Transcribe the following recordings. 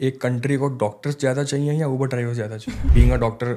एक कंट्री को डॉक्टर्स ज़्यादा चाहिए या ऊबर ड्राइवर ज़्यादा चाहिए? Being a doctor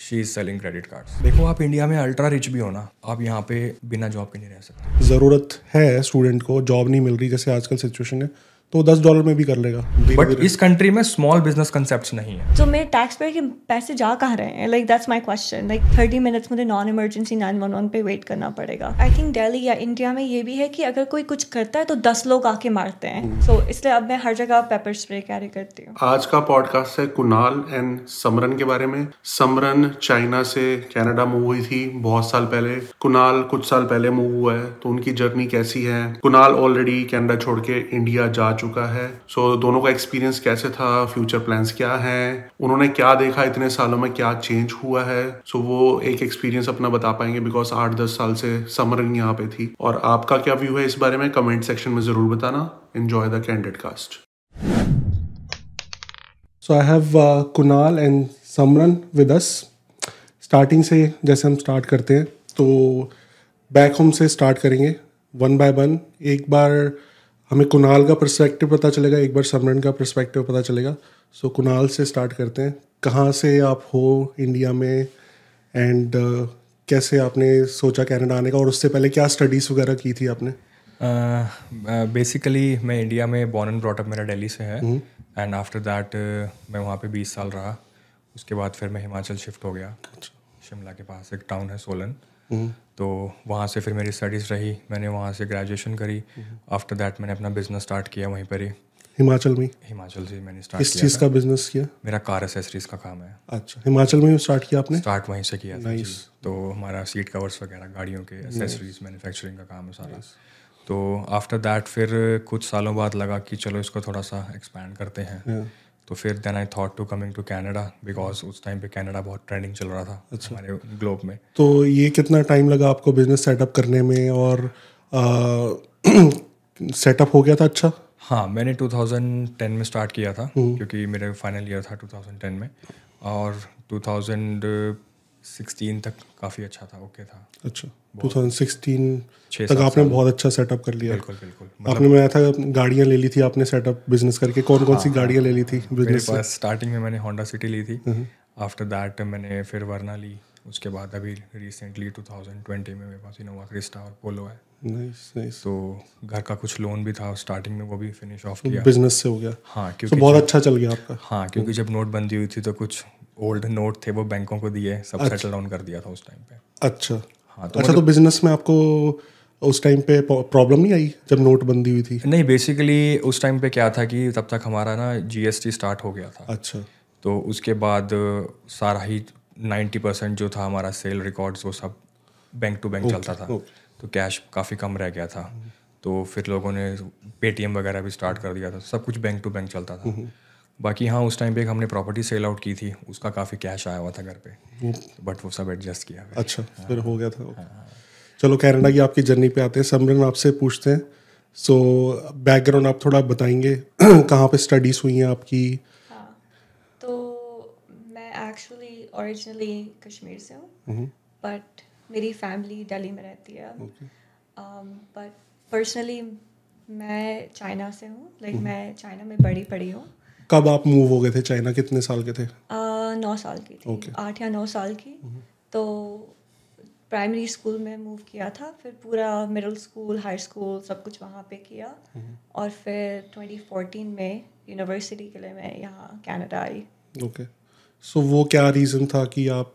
she is selling credit card देखो, आप इंडिया में अल्ट्रा रिच भी हो ना, आप यहाँ पे बिना जॉब के नहीं रह सकते। ज़रूरत है स्टूडेंट को जॉब नहीं मिल रही, जैसे आजकल सिचुएशन है। तो दस डॉलर में भी कर लेगा। बट इस कंट्री में स्मॉल बिज़नेस कंसेप्ट नहीं है। तो मेरे टैक्स पे के पैसे जा कहाँ रहे हैं? Like that's my question like thirty minutes मुझे non emergency nine one one पे वेट करना पड़ेगा। आई थिंक दिल्ली या इंडिया में ये भी है कि अगर कोई कुछ करता है तो दस लोग आके मारते हैं। सो so, इसलिए अब मैं हर जगह पेपर स्प्रे कैरी करती हूँ। आज का पॉडकास्ट है कुनाल एंड समरन के बारे में। समरन चाइना से कनाडा मूव हुई थी बहुत साल पहले। कुनाल कुछ साल पहले मूव हुआ है तो उनकी जर्नी कैसी है? कुनाल ऑलरेडी कनाडा छोड़ के इंडिया जा चुका है। सो so, दोनों का एक्सपीरियंस कैसे था? फ्यूचर प्लान्स क्या हैं? उन्होंने क्या देखा इतने सालों में? क्या चेंज हुआ है? सो so, वो एक एक्सपीरियंस अपना बता पाएँगे बिकॉज़ आठ दस साल से समरन यहाँ पे थी। और आपका क्या व्यू है इस बारे में? कमेंट सेक्शन में ज़रूर बताना। Enjoy the candid cast so I have Kunal and Simran with us starting से जैसे हम स्टार्ट करते हैं तो बैक होम से स्टार्ट करेंगे। वन बाय वन एक बार हमें कुणाल का पर्सपेक्टिव पता चलेगा एक बार समरन का पर्सपेक्टिव पता चलेगा। सो so, कुणाल से स्टार्ट करते हैं। कहाँ से आप हो इंडिया में? एंड uh, कैसे आपने सोचा कनाडा आने का? और उससे पहले क्या स्टडीज़ वगैरह की थी आपने? बेसिकली uh, uh, मैं इंडिया में बॉर्न एंड ब्रॉटअप मेरा दिल्ली से है। एंड आफ्टर दैट मैं वहाँ पे 20 साल रहा। उसके बाद फिर मैं हिमाचल शिफ्ट हो गया। अच्छा। शिमला के पास एक टाउन है सोलन। तो वहाँ से फिर मेरी स्टडीज़ रही मैंने वहाँ से ग्रेजुएशन करी। आफ्टर दैट मैंने अपना बिज़नेस स्टार्ट किया वहीं पर ही। हिमाचल में? हिमाचल से मैंने स्टार्ट किस चीज़ का बिज़नेस किया? मेरा कार एसेसरीज का काम है। अच्छा हिमाचल में स्टार्ट किया आपने? स्टार्ट वहीं से किया था तो हमारा सीट कवर्स वगैरह गाड़ियों के एसेसरीज मैन्युफैक्चरिंग का काम है सारा। तो आफ्टर दैट फिर कुछ सालों बाद लगा कि चलो इसको थोड़ा सा एक्सपैंड करते हैं। तो फिर then I thought to coming to Canada because उस टाइम पे कनाडा बहुत ट्रेंडिंग चल रहा था अच्छा। हमारे ग्लोब में। तो ये कितना टाइम लगा आपको बिज़नेस सेटअप करने में और सेटअप हो गया था अच्छा? हाँ मैंने 2010 में स्टार्ट किया था हम्म। क्योंकि मेरे फाइनल ईयर था 2010 में और 2016 तक काफ़ी अच्छा था ओके था। अच्छा। 2016 तक आपने बहुत अच्छा सेटअप कर लिया। बिल्कुल बिल्कुल। मतलब आपने मैं था गाड़ियाँ ले ली थी आपने सेटअप बिज़नेस करके। कौन कौन सी हाँ, गाड़ियाँ ले ली थी बिज़नेस पास स्टार्टिंग में मैंने होंडा सिटी ली थी। After hmm. दैट मैंने फिर वरना ली। उसके बाद अभी रिसेंटली 2020 में मेरे पास इनोवा क्रिस्टा और पोलो है। नाइस नाइस तो घर का कुछ लोन भी था स्टार्टिंग में वो भी फिनिश ऑफ़ किया। बिज़नेस से हो गया। हाँ क्योंकि तो बहुत अच्छा चल गया आपका। हाँ क्योंकि जब नोटबंदी हुई थी तो कुछ ओल्ड नोट थे वो बैंकों को दिए। सब सेटल अच्छा। डाउन कर दिया था उस टाइम पे। अच्छा। हाँ तो अच्छा तो बिज़नेस में आपको उस टाइम पे प्रॉब्लम नहीं आई जब नोटबंदी हुई थी? नहीं बेसिकली उस टाइम पे क्या था कि तब तक हमारा ना जीएसटी स्टार्ट हो गया था। अच्छा। तो उसके बाद सारा ही नाइन्टी परसेंट जो था हमारा सेल रिकॉर्ड्स वो सब बैंक टू बैंक चलता था। तो कैश काफ़ी कम रह गया था। तो फिर लोगों ने पेटीएम वगैरह भी स्टार्ट कर दिया था। सब कुछ बैंक टू बैंक चलता था। बाकी हाँ उस टाइम पे एक हमने प्रॉपर्टी सेल आउट की थी उसका काफ़ी कैश आया हुआ था घर पे। बट वो सब एडजस्ट किया अच्छा हाँ, फिर हो गया था। हाँ, चलो कैनेडा की आपकी जर्नी पे आते हैं। समरन आपसे पूछते हैं। सो बैकग्राउंड आप थोड़ा बताएँगे। कहाँ पे स्टडीज़ हुई हैं आपकी? हाँ, तो मैं एक्चुअली ओरिजिनली कश्मीर से हूँ। बट मेरी फैमिली दिल्ली में रहती है बट पर्सनली um, मैं चाइना से हूँ। लाइक मैं चाइना में बड़ी पड़ी हूँ। कब आप मूव हो गए थे चाइना? कितने साल के थे? नौ साल की थी। okay. आठ या नौ साल की। तो प्राइमरी स्कूल में मूव किया था फिर पूरा मिडिल स्कूल हाई स्कूल सब कुछ वहाँ पे किया। और फिर 2014 में यूनिवर्सिटी के लिए मैं यहाँ कनाडा आई। ओके। सो वो क्या रीज़न था कि आप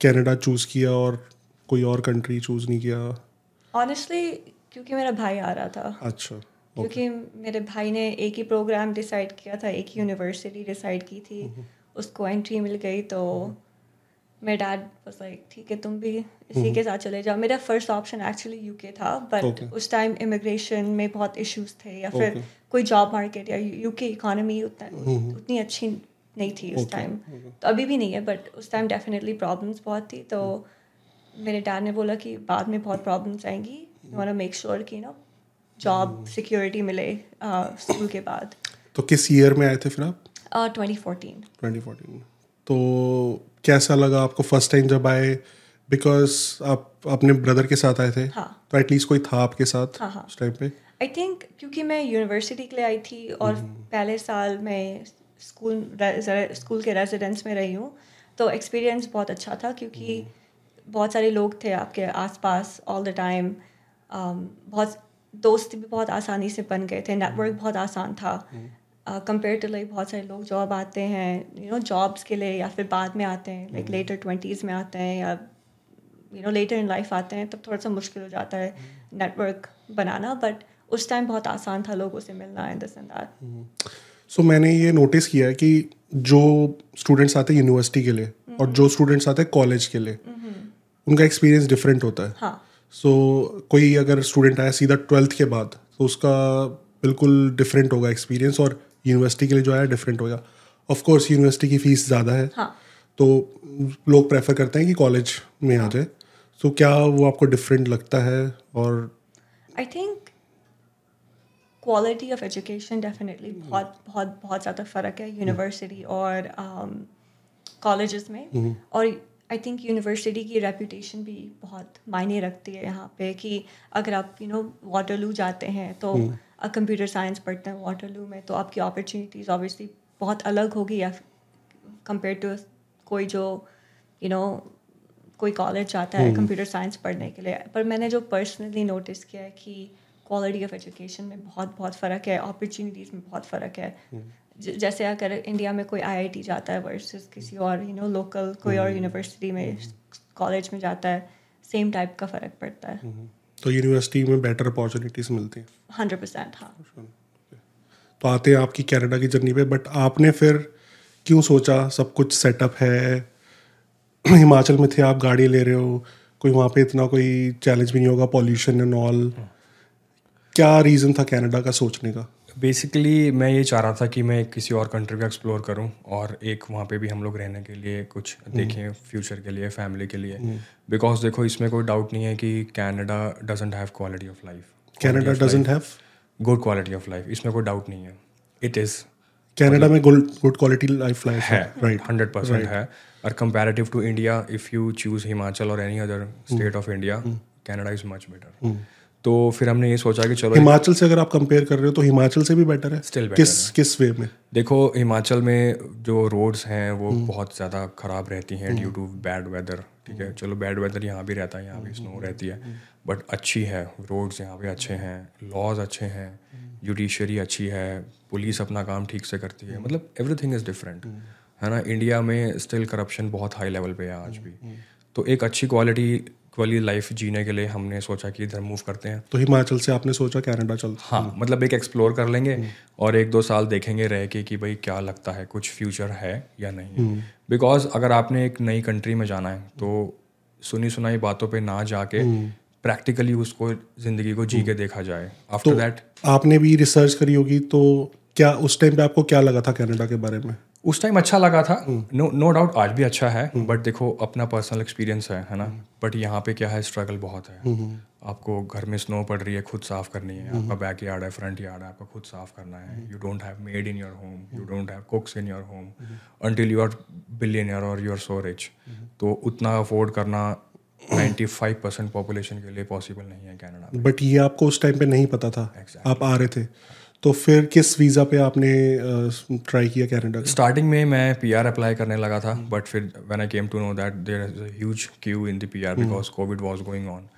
कनाडा चूज़ किया और कोई और कंट्री चूज़ नहीं किया? ऑनेस्टली क्योंकि मेरा भाई आ रहा था। अच्छा। क्योंकि मेरे भाई ने एक ही प्रोग्राम डिसाइड किया था एक ही यूनिवर्सिटी डिसाइड की थी उसको एंट्री मिल गई तो मेरे डैड बस लाइक ठीक है तुम भी इसी के साथ चले जाओ. मेरा फ़र्स्ट ऑप्शन एक्चुअली यूके था बट okay. उस टाइम इमिग्रेशन में बहुत इश्यूज़ थे या फिर okay. कोई जॉब मार्केट या यूके इकोनॉमी उतना उतनी अच्छी नहीं थी उस टाइम okay. तो अभी भी नहीं है बट उस टाइम डेफिनेटली प्रॉब्लम्स बहुत थी तो मेरे डैड ने बोला कि बाद में बहुत प्रॉब्लम्स आएँगी. यू मेक श्योर कि ना जॉब सिक्योरिटी मिले स्कूल के बाद। तो किस ईयर में आए थे फिर आप? ट्वेंटी फोर्टीन तो कैसा लगा आपको फ़र्स्ट टाइम जब आए? बिकॉज़ आप अपने ब्रदर के साथ आए थे। हाँ. तो एटलीस्ट कोई था आपके साथ हाँ, हाँ. उस टाइम पे? आई थिंक क्योंकि मैं यूनिवर्सिटी के लिए आई थी और पहले साल मैं स्कूल स्कूल के रेजिडेंस में रही हूँ तो एक्सपीरियंस बहुत अच्छा था क्योंकि बहुत सारे लोग थे आपके आसपास ऑल द टाइम बहुत दोस्त भी बहुत आसानी से बन गए थे नेटवर्क बहुत आसान था। कंपेयर टू लाइक बहुत सारे लोग जॉब आते हैं यू नो जॉब्स के लिए या फिर बाद में आते हैं लाइक लेटर ट्वेंटीज़ में आते हैं या you know later in life आते हैं तब थोड़ा सा मुश्किल हो जाता है नेटवर्क बनाना बट उस टाइम बहुत आसान था लोगों से मिलना in this and that so मैंने ये नोटिस किया है कि जो स्टूडेंट्स आते हैं यूनिवर्सिटी के लिए और जो स्टूडेंट्स आते हैं कॉलेज के लिए उनका एक्सपीरियंस डिफरेंट होता है। हाँ। सो so, कोई अगर स्टूडेंट आया सीधा ट्वेल्थ के बाद तो उसका बिल्कुल डिफरेंट होगा एक्सपीरियंस और यूनिवर्सिटी के लिए जो आया डिफरेंट होगा। ऑफ़ कोर्स यूनिवर्सिटी की फ़ीस ज़्यादा है। हाँ। तो लोग प्रेफर करते हैं कि कॉलेज में आ जाए। तो क्या वो आपको डिफरेंट लगता है और I think quality of education definitely बहुत बहुत बहुत ज़्यादा फ़र्क है यूनिवर्सिटी और कॉलेजेस में। और आई थिंक यूनिवर्सिटी की रेपूटेशन भी बहुत मायने रखती है यहाँ पे कि अगर आप यू नो वाटरलू जाते हैं तो कंप्यूटर साइंस पढ़ते हैं वाटरलू में तो आपकी अपॉर्चुनिटीज़ ऑब्वियसली बहुत अलग होगी या कंपेयर टू कोई जो यू you नो know, कोई कॉलेज जाता है कंप्यूटर साइंस पढ़ने के लिए। पर मैंने जो पर्सनली नोटिस किया है कि क्वालिटी ऑफ़ एजुकेशन में बहुत बहुत फ़र्क है अपॉर्चुनिटीज़ में बहुत फ़र्क है। ज- जैसे अगर इंडिया में कोई आईआईटी जाता है वर्सेस किसी और यू नो लोकल कोई और यूनिवर्सिटी में कॉलेज में जाता है सेम टाइप का फ़र्क पड़ता है। तो यूनिवर्सिटी में बेटर अपॉर्चुनिटीज़ मिलती हैं? हंड्रेड परसेंट हाँ। तो आते हैं आपकी कनाडा की जर्नी पे बट आपने फिर क्यों सोचा सब कुछ सेटअप है? हिमाचल में थे आप गाड़ी ले रहे हो कोई वहाँ पे इतना कोई चैलेंज भी नहीं होगा पॉल्यूशन एंड ऑल क्या रीज़न था कनाडा का सोचने का? बेसिकली मैं ये चाह रहा था कि मैं किसी और कंट्री को एक्सप्लोर करूँ और एक वहाँ पे भी हम लोग रहने के लिए कुछ देखें फ्यूचर के लिए फैमिली के लिए। बिकॉज़ देखो इसमें कोई डाउट नहीं है कि Canada doesn't have quality of life Canada doesn't have good quality of life इसमें कोई डाउट नहीं है। इट इज़ कनाडा में गुड क्वालिटी लाइफ लाइफ है राइट हंड्रेड परसेंट है। और comparative to India if you choose Himachal और any other state of India Canada is much better तो फिर हमने ये सोचा कि चलो हिमाचल से अगर आप कंपेयर कर रहे हो तो हिमाचल से भी बेटर है। Better किस किस वे में? देखो हिमाचल में जो रोड्स हैं वो बहुत ज़्यादा ख़राब रहती हैं ड्यू टू बैड वेदर ठीक है? चलो बैड वेदर यहाँ भी रहता है यहाँ भी स्नो रहती है। बट अच्छी है रोड्स यहाँ पे अच्छे हैं लॉज अच्छे हैं जुडिशरी अच्छी है पुलिस अपना काम ठीक से करती है। मतलब एवरीथिंग इज़ डिफरेंट है ना? इंडिया में स्टिल करप्शन बहुत हाई लेवल पे है आज भी। तो एक अच्छी क्वालिटी वाली लाइफ जीने के लिए हमने सोचा कि इधर मूव करते हैं। तो हिमाचल से आपने सोचा कनाडा चलता हाँ मतलब एक एक्सप्लोर कर लेंगे और एक दो साल देखेंगे रह के कि भाई क्या लगता है कुछ फ्यूचर है या नहीं। बिकॉज़ अगर आपने एक नई कंट्री में जाना है तो सुनी सुनाई बातों पे ना जाके प्रैक्टिकली उसको ज़िंदगी को जी के देखा जाए। आफ्टर दैट आपने भी रिसर्च करी होगी तो क्या उस टाइम पे आपको क्या लगा था कनाडा के बारे में? उस टाइम अच्छा लगा था। नो नो डाउट आज भी अच्छा है बट देखो अपना पर्सनल एक्सपीरियंस है है ना? बट यहाँ पे क्या है स्ट्रगल बहुत है। आपको घर में स्नो पड़ रही है खुद साफ़ करनी है। आपका बैक यार्ड है फ्रंट यार्ड है आपको खुद साफ़ करना है। You don't have maid in your home you don't have cooks in your home until you are billionaire और यू आर सो रिच तो उतना अफोर्ड करना 95 परसेंट पॉपुलेशन के लिए पॉसिबल नहीं है कनाडा बट ये आपको उस टाइम पे नहीं पता था। आप आ रहे थे। तो फिर किस वीज़ा पे आपने ट्राई किया कनाडा स्टार्टिंग में मैं पीआर अप्लाई करने लगा था बट फिर when I came to know that there is a huge queue in the PR because COVID was going on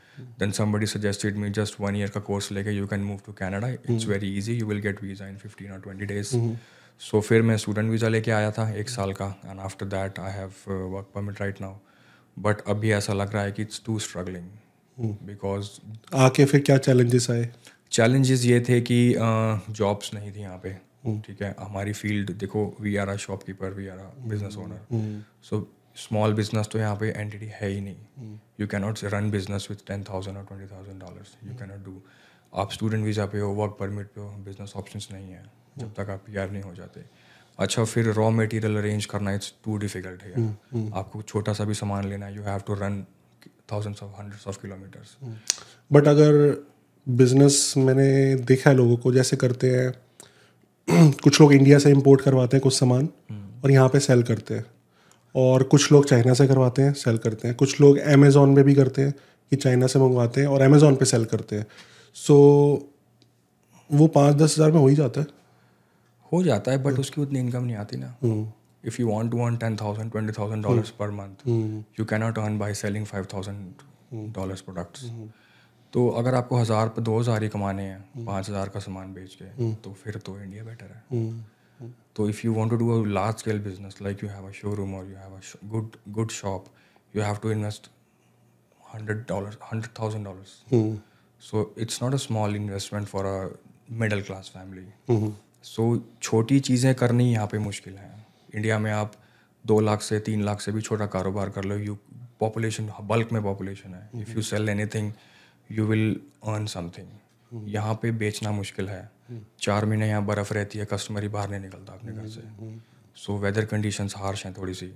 then somebody suggested me just one year का course लेके you can move to Canada it's very easy you will get visa in 15 और 20 days सो फिर मैं student visa लेके आया था एक साल का and after that I have work permit right now but अभी ऐसा लग रहा है कि इट्स टू स्ट्रगलिंग बिकॉज़ आके फिर क्या चैलेंजेस आए? चैलेंजेस ये थे कि जॉब्स नहीं थी यहाँ पे। ठीक है? हमारी फ़ील्ड देखो we are a shopkeeper we are a business owner so small business तो यहाँ पे एंटिटी है ही नहीं। You can not run business with ten thousand और twenty thousand dollars you can not do आप स्टूडेंट वीज़ा पे हो वर्क परमिट पे हो बिज़नेस ऑप्शंस नहीं है। जब तक आप पी नहीं हो जाते। अच्छा फिर रॉ मटेरियल अरेंज करना इट्स टू डिफ़िकल्ट है आपको छोटा सा भी सामान लेना you have to run thousands of hundreds of kilometres but अगर बिज़नेस मैंने देखा है लोगों को जैसे करते हैं कुछ लोग इंडिया से इंपोर्ट करवाते हैं कुछ सामान और यहाँ पे सेल करते हैं। और कुछ लोग चाइना से करवाते हैं सेल करते हैं। कुछ लोग अमेज़ोन पे भी करते हैं कि चाइना से मंगवाते हैं और अमेज़ोन पे सेल करते हैं। सो so, वो पाँच दस हज़ार में हो ही जाता है। हो जाता है बट उसकी उतनी इनकम नहीं आती ना। If you want to earn ten thousand twenty thousand dollars per month you can not earn by selling five thousand dollars products तो अगर आपको हज़ार पर दो हज़ार ही कमाने हैं पाँच हज़ार का सामान बेच के तो फिर तो इंडिया बेटर है। तो if you want to do a large scale business like you have a showroom और you have a good good shop you have to invest hundred dollar hundred thousand dollars so it's not a small investment for a middle class family so छोटी चीज़ें करनी यहाँ पे मुश्किल है। India में आप दो लाख से तीन लाख से भी छोटा कारोबार कर लो यू पॉपुलेशन बल्क में पॉपुलेशन है। If you sell anything you will earn something यहाँ पे बेचना मुश्किल है। चार महीने यहाँ बर्फ़ रहती है कस्टमर ही बाहर नहीं निकलता अपने घर से। सो वेदर कंडीशन हार्श हैं थोड़ी सी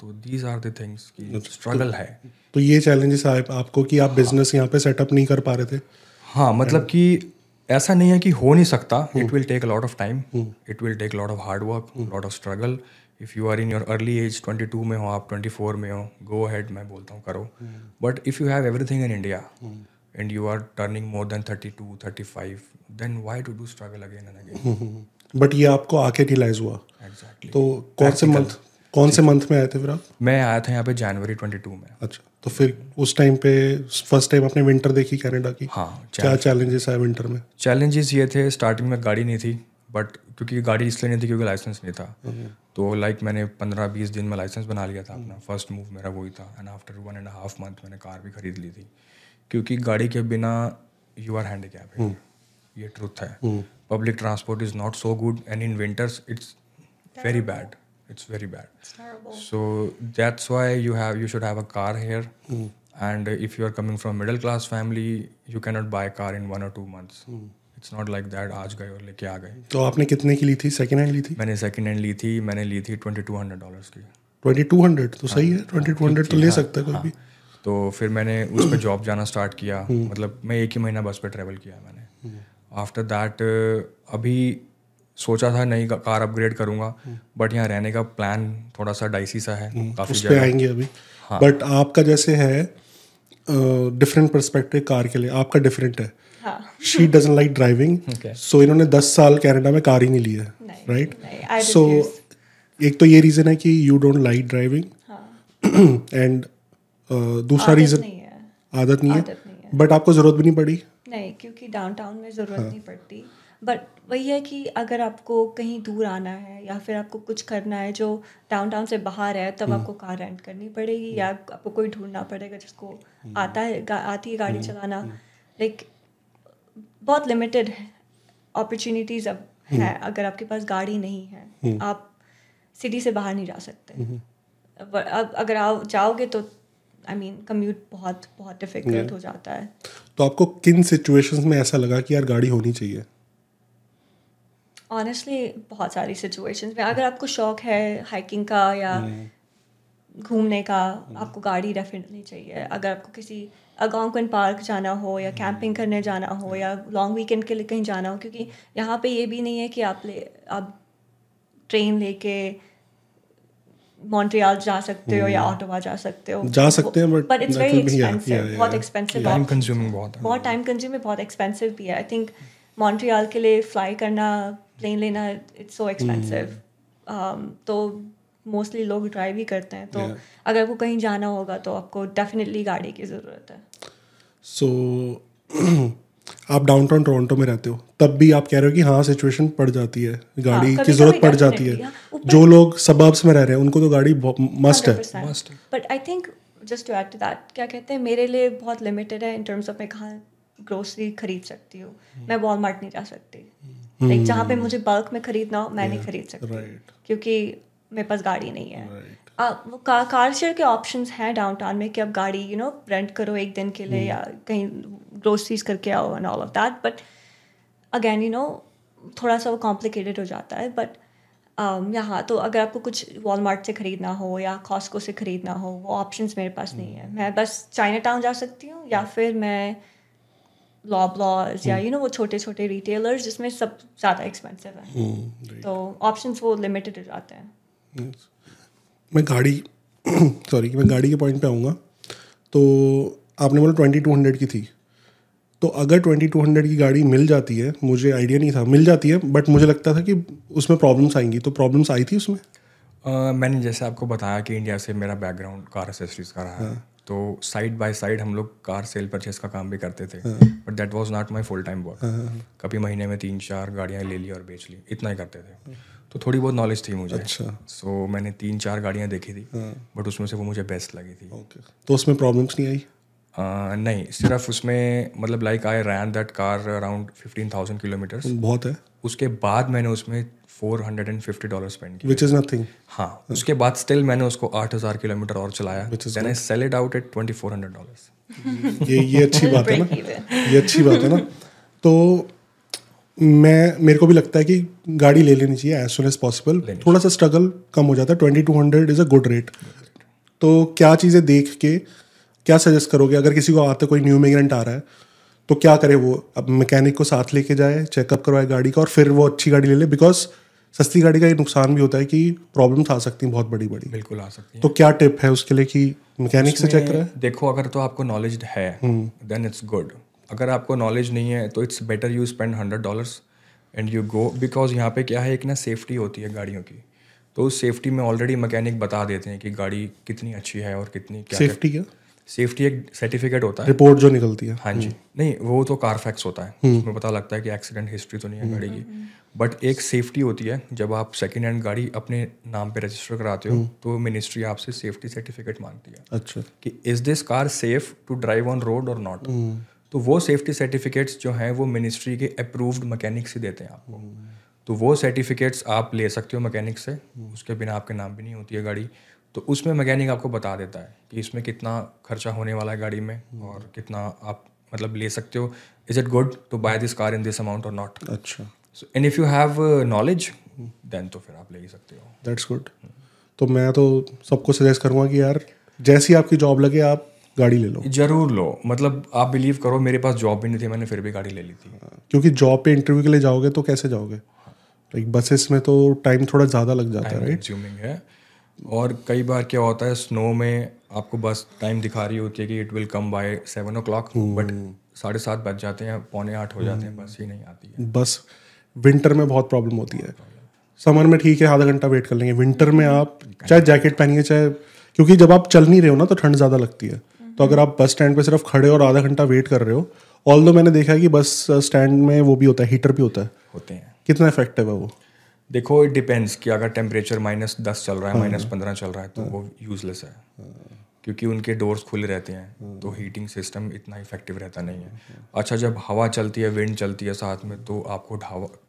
तो दीज आर द थिंग्स की स्ट्रगल है। तो ये चैलेंजेस आए आपको कि आप बिज़नेस यहाँ पे सेटअप नहीं कर पा रहे थे? हाँ मतलब कि ऐसा नहीं है कि हो नहीं सकता। It will take lot of time it will take lot of hard work lot of struggle if you are in your early age twenty two में हो आप ट्वेंटी फोर में हो गो हैड मैं बोलता हूँ करो। But if you have everything in India and you are turning more than thirty to thirty five then why to do struggle again and again but ये आपको आके रियलाइज़ हुआ। एग्जैक्टली तो कौन से मंथ कौन से मंथ में आए थे फिर आप? मैं आया था यहाँ पे जनवरी ट्वेंटी टू में। अच्छा तो फिर उस टाइम पे फ़र्स्ट टाइम आपने विंटर देखी कनाडा की? हाँ क्या चैलेंजेस आए विंटर में? चैलेंजेस ये थे स्टार्टिंग में गाड़ी नहीं थी बट क्योंकि गाड़ी इसलिए नहीं थी क्योंकि लाइसेंस नहीं था। तो लाइक मैंने पंद्रह बीस दिन में लाइसेंस बना लिया था अपना। फ़र्स्ट मूव मेरा वही था। And after one and half month मैंने कार भी खरीद ली थी। क्योंकि गाड़ी के बिना यू आर हैंडीकैप ये ट्रुथ है। Public transport is not so good and in winters it's very bad it's very bad It's terrible. so that's why you have you should have a car here and if you are coming from middle class family you cannot buy a car in one or two months it's not like that आज गए और लेके आ गए। तो आपने कितने की ली थी? सेकेंड हैंड ली थी? मैंने सेकंड हैंड ली थी मैंने ली थी ट्वेंटी टू हंड्रेड डॉलर्स की। ट्वेंटी टू हंड्रेड तो सही है ट्वेंटी टू हंड्रेड तो ले सकता है कोई भी। तो फिर मैंने उस पर जॉब जाना स्टार्ट किया। मतलब मैं एक ही महीना बस पे ट्रैवल किया मैंने। आफ्टर दैट अभी सोचा था नई कार अपग्रेड करूँगा बट यहाँ रहने का प्लान थोड़ा सा डाइसी सा है काफ़ी उस पे आएँगे अभी। बट आपका जैसे है डिफरेंट पर्सपेक्टिव कार के लिए आपका डिफरेंट है हाँ। She doesn't like driving Okay. So इन्होंने दस साल कनाडा में कार ही नहीं ली है राइट सो. एक तो ये रीज़न है कि you don't like driving and दूसरा रीज़न है। आदत नहीं है। बट आपको ज़रूरत भी नहीं पड़ी। नहीं क्योंकि डाउनटाउन में ज़रूरत नहीं पड़ती। बट वही है कि अगर आपको कहीं दूर आना है या फिर आपको कुछ करना है जो डाउनटाउन से बाहर है तब आपको कार रेंट करनी पड़ेगी या आपको कोई ढूंढना पड़ेगा जिसको आता है आती है गाड़ी चलाना। लाइक बहुत लिमिटेड अपॉर्चुनिटीज़ अब है अगर आपके पास गाड़ी नहीं है आप सिटी से बाहर नहीं जा सकते। अब अब अगर आप जाओगे तो आई मीन कम्यूट बहुत बहुत डिफ़िकल्ट हो जाता है। तो आपको किन सिचुएशंस में ऐसा लगा कि यार गाड़ी होनी चाहिए? ऑनेस्टली बहुत सारी सिचुएशंस में। अगर आपको शौक है हाइकिंग का या घूमने का आपको गाड़ी डेफिनेटली चाहिए। अगर आपको किसी अगोंकन पार्क जाना हो या कैंपिंग करने जाना हो या लॉन्ग वीकेंड के लिए कहीं जाना हो क्योंकि यहाँ पे ये भी नहीं है कि आप ले आप ट्रेन लेके मॉन्ट्रियल जा सकते हो या ऑटोवा जा सकते हो। जा सकते हैं, बट इट्स वेरी एक्सपेंसिव बहुत एक्सपेंसिव टाइम कंज्यूमिंग बहुत है। बहुत टाइम कंज्यूमिंग बहुत एक्सपेंसिव भी है। आई थिंक मॉन्ट्रियल के लिए फ्लाई करना प्लेन लेना इट्स सो एक्सपेंसिव तो मोस्टली लोग ड्राइव ही करते हैं तो Yeah. अगर आपको कहीं जाना होगा तो आपको डेफिनेटली गाड़ी की ज़रूरत है। सो so, आप डाउनटाउन टोरंटो में रहते हो तब भी आप कह रहे हो कि हाँ सिचुएशन पड़ जाती है गाड़ी हाँ, की ज़रूरत पड़ जाती है। हाँ, जो लोग सबब्स में रह रहे हैं उनको तो गाड़ी मस्ट है। But I think just to add to that क्या कहते हैं मेरे लिए बहुत लिमिटेड है इन टर्म्स ऑफ़ मैं कहाँ ग्रोसरी खरीद सकती हूँ। मैं वॉलमार्ट नहीं जा सकती। लाइक जहाँ पे मुझे बल्क में खरीदना हो मैं नहीं खरीद सकती। right. क्योंकि मेरे पास गाड़ी नहीं है। आ, वो का, कार शेयर के ऑप्शंस हैं डाउनटाउन में कि आप गाड़ी यू नो रेंट करो एक दिन के लिए या कहीं ग्रोसरीज करके आओ and all of that but again you know थोड़ा सा वो कॉम्प्लिकेटेड हो जाता है बट यहाँ तो अगर आपको कुछ वॉलमार्ट से ख़रीदना हो या कॉस्को से ख़रीदना हो वो ऑप्शंस मेरे पास नहीं है। मैं बस चाइना टाउन जा सकती हूँ या फिर मैं लॉबलॉज या यू नो वो छोटे छोटे रिटेलर्स जिसमें सब ज़्यादा एक्सपेंसिव है। तो ऑप्शंस वो लिमिटेड हो जाते हैं। मैं गाड़ी सॉरी मैं गाड़ी के पॉइंट पे आऊँगा। तो आपने बोला ट्वेंटी टू हंड्रेड की थी। तो अगर ट्वेंटी टू हंड्रेड की गाड़ी मिल जाती है मुझे आइडिया नहीं था। मिल जाती है बट मुझे लगता था कि उसमें प्रॉब्लम्स आएँगी। तो प्रॉब्लम्स आई थी उसमें? Uh, मैंने जैसे आपको बताया कि इंडिया से मेरा बैकग्राउंड कार एसेसरीज का रहा है। तो साइड बाय साइड हम लोग कार सेल परचेज का काम भी करते थे। But that was not my full time work कभी महीने में तीन चार गाड़ियाँ ले ली और बेच ली। इतना ही करते थे। तो थोड़ी बहुत नॉलेज थी मुझे। अच्छा। सो so, मैंने तीन चार गाड़ियाँ देखी थी बट उसमें से वो मुझे बेस्ट लगी थी। ओके तो उसमें प्रॉब्लम्स नहीं आई? Uh, नहीं सिर्फ़ उसमें मतलब like I ran that car around fifteen thousand kilometres बहुत है। उसके बाद मैंने उसमें four hundred and fifty dollar spend किया विच इज़ नथिंग हाँ उसके बाद स्टिल मैंने उसको आठ हज़ार किलोमीटर और चलाया। Then I sell it out at twenty four hundred dollars ये ये अच्छी बात है ना। ये अच्छी बात है ना। तो मैं मेरे को भी लगता है कि गाड़ी ले लेनी चाहिए एज सुन एज पॉसिबल थोड़ा सा स्ट्रगल कम हो जाता है। Twenty two hundred is a good rate तो क्या चीज़ें देख के क्या सजेस्ट करोगे? अगर किसी को आते कोई न्यू मिग्रेंट आ रहा है तो क्या करे वो? अब मैकेनिक को साथ लेके जाए चेकअप करवाए गाड़ी का और फिर वो अच्छी गाड़ी ले ले बिकॉज़ सस्ती गाड़ी का ये नुकसान भी होता है कि प्रॉब्लम्स आ सकती हैं बहुत बड़ी बड़ी बिल्कुल आ सकती है। तो क्या टिप है उसके लिए कि मैकेनिक से चेक कराए देखो अगर तो आपको नॉलेज है देन इट्स गुड अगर आपको नॉलेज नहीं है तो it's better you spend hundred dollars and you go because यहाँ पे क्या है एक ना सेफ्टी होती है गाड़ियों की। तो उस सेफ्टी में ऑलरेडी मैकेनिक बता देते हैं कि गाड़ी कितनी अच्छी है और कितनी क्या सेफ्टी क्या? सेफ्टी एक सर्टिफिकेट होता है। रिपोर्ट जो निकलती है। हाँ जी। नहीं वो तो कार फैक्स होता है। उसमें पता लगता है कि एक्सीडेंट हिस्ट्री तो नहीं है गाड़ी की। बट एक सेफ्टी होती है जब आप सेकेंड हैंड गाड़ी अपने नाम पे रजिस्टर कराते हो तो मिनिस्ट्री आपसे सेफ्टी सर्टिफिकेट मांगती है। अच्छा। कि is this car safe to drive on road और नॉट तो वो सेफ्टी सर्टिफिकेट्स जो हैं वो मिनिस्ट्री के अप्रूव्ड मैकेनिक से देते हैं आपको। तो वो सर्टिफिकेट्स आप ले सकते हो मैकेनिक से उसके बिना आपके नाम भी नहीं होती है गाड़ी। तो उसमें मैकेनिक आपको बता देता है कि इसमें कितना खर्चा होने वाला है गाड़ी में और कितना आप मतलब ले सकते हो। Is it good to buy this car in this amount और नॉट अच्छा। So and if you have knowledge then तो फिर आप ले ही सकते हो। दैट्स गुड तो मैं तो सबको सजेस्ट करूँगा कि यार जैसी आपकी जॉब लगे आप गाड़ी ले लो। ज़रूर लो। मतलब आप बिलीव करो मेरे पास जॉब भी नहीं थी मैंने फिर भी गाड़ी ले ली थी। क्योंकि जॉब पे इंटरव्यू के लिए जाओगे तो कैसे जाओगे? लाइक बसेस में तो टाइम थोड़ा ज़्यादा लग जाता है राइट है। और कई बार क्या होता है स्नो में आपको बस टाइम दिखा रही होती है कि it will come by seven o'clock but साढ़े सात बज जाते हैं पौने आठ हो जाते हैं बस ही नहीं आती है। बस विंटर में बहुत प्रॉब्लम होती है। समर में ठीक है आधा घंटा वेट कर लेंगे। विंटर में आप चाहे जैकेट पहनिए चाहे क्योंकि जब आप चल नहीं रहे हो ना तो ठंड ज़्यादा लगती है। तो अगर आप बस स्टैंड पे सिर्फ़ खड़े और आधा घंटा वेट कर रहे हो ऑल दो मैंने देखा है कि बस स्टैंड में वो भी होता है हीटर भी होता है। होते हैं। कितना इफ़ेक्टिव है वो? देखो इट डिपेंड्स कि अगर टेम्परेचर माइनस दस चल रहा है माइनस पंद्रह चल रहा है तो वो यूजलेस है। क्योंकि उनके डोर्स खुले रहते हैं तो हीटिंग सिस्टम इतना इफ़ेक्टिव रहता नहीं है। अच्छा जब हवा चलती है विंड चलती है साथ में तो आपको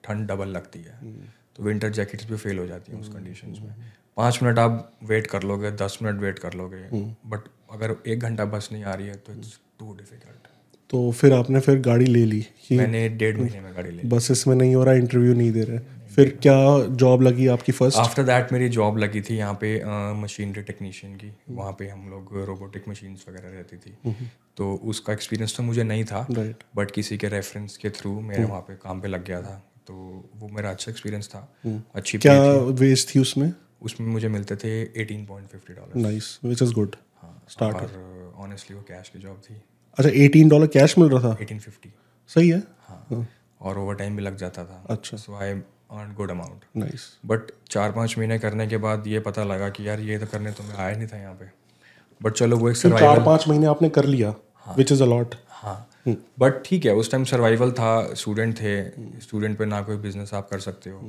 ठंड डबल लगती है। तो विंटर जैकेट्स भी फेल हो जाती हैं उस कंडीशन में। पाँच मिनट आप वेट कर लोगे दस मिनट वेट कर लोगे बट अगर एक घंटा बस नहीं आ रही है तो इट्स टू डिफ़िकल्ट तो फिर आपने फिर गाड़ी ले ली कि मैंने डेढ़ महीने में गाड़ी ले ली। बसेस में नहीं हो रहा इंटरव्यू नहीं दे रहे। फिर क्या जॉब लगी आपकी फ़र्स्ट आफ्टर दैट मेरी जॉब लगी थी यहाँ पे मशीनरी टेक्नीशियन की। वहाँ पे हम लोग रोबोटिक मशीन्स वगैरह रहती थी। तो उसका एक्सपीरियंस तो मुझे नहीं था बट किसी के रेफरेंस के थ्रू मेरे वहाँ पे काम पे लग गया था। तो वो मेरा अच्छा एक्सपीरियंस था। अच्छी क्या वेज थी। उसमें? उसमें मुझे मिलते थे eighteen point fifty dollar nice which is good start और ऑनेस्टली वो कैश की जॉब थी। अच्छा एटीन डॉलर कैश मिल रहा था? एटीन फिफ्टी सही है? हाँ। और ओवर टाइम भी लग जाता था। अच्छा। So I earn good amount nice but चार पाँच महीने करने के बाद ये पता लगा कि यार ये तो करने तो मैं आया नहीं था यहाँ पे। बट चलो वो एक चार पाँच महीने आपने कर लिया विच इज़ अलॉट हाँ। बट ठीक है उस टाइम सर्वाइवल था स्टूडेंट थे स्टूडेंट पे ना कोई बिज़नेस आप कर सकते हो।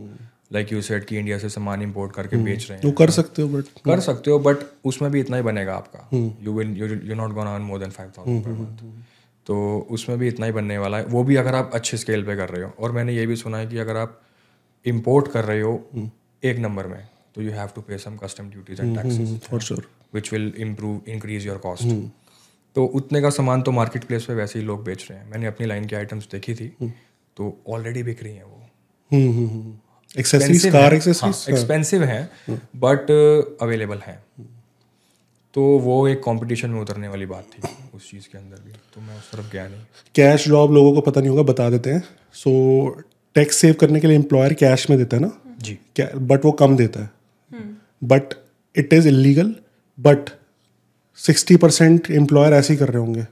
लाइक यू सेट कि इंडिया से सामान इंपोर्ट करके बेच रहे हैं। कर सकते हो बट कर सकते हो बट उसमें भी इतना ही बनेगा आपका। You will you not gonna earn more than five thousand per month तो उसमें भी इतना ही बनने वाला है। वो भी अगर आप अच्छे स्केल पे कर रहे हो और मैंने ये भी सुना है कि अगर आप इम्पोर्ट कर रहे हो एक नंबर में तो you have to pay some custom duties and taxes for sure which will improve increase your cost तो उतने का सामान तो मार्केट प्लेस पर वैसे ही लोग बेच रहे हैं। मैंने अपनी लाइन की आइटम्स देखी थी तो ऑलरेडी बिक रही हैं वो। एक्सेसरीज कार एक्सपेंसिव हैं। बट अवेलेबल हैं। तो वो एक कंपटीशन में उतरने वाली बात थी उस चीज़ के अंदर भी। तो मैं उस तरफ़ गया नहीं। कैश जॉब लोगों को पता नहीं होगा बता देते हैं। सो टैक्स सेव करने के लिए एम्प्लॉयर कैश में देता है ना? जी। बट वो कम देता है। But it is illegal but sixty percent employer ऐसे ही कर रहे होंगे।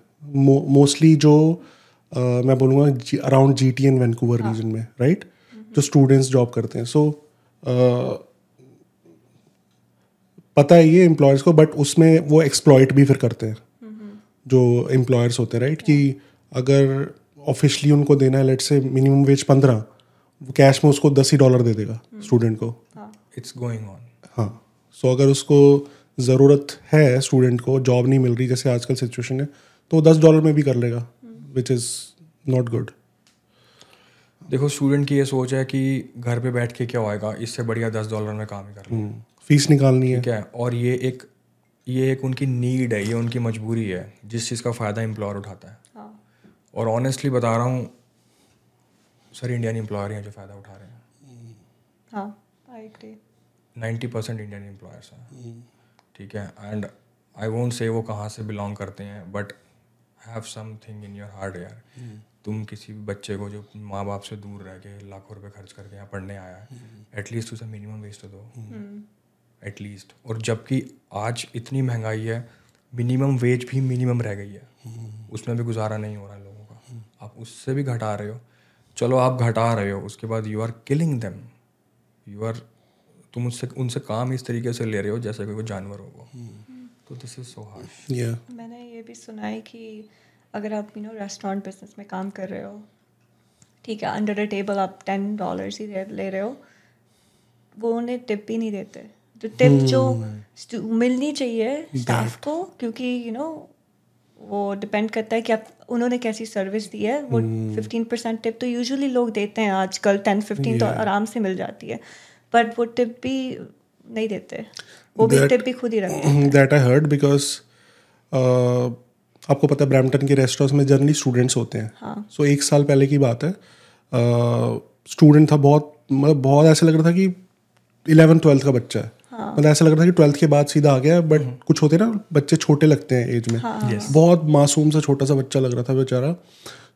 मोस्टली जो uh, मैं बोलूँगा around G T N Vancouver region में राइट right? जो स्टूडेंट्स जॉब करते हैं। सो so, पता है ये एम्प्लॉयर्स को बट उसमें वो एक्सप्लॉयट भी फिर करते हैं। जो एम्प्लॉयर्स होते हैं राइट कि अगर ऑफिशली उनको देना है लेट से मिनिमम वेज पंद्रह कैश में उसको दस ही डॉलर दे देगा स्टूडेंट को। इट्स गोइंग ऑन हाँ। सो अगर उसको ज़रूरत है स्टूडेंट को जॉब नहीं मिल रही जैसे आजकल सिचुएशन है तो वो दस डॉलर में भी कर लेगा विच इज़ नॉट गुड देखो स्टूडेंट की ये सोच है कि घर पे बैठ के क्या होएगा इससे बढ़िया दस डॉलर में काम ही कर लूँ फ़ीस निकालनी है। क्या और ये एक ये एक उनकी नीड है ये उनकी मजबूरी है जिस चीज़ का फ़ायदा एम्प्लॉयर उठाता है। हाँ। और ऑनेस्टली बता रहा हूँ सर इंडियन एम्प्लॉयर हैं जो फ़ायदा उठा रहे हैं। हाँ नाइन्टी परसेंट इंडियन एम्प्लॉयर्स हैं। ठीक है? एंड आई वोंट से वो कहाँ से बिलोंग करते हैं but have something in your heart यार। तुम किसी भी बच्चे को जो माँ बाप से दूर रह के लाखों रुपए खर्च करके यहाँ पढ़ने आया है एटलीस्ट उसे मिनिमम वेज तो दो। एटलीस्ट और जबकि आज इतनी महँगाई है मिनिमम वेज भी मिनिमम रह गई है। उसमें भी गुजारा नहीं हो रहा है लोगों का। आप उससे भी घटा रहे हो। चलो आप घटा रहे हो उसके बाद you are killing them you are तुम उससे उनसे काम इस तरीके से ले रहे हो जैसे कोई जानवर हो वो तो दिस इज़ सो हार्श या मैंने ये भी सुना है कि अगर आप यू नो रेस्टोरेंट बिज़नेस में काम कर रहे हो ठीक है अंडर द टेबल आप टेन डॉलर्स ही दे- ले रहे हो वो उन्हें टिप भी नहीं देते। जो टिप जो मिलनी चाहिए स्टाफ को क्योंकि यू नो वो डिपेंड करता है कि आप उन्होंने कैसी सर्विस दी है। वो फिफ्टीन परसेंट टिप तो यूजुअली लोग देते हैं आजकल टेन फिफ्टीन तो आराम से मिल जाती है। बट वो टिप भी नहीं देते। वो भी टिप भी खुद ही रखते हैं। That I heard because uh, आपको पता है ब्रैम्पटन के रेस्टोरेंट्स में जनरली स्टूडेंट्स होते हैं। हाँ। सो एक साल पहले की बात है। स्टूडेंट था बहुत मतलब बहुत ऐसा लग रहा था कि इलेवन ट्वेल्थ का बच्चा है। हाँ. मतलब ऐसा लग रहा था कि ट्वेल्थ के बाद सीधा आ गया बट कुछ होते ना बच्चे छोटे लगते हैं एज में। हाँ। बहुत मासूम सा छोटा सा बच्चा लग रहा था बेचारा।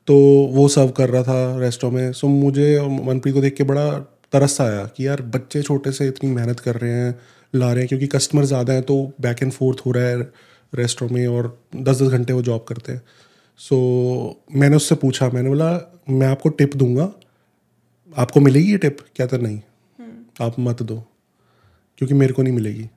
तो वो सर्व कर रहा था रेस्टोरेंट में। सो मुझे मनप्रीत को देख के बड़ा तरस आया कि यार बच्चे छोटे से इतनी मेहनत कर रहे हैं ला रहे हैं क्योंकि कस्टमर ज़्यादा हैं तो बैक एंड फोर्थ हो रहा है रेस्टोरेंट में और दस दस घंटे वो जॉब करते हैं। सो so, मैंने उससे पूछा मैंने बोला मैं आपको टिप दूँगा। आपको मिलेगी ये टिप क्या तो नहीं। hmm. आप मत दो क्योंकि मेरे को नहीं मिलेगी।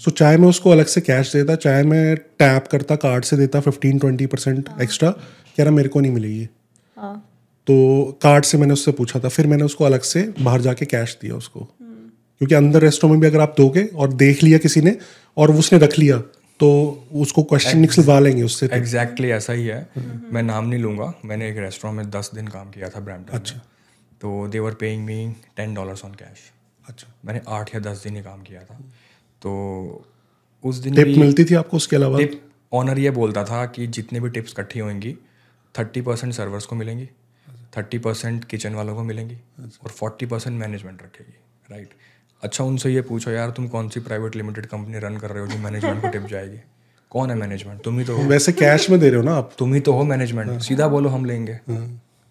सो so, चाहे मैं उसको अलग से कैश देता चाहे मैं टैप करता कार्ड से देता फिफ्टीन ट्वेंटी परसेंट एक्स्ट्रा कह रहा मेरे को नहीं मिलेगी। हाँ। तो कार्ड से मैंने उससे पूछा था फिर मैंने उसको अलग से बाहर जाके कैश दिया उसको। क्योंकि अंदर रेस्टोरेंट में भी अगर आप दोगे और देख लिया किसी ने और उसने रख लिया तो उसको क्वेश्चन निकलवा लेंगे उससे तो। एग्जैक्टली ऐसा ही है। मैं नाम नहीं लूँगा। मैंने एक रेस्टोरेंट में दस दिन काम किया था ब्रैम्पटन अच्छा। तो they were paying me ten dollars on cash अच्छा। मैंने आठ या दस दिन ही काम किया था। तो उस दिन टिप मिलती थी आपको उसके अलावा? टिप ऑनर ये बोलता था कि जितने भी टिप्स इकट्ठी होंगी थर्टी परसेंट सर्वर्स को मिलेंगी। थर्टी परसेंट किचन वालों को मिलेंगी और फोर्टी परसेंट मैनेजमेंट रखेगी राइट अच्छा उनसे ये पूछो यार तुम कौन सी प्राइवेट लिमिटेड कंपनी रन कर रहे हो जो मैनेजमेंट को टिप जाएगी? कौन है मैनेजमेंट तुम ही तो हो। वैसे कैश में दे रहे हो ना आप? तुम ही तो हो मैनेजमेंट सीधा बोलो हम लेंगे।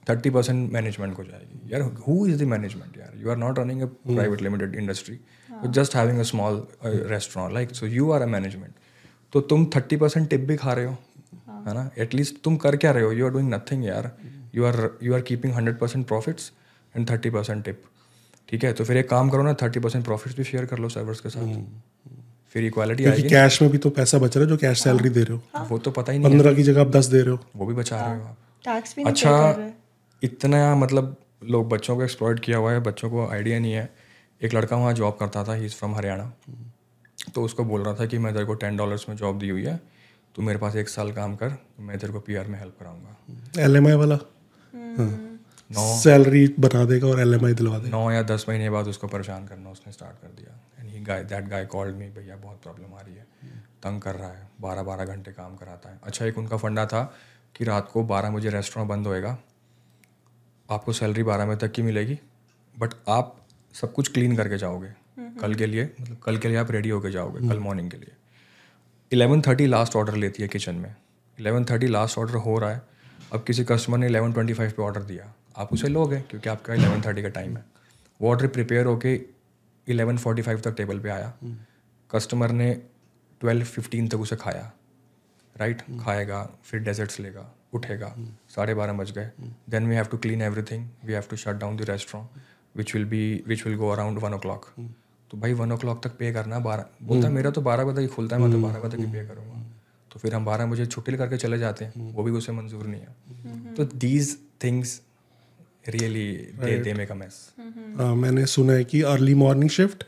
थर्टी परसेंट मैनेजमेंट को जाएगी। यार हु इज़ द मैनेजमेंट यार? You are not running a private limited industry just having a small restaurant like so you are a management तो तुम थर्टी परसेंट टिप भी खा रहे हो है। ना? एटलीस्ट तुम कर क्या रहे हो? यू आर डूइंग नथिंग यार। You are you are keeping hundred percent profits and thirty percent tip ठीक है? तो फिर एक काम करो ना थर्टी परसेंट प्रॉफिट्स भी शेयर कर लो सर्वर्स के साथ। फिर इक्वालिटी आएगी कैश में भी तो पैसा बच रहा है जो कैश सैलरी दे रहे हो। वो तो पता ही नहीं पंद्रह की जगह आप दस दे रहे हो। वो भी बचा रहे हो आप। टैक्स भी अच्छा pay कर रहे। इतना मतलब लोग बच्चों को एक्सप्लॉयट किया हुआ है बच्चों को आइडिया नहीं है। एक लड़का वहाँ जॉब करता था ही इज़ फ्रॉम हरियाणा तो उसको बोल रहा था कि मैं तेरे को टेन डॉलर्स में जॉब दी हुई है तू मेरे पास एक साल काम कर मैं तेरे को पीआर में हेल्प कराऊँगा। एल वाला? सैलरी बना देगा और एलएमआई दिलवा देगा। नौ या दस महीने बाद उसको परेशान करना उसने स्टार्ट कर दिया। And he guy that guy called me भैया बहुत प्रॉब्लम आ रही है। तंग कर रहा है। बारह बारह घंटे काम कराता है। अच्छा एक उनका फंडा था कि रात को बारह बजे रेस्टोरेंट बंद होएगा। आपको सैलरी बारह बजे तक की मिलेगी बट आप सब कुछ क्लीन करके जाओगे। कल के लिए मतलब कल के लिए आप रेडी होके जाओगे कल मॉर्निंग के लिए। इलेवन थर्टी लास्ट ऑर्डर लेती है किचन में। इलेवन थर्टी लास्ट ऑर्डर हो रहा है। अब किसी कस्टमर ने इलेवन ट्वेंटी फाइव पर ऑर्डर दिया आप उसे लोगे? क्योंकि आपका इलेवन थर्टी का टाइम है। वो ऑर्डर प्रिपेयर होके इलेवन फोर्टी फाइव तक टेबल पे आया। कस्टमर ने ट्वेल्व फिफ्टीन तक उसे खाया। Right right? खाएगा फिर डेजर्ट्स लेगा उठेगा। साढ़े बारह बज गए। Then we have to clean everything we have to shut down the restaurant which will be which will go around one o'clock तो भाई वन ओ क्लॉक तक पे करना बारह बोलता है मेरा तो बारह बजे ही खुलता है मैं तो बारह बजे ही पे करूँगा। तो फिर हम बारह बजे छुट्टी करके चले जाते हैं। वो भी उसे मंजूर नहीं है। तो these things really they they make a mess हाँ, मैंने सुना है कि अर्ली मॉर्निंग शिफ्ट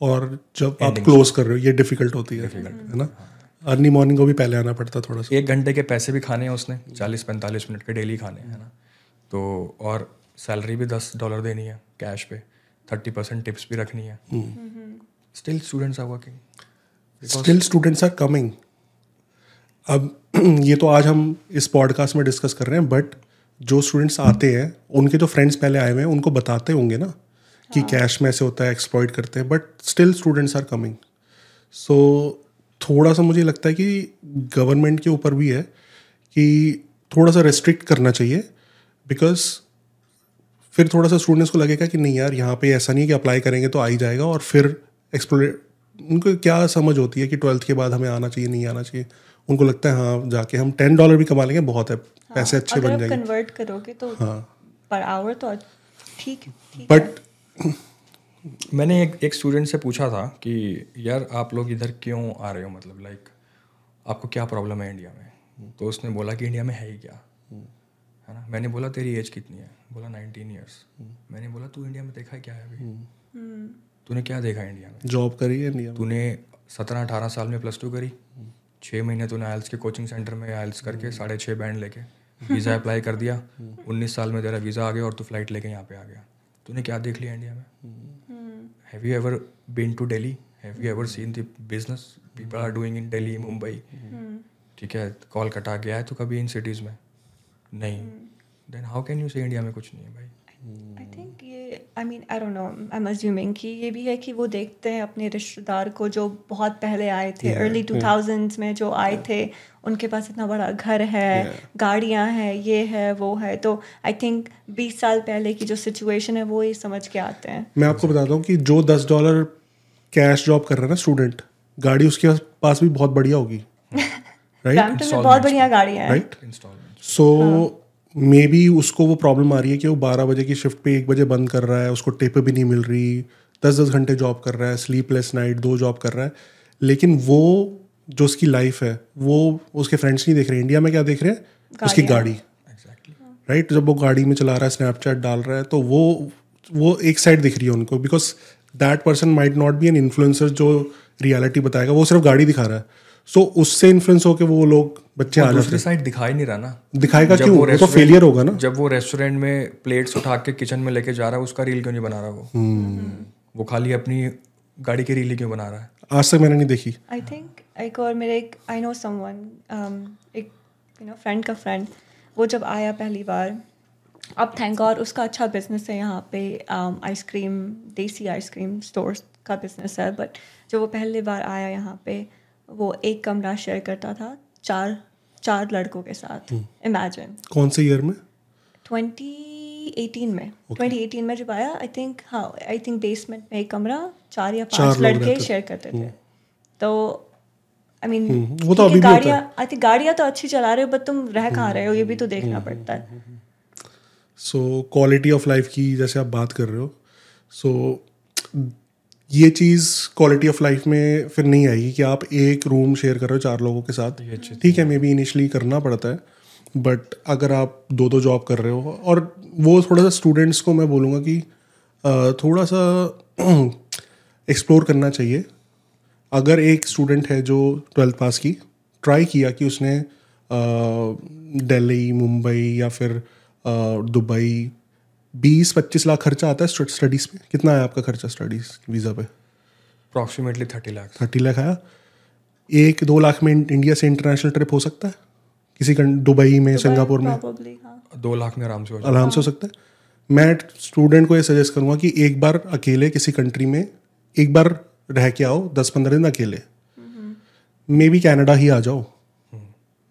और जब आप क्लोज कर रहे हो ये डिफ़िकल्ट होती है है ना? अर्ली मॉर्निंग को भी पहले आना पड़ता है थोड़ा सा। एक घंटे के पैसे भी खाने हैं उसने चालीस पैंतालीस मिनट के डेली खाने हैं ना? तो और सैलरी भी दस डॉलर देनी है कैश पे। थर्टी परसेंट टिप्स भी रखनी है। Still students are working still students are coming अब ये तो आज हम इस पॉडकास्ट में डिस्कस कर रहे हैं बट जो स्टूडेंट्स आते हैं उनके जो फ्रेंड्स पहले आए हुए हैं उनको बताते होंगे ना कि कैश में ऐसे होता है एक्सप्लॉइट करते हैं but still students are coming so थोड़ा सा मुझे लगता है कि गवर्नमेंट के ऊपर भी है कि थोड़ा सा रेस्ट्रिक्ट करना चाहिए बिकॉज़ फिर थोड़ा सा स्टूडेंट्स को लगेगा कि नहीं यार यहाँ पे ऐसा नहीं है कि अप्लाई करेंगे तो आ ही जाएगा और फिर एक्सप्लोर उनको क्या समझ होती है कि ट्वेल्थ के बाद हमें आना चाहिए नहीं आना चाहिए? उनको लगता है हाँ जाके हम टेन डॉलर भी कमा लेंगे बहुत है पैसे अच्छे अगर बन जाएँगे। कन्वर्ट करोगे तो हाँ। पर आवर तो ठीक ठीक बट मैंने एक एक स्टूडेंट से पूछा था कि यार आप लोग इधर क्यों आ रहे हो? मतलब लाइक आपको क्या प्रॉब्लम है इंडिया में? तो उसने बोला कि इंडिया में है ही क्या? है ना? मैंने बोला तेरी एज कितनी है? बोला नाइनटीन ईयर्स मैंने बोला तू इंडिया में देखा है क्या है अभी? तूने क्या देखा इंडिया में? जॉब करी है इंडिया तूने सत्रह अठारह साल में प्लस टू करी। छः महीने तूने आयल्स के कोचिंग सेंटर में आयल्स करके साढ़े छः बैंड लेके वीज़ा अप्लाई कर दिया। उन्नीस साल में तेरा वीज़ा आ गया और तू फ़्लाइट लेके यहाँ पे आ गया। तूने क्या देख लिया इंडिया में? Have you ever been to Delhi have you ever seen the business people are doing in Delhi Mumbai ठीक है कोलकाता गया है तो कभी इन सिटीज़ में? नहीं। Then how can you say India में कुछ नहीं है भाई? I mean I don't know I am assuming कि ये भी है कि वो देखते हैं अपने रिश्तेदार को जो बहुत पहले आए थे अर्ली टू थाउजेंड्स में जो आए yeah. थे उनके पास इतना बड़ा घर है गाड़ियाँ हैं ये है वो है। तो आई थिंक बीस साल पहले की जो सिचुएशन है वो ही समझ के आते हैं। मैं आपको बताता हूँ कि जो दस डॉलर कैश जॉब कर रहा है ना स्टूडेंट गाड़ी उसके पास भी बहुत बढ़िया होगी। राइट बहुत बढ़िया गाड़ियाँ हैं। राइट सो मे बी उसको वो प्रॉब्लम आ रही है कि वो बारह बजे की शिफ्ट पे एक बजे बंद कर रहा है उसको टिप भी नहीं मिल रही दस दस घंटे जॉब कर रहा है स्लीपलेस नाइट दो जॉब कर रहा है। लेकिन वो जो उसकी लाइफ है वो उसके फ्रेंड्स नहीं देख रहे। इंडिया में क्या देख रहे हैं? उसकी गाड़ी। एग्जैक्टली राइट जब वो गाड़ी में चला रहा है स्नैपचैट डाल रहा है तो वो वो एक साइड दिख रही है उनको। Because that person might not be an influencer जो रियलिटी बताएगा वो सिर्फ़ गाड़ी दिखा रहा है। सो so, उससे इन्फ्लुएंस होके वो लोग बच्चे आ जाते दूसरी साइड दिखाई नहीं रहा ना। दिखाएगा क्यों? वो तो फेलियर होगा ना। जब वो रेस्टोरेंट में प्लेट्स उठा के किचन में लेके जा रहा है उसका रील क्यों नहीं बना रहा वो? वो खाली अपनी गाड़ी की रील क्यों बना रहा है? आज तक मैंने नहीं देखी। आई थिंक एक और मेरे एक आई नो समवन एक यू नो फ्रेंड का फ्रेंड वो जब आया पहली बार अब थैंक गॉड उसका अच्छा बिज़नेस है यहाँ पे आइसक्रीम देसी आइसक्रीम स्टोर्स का बिज़नेस है बट जब वो पहली बार आया यहाँ पे वो एक कमरा शेयर करता था चार चार लड़कों के साथ। इमेजिन कौन से ईयर में? 2018 में। 2018 में जब आया आई थिंक हाँ आई थिंक बेसमेंट में एक कमरा चार या पाँच लड़के शेयर करते थे। तो आई मीन हम्म, वो तो अभी गाड़ियाँ आई थिंक गाड़ियाँ तो अच्छी चला रहे हो बट तुम रह कहाँ रहे हो? ये भी तो देखना हम्म, पड़ता है। सो क्वालिटी ऑफ़ लाइफ की जैसे आप बात कर रहे हो सो ये चीज़ क्वालिटी ऑफ़ लाइफ में फिर नहीं आएगी कि आप एक रूम शेयर कर रहे हो चार लोगों के साथ। ठीक है मे बी इनिशली करना पड़ता है बट अगर आप दो दो जॉब कर रहे हो और वो थोड़ा सा स्टूडेंट्स को मैं बोलूँगा कि थोड़ा सा एक्सप्लोर करना चाहिए। अगर एक स्टूडेंट है जो ट्वेल्थ पास की ट्राई किया कि उसने दिल्ली मुंबई या फिर दुबई बीस पच्चीस लाख खर्चा आता है स्टडीज़ पे कितना है आपका खर्चा स्टडीज़ वीज़ा पे? Approximately thirty lakh thirty lakh आया। एक दो लाख में इंडिया से इंटरनेशनल ट्रिप हो सकता है? किसी कं- दुबई में सिंगापुर में? हाँ। दो लाख में आराम से हो आराम से हो सकता है। मैं स्टूडेंट को ये सजेस्ट करूँगा कि एक बार अकेले किसी कंट्री में एक बार रह के आओ दस पंद्रह दिन अकेले। मे बी कैनेडा ही आ जाओ।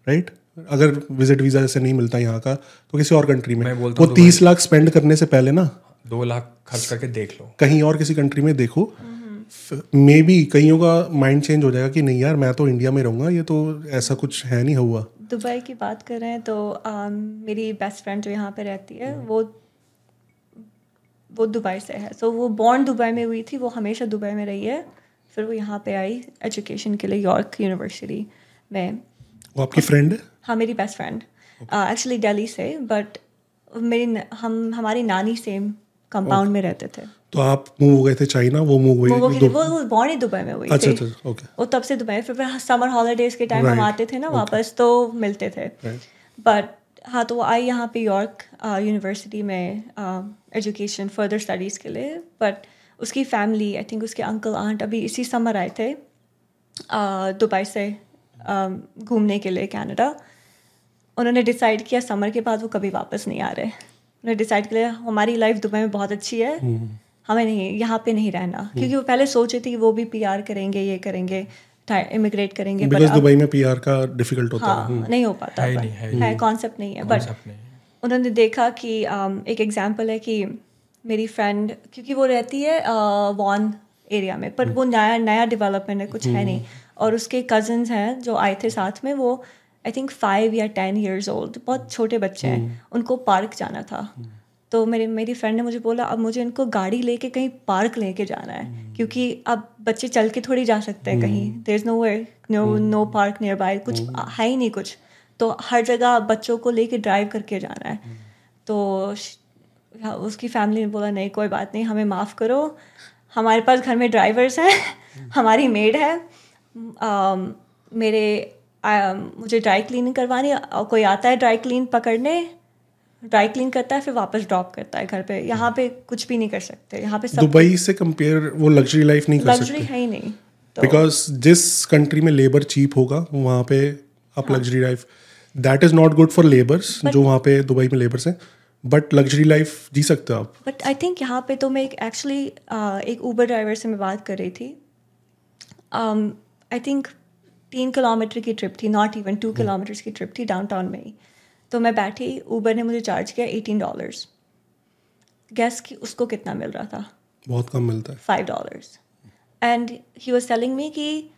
राइट अगर विज़िट वीज़ा जैसे नहीं मिलता यहाँ का तो किसी और कंट्री में। वो तीस लाख स्पेंड करने से पहले ना दो लाख खर्च करके देख लो। कहीं और किसी कंट्री में देखो मे बी कईयों का माइंड चेंज हो जाएगा कि नहीं यार मैं तो इंडिया में रहूँगा ये तो ऐसा कुछ है नहीं हुआ। दुबई की बात कर रहे हैं तो um, मेरी बेस्ट फ्रेंड जो यहाँ पे रहती है वो वो दुबई से है। सो so, वो बॉर्न दुबई में हुई थी वो हमेशा दुबई में रही है। फिर वो यहाँ पे आई एजुकेशन के लिए यॉर्क यूनिवर्सिटी में। वो आपकी फ्रेंड है? हाँ मेरी बेस्ट फ्रेंड एक्चुअली दिल्ली से बट मेरी हम हमारी नानी सेम कंपाउंड में रहते थे. तो आप मूव हो गए थे चाइना वो मूव हुई वो वो बॉर्न ही दुबई में हुई अच्छा थी. अच्छा ओके वो तब से दुबई फिर समर हॉलीडेज के टाइम हम आते थे ना वापस तो मिलते थे. बट हाँ तो वो आई यहाँ पे यॉर्क यूनिवर्सिटी में एजुकेशन फर्दर स्टडीज़ के लिए. बट उसकी फैमिली आई थिंक उसके अंकल आंट अभी इसी समर आए थे uh, दुबई से um, घूमने के लिए कनाडा उन्होंने डिसाइड किया समर के बाद वो कभी वापस नहीं आ रहे। उन्होंने डिसाइड किया हमारी लाइफ दुबई में बहुत अच्छी है। हमें नहीं यहाँ पे नहीं रहना। क्योंकि वो पहले सोचे थे कि वो भी पीआर करेंगे ये करेंगे इमिग्रेट करेंगे बिकॉज़ दुबई में पीआर का डिफ़िकल्ट होता हाँ। है नहीं हो पाता। है कॉन्सेप्ट नहीं। है बट। उन्होंने देखा कि um, एक एग्जांपल है कि मेरी फ्रेंड क्योंकि वो रहती है वॉन एरिया में पर वो नया नया डेवलपमेंट है कुछ है नहीं। और उसके कजन्स हैं जो आए थे साथ में वो आई थिंक फाइव या टेन ईयर्स ओल्ड बहुत छोटे बच्चे हैं। उनको पार्क जाना था। तो मेरे मेरी फ्रेंड ने मुझे बोला अब मुझे इनको गाड़ी लेके कहीं पार्क लेके जाना है। क्योंकि अब बच्चे चल के थोड़ी जा सकते हैं कहीं। There is no way no no park nearby कुछ है ही नहीं कुछ। तो हर जगह बच्चों को लेके ड्राइव करके जाना है। तो हाँ, उसकी फैमिली ने बोला नहीं कोई बात नहीं हमें माफ़ करो। हमारे पास घर में ड्राइवर्स हैं हमारी मेड है। अम, मेरे आ, मुझे ड्राई क्लीनिंग करवानी और कोई आता है ड्राई क्लीन पकड़ने ड्राई क्लीन करता है फिर वापस ड्रॉप करता है घर पे। यहाँ पे कुछ भी नहीं कर सकते यहाँ पे सब दुबई से कंपेयर वो लग्जरी लाइफ नहीं कर लग्जरी सकते। है ही नहीं तो बिकॉज़ जिस कंट्री में लेबर चीप होगा वहाँ पे आप। Luxury life that is not good for labours जो वहाँ पे दुबई में लेबर्स हैं। बट लग्जरी लाइफ जी सकते हो आप। बट आई थिंक यहाँ पे तो मैं एक एक्चुअली एक ऊबर ड्राइवर से मैं बात कर रही थी। आई um, थिंक तीन किलोमीटर की ट्रिप थी नॉट इवन टू किलोमीटर्स की ट्रिप थी डाउनटाउन में ही। तो मैं बैठी ऊबर ने मुझे चार्ज किया एटीन डॉलर्स गैस की उसको कितना मिल रहा था? बहुत कम मिलता है। Five dollars and he was telling me कि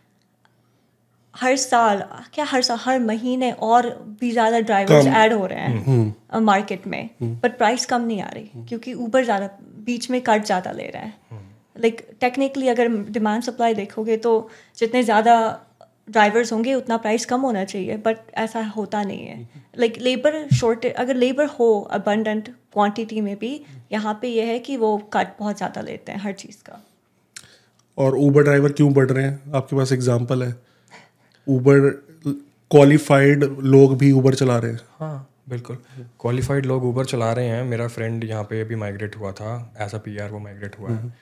हर साल क्या हर साल हर महीने और भी ज़्यादा ड्राइवर्स। ऐड हो रहे हैं मार्केट में। बट प्राइस कम नहीं आ रही क्योंकि ऊबर ज़्यादा बीच में कट ज़्यादा ले रहा है। लाइक टेक्निकली अगर डिमांड सप्लाई देखोगे तो जितने ज़्यादा ड्राइवर्स होंगे उतना प्राइस कम होना चाहिए बट ऐसा होता नहीं है। लाइक लेबर शॉर्टेज अगर लेबर हो अबंडेंट क्वांटिटी में भी यहाँ पे यह है कि वो कट बहुत ज़्यादा लेते हैं हर चीज़ का। और ऊबर ड्राइवर क्यों बढ़ रहे हैं? आपके पास एग्ज़ाम्पल है। ऊबर क्वालिफाइड लोग भी ऊबर चला रहे हैं। हाँ बिल्कुल। क्वालिफाइड लोग ऊबर चला रहे हैं। मेरा फ्रेंड यहाँ पे अभी माइग्रेट हुआ था एज अ पी वो माइग्रेट हुआ है।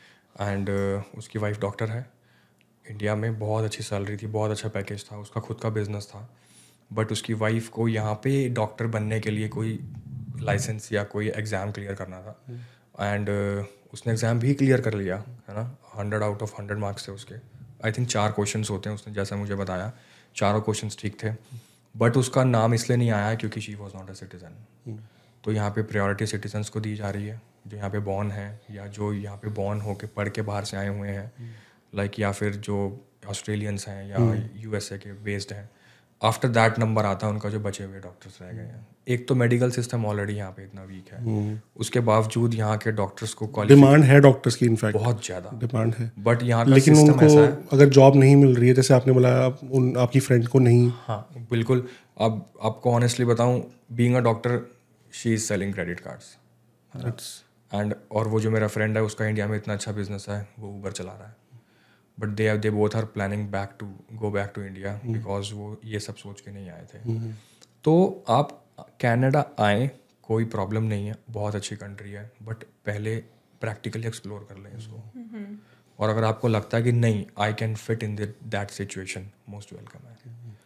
एंड uh, उसकी वाइफ डॉक्टर है। इंडिया में बहुत अच्छी सैलरी थी बहुत अच्छा पैकेज था उसका खुद का बिज़नेस था। बट उसकी वाइफ को यहाँ पे डॉक्टर बनने के लिए कोई लाइसेंस या कोई एग्ज़ाम क्लियर करना था। एंड uh, उसने एग्ज़ाम भी क्लियर कर लिया है ना? Hundred out of hundred marks थे उसके। आई थिंक चार क्वेश्चंस होते हैं उसने जैसा मुझे बताया। चारों क्वेश्चंस ठीक थे। बट उसका नाम इसलिए नहीं आया क्योंकि she was not a citizen तो यहाँ पे प्रायोरिटी सिटीजन्स को दी जा रही है जो यहाँ पे बॉर्न है या जो यहाँ पे बॉर्न होके पढ़ के बाहर से आए हुए हैं। लाइक like, या फिर जो ऑस्ट्रेलियंस हैं या यूएसए के बेस्ड हैं आफ्टर दैट नंबर आता है उनका जो बचे हुए डॉक्टर्स रह गए हैं। एक तो मेडिकल सिस्टम ऑलरेडी यहाँ पे इतना वीक है। उसके बावजूद यहाँ के डॉक्टर्स को डिमांड है डॉक्टर्स की इनफैक्ट बहुत ज़्यादा। डिमांड है। बट यहाँ लेकिन उनको ऐसा है। अगर जॉब नहीं मिल रही है जैसे आपने बोला आप, उन आपकी फ्रेंड को नहीं। हाँ बिल्कुल। अब आपको ऑनेस्टली बताऊँ being a doctor she is selling credit cards and और वो जो मेरा फ्रेंड है उसका इंडिया में इतना अच्छा बिज़नेस है वो ऊबर चला रहा है। But they they both are planning back to go back to India because वो ये सब सोच के नहीं आए थे। तो आप कैनेडा आए कोई प्रॉब्लम नहीं है बहुत अच्छी कंट्री है बट पहले प्रैक्टिकली एक्सप्लोर कर लें इसको। और अगर आपको लगता है कि नहीं I can fit in that situation most welcome है।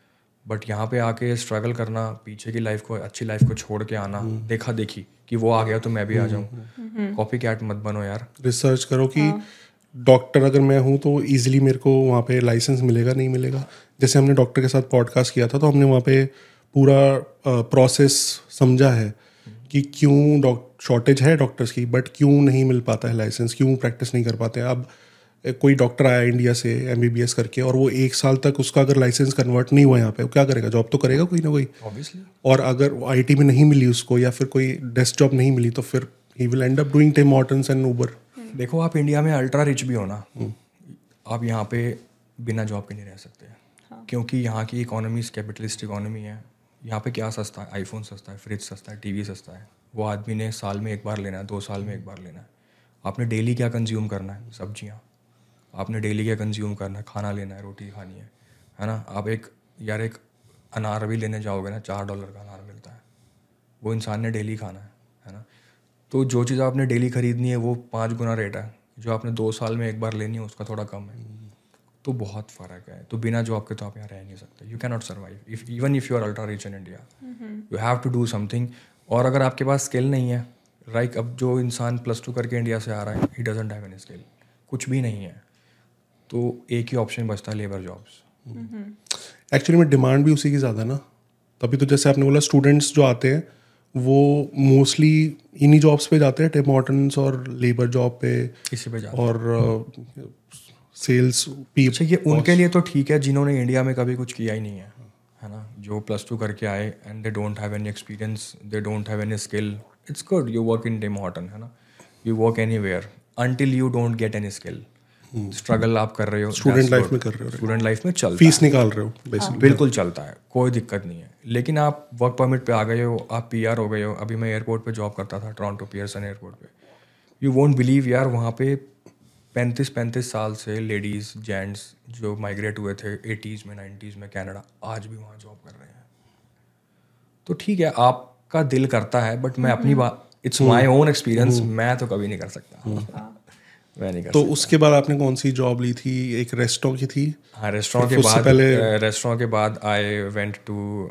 बट यहाँ पे आके स्ट्रगल करना पीछे की लाइफ को अच्छी लाइफ को छोड़ के आना देखा देखी कि वो आ गया तो मैं भी आ जाऊँ। कॉपी कैट मत बनो यार। रिसर्च करो कि डॉक्टर अगर मैं हूँ तो ईजिली मेरे को वहाँ पे लाइसेंस मिलेगा नहीं मिलेगा। जैसे हमने डॉक्टर के साथ पॉडकास्ट किया था तो हमने वहाँ पे पूरा प्रोसेस समझा है कि क्यों शॉर्टेज है डॉक्टर्स की बट क्यों नहीं मिल पाता है लाइसेंस क्यों प्रैक्टिस नहीं कर पाते अब कोई डॉक्टर आया इंडिया से एमबीबीएस करके और वो एक साल तक उसका अगर लाइसेंस कन्वर्ट नहीं हुआ यहाँ पे वो क्या करेगा? जॉब तो करेगा कोई ना कोई। ऑब्वियसली और अगर आईटी में नहीं मिली उसको या फिर कोई डेस्क जॉब नहीं मिली तो फिर he will end up doing Tim Hortons and Uber देखो आप इंडिया में अल्ट्रा रिच भी हो ना आप यहाँ पे बिना जॉब के नहीं रह सकते। हाँ. क्योंकि यहाँ की इकोनॉमी कैपिटलिस्ट इकोनॉमी है। यहाँ पे क्या सस्ता है? आईफोन सस्ता है फ्रिज सस्ता है टीवी सस्ता है। वो आदमी ने साल में एक बार लेना है दो साल में एक बार लेना है। आपने डेली क्या कंज्यूम करना है? सब्ज़ियाँ। आपने डेली क्या कंज्यूम करना है? खाना लेना है रोटी खानी है। है ना? आप एक यार एक अनार भी लेने जाओगे ना चार डॉलर का अनार मिलता है। वो इंसान ने डेली खाना है। तो जो चीज़ आपने डेली खरीदनी है वो पाँच गुना रेट है। जो आपने दो साल में एक बार लेनी है उसका थोड़ा कम है। तो बहुत फ़र्क है। तो बिना जॉब के तो आप यहाँ रह नहीं सकते। You can not survive if even if you are ultra rich in India you have to do something और अगर आपके पास स्किल नहीं है लाइक अब जो इंसान प्लस टू करके इंडिया से आ रहा है he doesn't have any skill कुछ भी नहीं है। तो एक ही ऑप्शन बचता है लेबर जॉब्स एक्चुअली में डिमांड भी उसी की ज़्यादा है ना। तभी तो जैसे आपने बोला स्टूडेंट्स जो आते हैं वो मोस्टली इन्हीं जॉब्स पे जाते हैं टिम हॉर्टन्स और लेबर जॉब पे इसी पे जाते और सेल्स पी अच्छा ये उनके लिए तो ठीक है जिन्होंने इंडिया में कभी कुछ किया ही नहीं है है ना? जो प्लस टू करके आए and they don't have any experience they don't have any skill it's good you work in Tim Hortons है ना? You work anywhere until you don't get any skill struggle आप कर रहे हो स्टूडेंट लाइफ में कर रहे हो स्टूडेंट लाइफ में चलता फ़ीस निकाल रहे हो बेसिकली बिल्कुल चलता है कोई दिक्कत नहीं है। लेकिन आप वर्क परमिट पे आ गए हो आप पीआर हो गए हो अभी मैं एयरपोर्ट पे जॉब करता था टोरंटो पियर्सन एयरपोर्ट पे। यू वोंट बिलीव यार वहाँ पे पैंतीस पैंतीस साल से लेडीज़ जेंट्स जो माइग्रेट हुए थे एटीज़ में नाइन्टीज़ में कनाडा आज भी वहाँ जॉब कर रहे हैं। तो ठीक है आपका दिल करता है बट मैं अपनी बात इट्स माई ओन एक्सपीरियंस मैं तो कभी नहीं कर सकता। मैं नहीं कर तो उसके बाद आपने कौन सी जॉब ली थी? एक रेस्टोरेंट की थी? हाँ रेस्टोरेंट के बाद पहले- रेस्टोरेंट के बाद I went to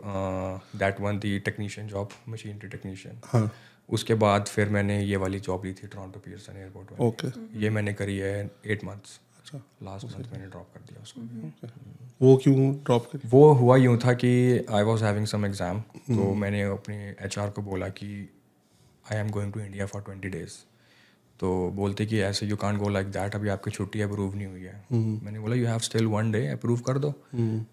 that one the technician job machinery technician हाँ। उसके बाद फिर मैंने ये वाली जॉब ली थी टोरंटो पियर्सन एयरपोर्ट में ओके ये मैंने करी है एट मंथ्स अच्छा। लास्ट मंथ मैंने ड्रॉप कर दिया उसको। वो क्यों ड्रॉप करी वो हुआ यूँ था कि I was having some exam तो मैंने अपने एच को बोला कि I am going to India for twenty days तो बोलते कि ऐसे you can't go like that अभी आपकी छुट्टी अप्रूव नहीं हुई है। मैंने बोला you have still one day approve कर दो।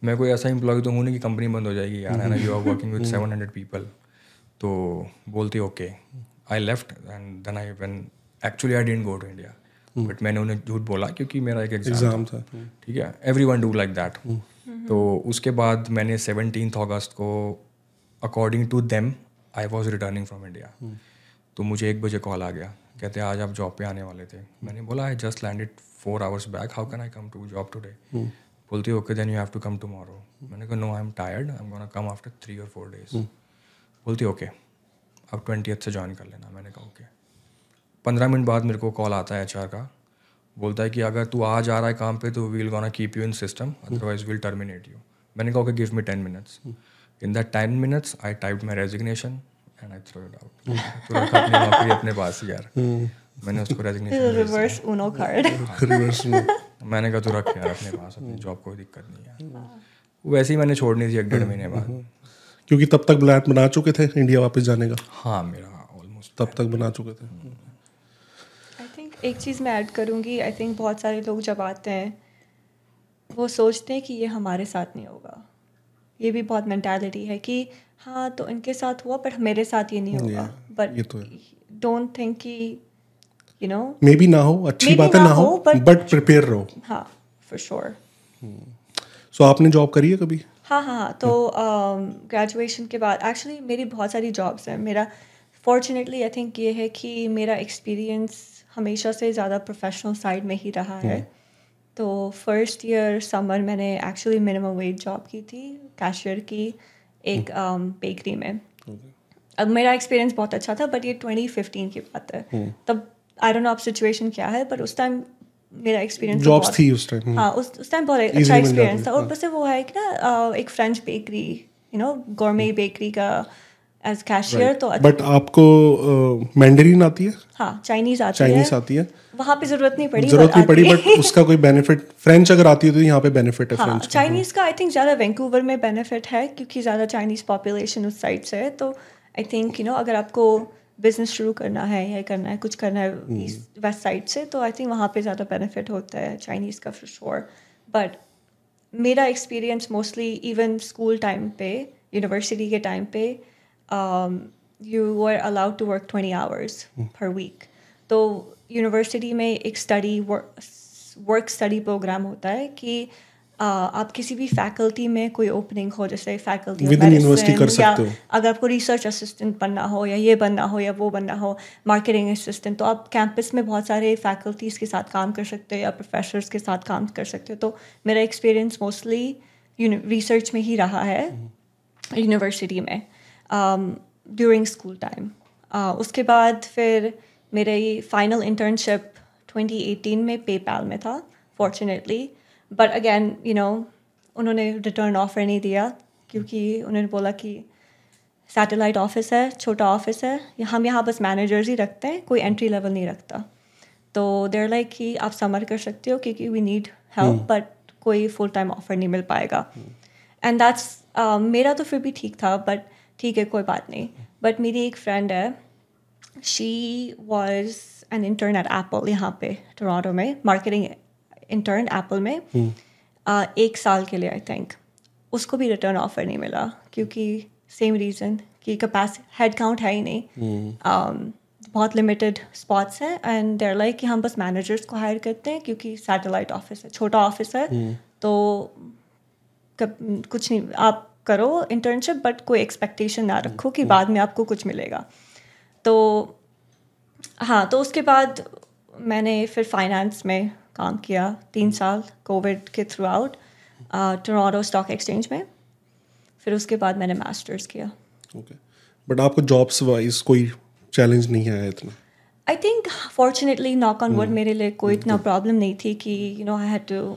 मैं कोई ऐसा एम्प्लॉय तो हूँ नहीं कि कंपनी बंद हो जाएगी यार है ना? You are working with seven hundred people तो बोलते okay I left and then I when actually I didn't go to India but मैंने उन्हें झूठ बोला क्योंकि मेरा एक एग्ज़ाम एग्ज़ाम था। ठीक है? Everyone do like that तो उसके बाद मैंने सेवनटीन अगस्त को according to them I was returning from India तो मुझे एक बजे कॉल आ गया। कहते आज आप जॉब पे आने वाले थे। मैंने बोला I just landed four hours back how can I come to job today बोलती okay then you have to come tomorrow मैंने कहा no I am tired I am gonna come after three और फोर डेज़ बोलती okay अब twenty से join कर लेना. मैंने कहा ओके पंद्रह मिनट बाद मेरे को कॉल आता है एचआर का। बोलता है कि अगर तू आज आ रहा है काम पे तो we'll gonna keep you in system otherwise will terminate you मैंने कहा okay give me ten minutes in that ten minutes I type my resignation and I throw it out तो रखा अपनी नौकरी अपने पास ही यार। मैंने उसको resignation reverse Uno card reverse मैंने कहा तू रख यार अपने पास अपनी जॉब कोई दिक्कत नहीं है। वैसे ही मैंने छोड़नी थी एक डेढ़ महीने बाद। क्योंकि तब तक प्लान बना चुके थे इंडिया वापस जाने का। हाँ मेरा ऑलमोस्ट तब तक बना चुके थे। आई थिंक एक चीज़ मैं ऐड करूँगी आई थिंक बहुत सारे लोग जब आते हैं वो सोचते हैं कि ये हमारे साथ नहीं होगा। ये भी बहुत मैंटेलिटी है कि हाँ तो इनके साथ हुआ पर मेरे साथ ये नहीं होगा। बट ये तो डोंट थिंक कि यू नो मे बी ना हो अच्छी बात है ना हो हो, बट प्रिपेयर रहो। हाँ फॉर श्योर सो आपने जॉब करी है कभी? हाँ हाँ हाँ तो ग्रेजुएशन के बाद एक्चुअली मेरी बहुत सारी जॉब्स हैं। मेरा फॉर्चुनेटली आई थिंक ये है कि मेरा एक्सपीरियंस हमेशा से ज़्यादा प्रोफेशनल साइड में ही रहा है। तो फ़र्स्ट ईयर समर मैंने एक्चुअली मिनिमम वेज जॉब की थी कैशियर की। एक बेकरी में। अब मेरा एक्सपीरियंस बहुत अच्छा था बट ये 2015 की बात है। तब आई डोंट नो अब सिचुएशन क्या है पर उस टाइम मेरा एक्सपीरियंस जॉब्स थी उस टाइम हाँ उस उस टाइम बहुत अच्छा एक्सपीरियंस था। और ऊपर से वो है कि ना एक French bakery you know gourmet bakery का एज कैशियर तो अच्छा- बट आपको मैंडरीन आती है? हाँ चाइनीज़ आती चाइनीज़ आती है? वहाँ पे ज़रूरत नहीं पड़ी ज़रूरत नहीं पड़ी बट उसका कोई बेनिफिट फ्रेंच अगर आती है तो यहाँ पे बेनिफिट है हाँ चाइनीज़ का। आई थिंक ज़्यादा वैंकूवर में बेनिफिट है क्योंकि ज़्यादा चाइनीज़ पॉपुलेशन उस साइड से है तो आई थिंक यू नो अगर आपको बिज़नेस शुरू करना है या करना है कुछ करना है वेस्ट साइड से तो आई थिंक वहाँ पे ज़्यादा बेनिफिट होता है चाइनीज़ का फॉर श्योर बट मेरा experience mostly even school time पे यूनिवर्सिटी के टाइम पे you are allowed to work twenty hours per week तो यूनिवर्सिटी में एक स्टडी वर्क स्टडी प्रोग्राम होता है कि uh, आप किसी भी फैकल्टी में कोई ओपनिंग हो जैसे फैकल्टी university कर सकते हो। अगर आपको रिसर्च असिस्टेंट बनना हो या ये बनना हो या वो बनना हो मार्केटिंग असिस्टेंट तो आप कैंपस में बहुत सारे फैकल्टीज़ के साथ काम कर सकते हो या प्रोफेसर्स के साथ काम कर सकते हो तो मेरा एक्सपीरियंस मोस्टली रिसर्च में ही रहा है यूनिवर्सिटी में ड्यूरिंग स्कूल टाइम उसके बाद फिर मेरे फाइनल इंटर्नशिप 2018 में पेपैल में था fortunately but again you know उन्होंने रिटर्न ऑफ़र नहीं दिया क्योंकि उन्होंने बोला कि सैटेलाइट ऑफ़िस है छोटा ऑफ़िस है हम यहाँ बस मैनेजर्स ही रखते हैं कोई एंट्री लेवल नहीं रखता. तो देर लाइक कि आप समर कर सकते हो क्योंकि वी नीड हेल्प बट कोई फुल टाइम ऑफ़र नहीं मिल पाएगा. एंड दैट्स मेरा तो फिर भी ठीक था बट ठीक है कोई बात नहीं. बट मेरी एक फ्रेंड है she was an intern at Apple यहाँ पे टोरंटो में. मार्केटिंग इंटर्न एप्पल में. Uh, एक साल के लिए आई थिंक उसको भी रिटर्न ऑफ़र नहीं मिला क्योंकि सेम रीज़न कि कैपेसिटी हेड काउंट है ही नहीं. Um, बहुत लिमिटेड स्पॉट्स हैं एंड देर लाइक कि हम बस मैनेजर्स को हायर करते हैं क्योंकि सैटेलाइट ऑफ़िस है छोटा ऑफ़िस है. तो कब कुछ नहीं आप करो इंटर्नशिप बट कोई एक्सपेक्टेशन ना रखो कि बाद में आपको कुछ मिलेगा. तो हाँ तो उसके बाद मैंने फिर फाइनेंस में काम किया तीन साल कोविड के throughout Toronto stock exchange में। फिर उसके बाद मैंने मास्टर्स किया। ओके बट आपको जॉब्स वाइज कोई चैलेंज नहीं आया इतना? I think fortunately knock on word मेरे लिए कोई इतना प्रॉब्लम नहीं थी कि you know I had to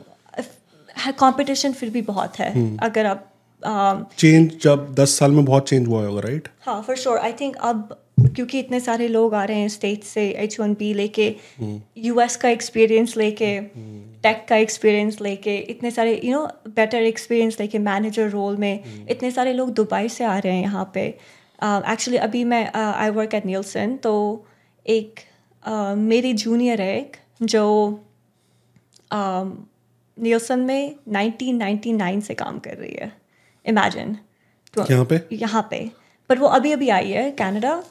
competition फिर भी बहुत है। अगर आप um, चेंज जब दस साल में बहुत चेंज हुआ होगा राइट हाँ फॉर श्योर आई थिंक अब क्योंकि इतने सारे लोग आ रहे हैं स्टेट से एच वन बी लेके यूएस का एक्सपीरियंस लेके टेक का एक्सपीरियंस लेके इतने सारे यू नो बेटर एक्सपीरियंस लेके मैनेजर रोल में इतने सारे लोग दुबई से आ रहे हैं यहाँ पे। एक्चुअली अभी मैं आई वर्क एट नीलसन तो एक uh, मेरी जूनियर है एक जो नीलसन में 1999 से काम कर रही है। इमेजिन यहाँ पे? यहाँ पे। पर वो अभी अभी आई है कनाडा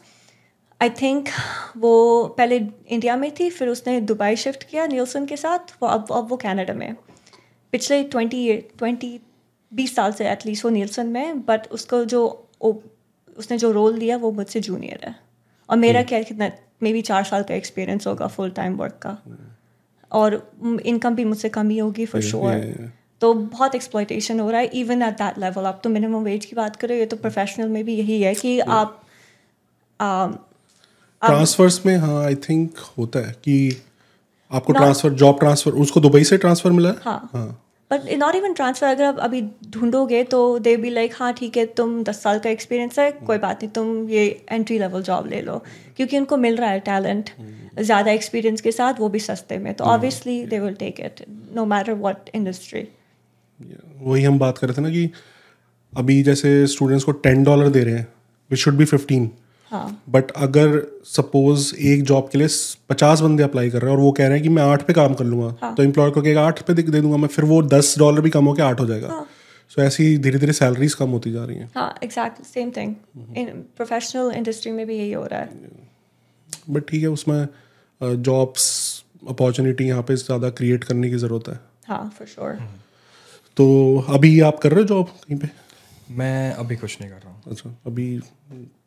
आई थिंक वो पहले इंडिया में थी फिर उसने दुबई शिफ्ट किया नीलसन के साथ वो अब अब वो कनाडा में। पिछले ट्वेंटी ट्वेंटी बीस साल से एटलीस्ट वो नीलसन में बट उसको जो उसने जो रोल दिया वो मुझसे जूनियर है। और मेरा क्या कितना मे बी चार साल का एक्सपीरियंस होगा फुल टाइम वर्क का। और इनकम भी मुझसे कम ही होगी फॉर श्योर तो बहुत एक्सप्लॉयटेशन हो रहा है इवन एट दैट लेवल आप तो मिनिमम वेज की बात करो ये तो प्रोफेशनल में भी यही है कि आप ट्रांसफर्स में हाँ आई थिंक होता है कि आपको ट्रांसफ़र जॉब ट्रांसफ़र उसको दुबई से ट्रांसफ़र मिला है? हाँ। बट नॉट इवन ट्रांसफ़र अगर आप अभी ढूंढोगे तो दे बी लाइक हाँ ठीक है तुम दस साल का एक्सपीरियंस है कोई बात नहीं तुम ये एंट्री लेवल जॉब ले लो। क्योंकि उनको मिल रहा है टैलेंट ज़्यादा एक्सपीरियंस के साथ वो भी सस्ते में तो obviously they will take it no matter what industry वही हम बात कर रहे थे ना कि अभी जैसे स्टूडेंट्स को टेन डॉलर दे रहे हैं विच शुड बी फिफ्टीन हाँ बट अगर सपोज़ एक जॉब के लिए पचास बंदे अप्लाई कर रहे हैं और वो कह रहे हैं कि मैं आठ पे काम कर लूँगा हाँ. तो एम्प्लॉयर को कहेगा आठ पे दे दे दूँगा मैं फिर वो दस डॉलर भी कम होकर आठ हो जाएगा। हाँ. सो so, ऐसी धीरे धीरे सैलरीज कम होती जा रही हैं। हाँ exact same thing in professional industry में भी यही हो रहा है। बट ठीक है उसमें जॉब्स अपॉर्चुनिटी यहाँ पे ज़्यादा क्रिएट करने की ज़रूरत है। हाँ फॉर श्योर तो अभी आप कर रहे हो जॉब कहीं पे? मैं अभी कुछ नहीं कर रहा हूँ। अच्छा अभी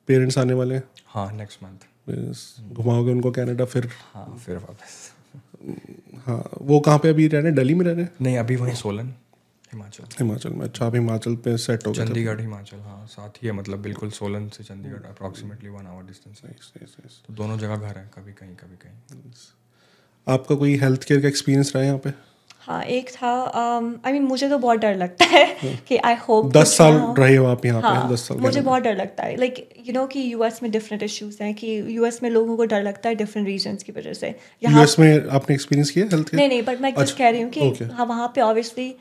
पेरेंट्स आने वाले हैं। हाँ नेक्स्ट मंथ घुमाओगे उनको कनाडा फिर? हाँ फिर वापस। हाँ वो कहाँ पे अभी रह रहे दिल्ली में रह रहे नहीं अभी वहीं सोलन हिमाचल। हिमाचल में। अच्छा आप हिमाचल पे सेट हो गए चंडीगढ़ हिमाचल हाँ साथ ही है मतलब बिल्कुल सोलन से Chandigarh approximately one hour distance है. तो दोनों जगह घर है कभी कहीं कभी कहीं। आपका कोई हेल्थ केयर का एक्सपीरियंस रहा है यहाँ पे? हाँ एक था आई मीन मुझे तो बहुत डर लगता है कि आई होप दस साल रहे हो आप यहाँ पे हाँ दस साल मुझे बहुत डर लगता है। लाइक यू नो कि यूएस में डिफरेंट इश्यूज़ हैं कि यूएस में लोगों को डर लगता है डिफरेंट रीजंस की वजह से। यहाँ यूएस में आपने एक्सपीरियंस किया हेल्थ नहीं नहीं बट मैं जस्ट अच्छा, कह रही हूँ कि हाँ वहाँ पे ऑब्वियसली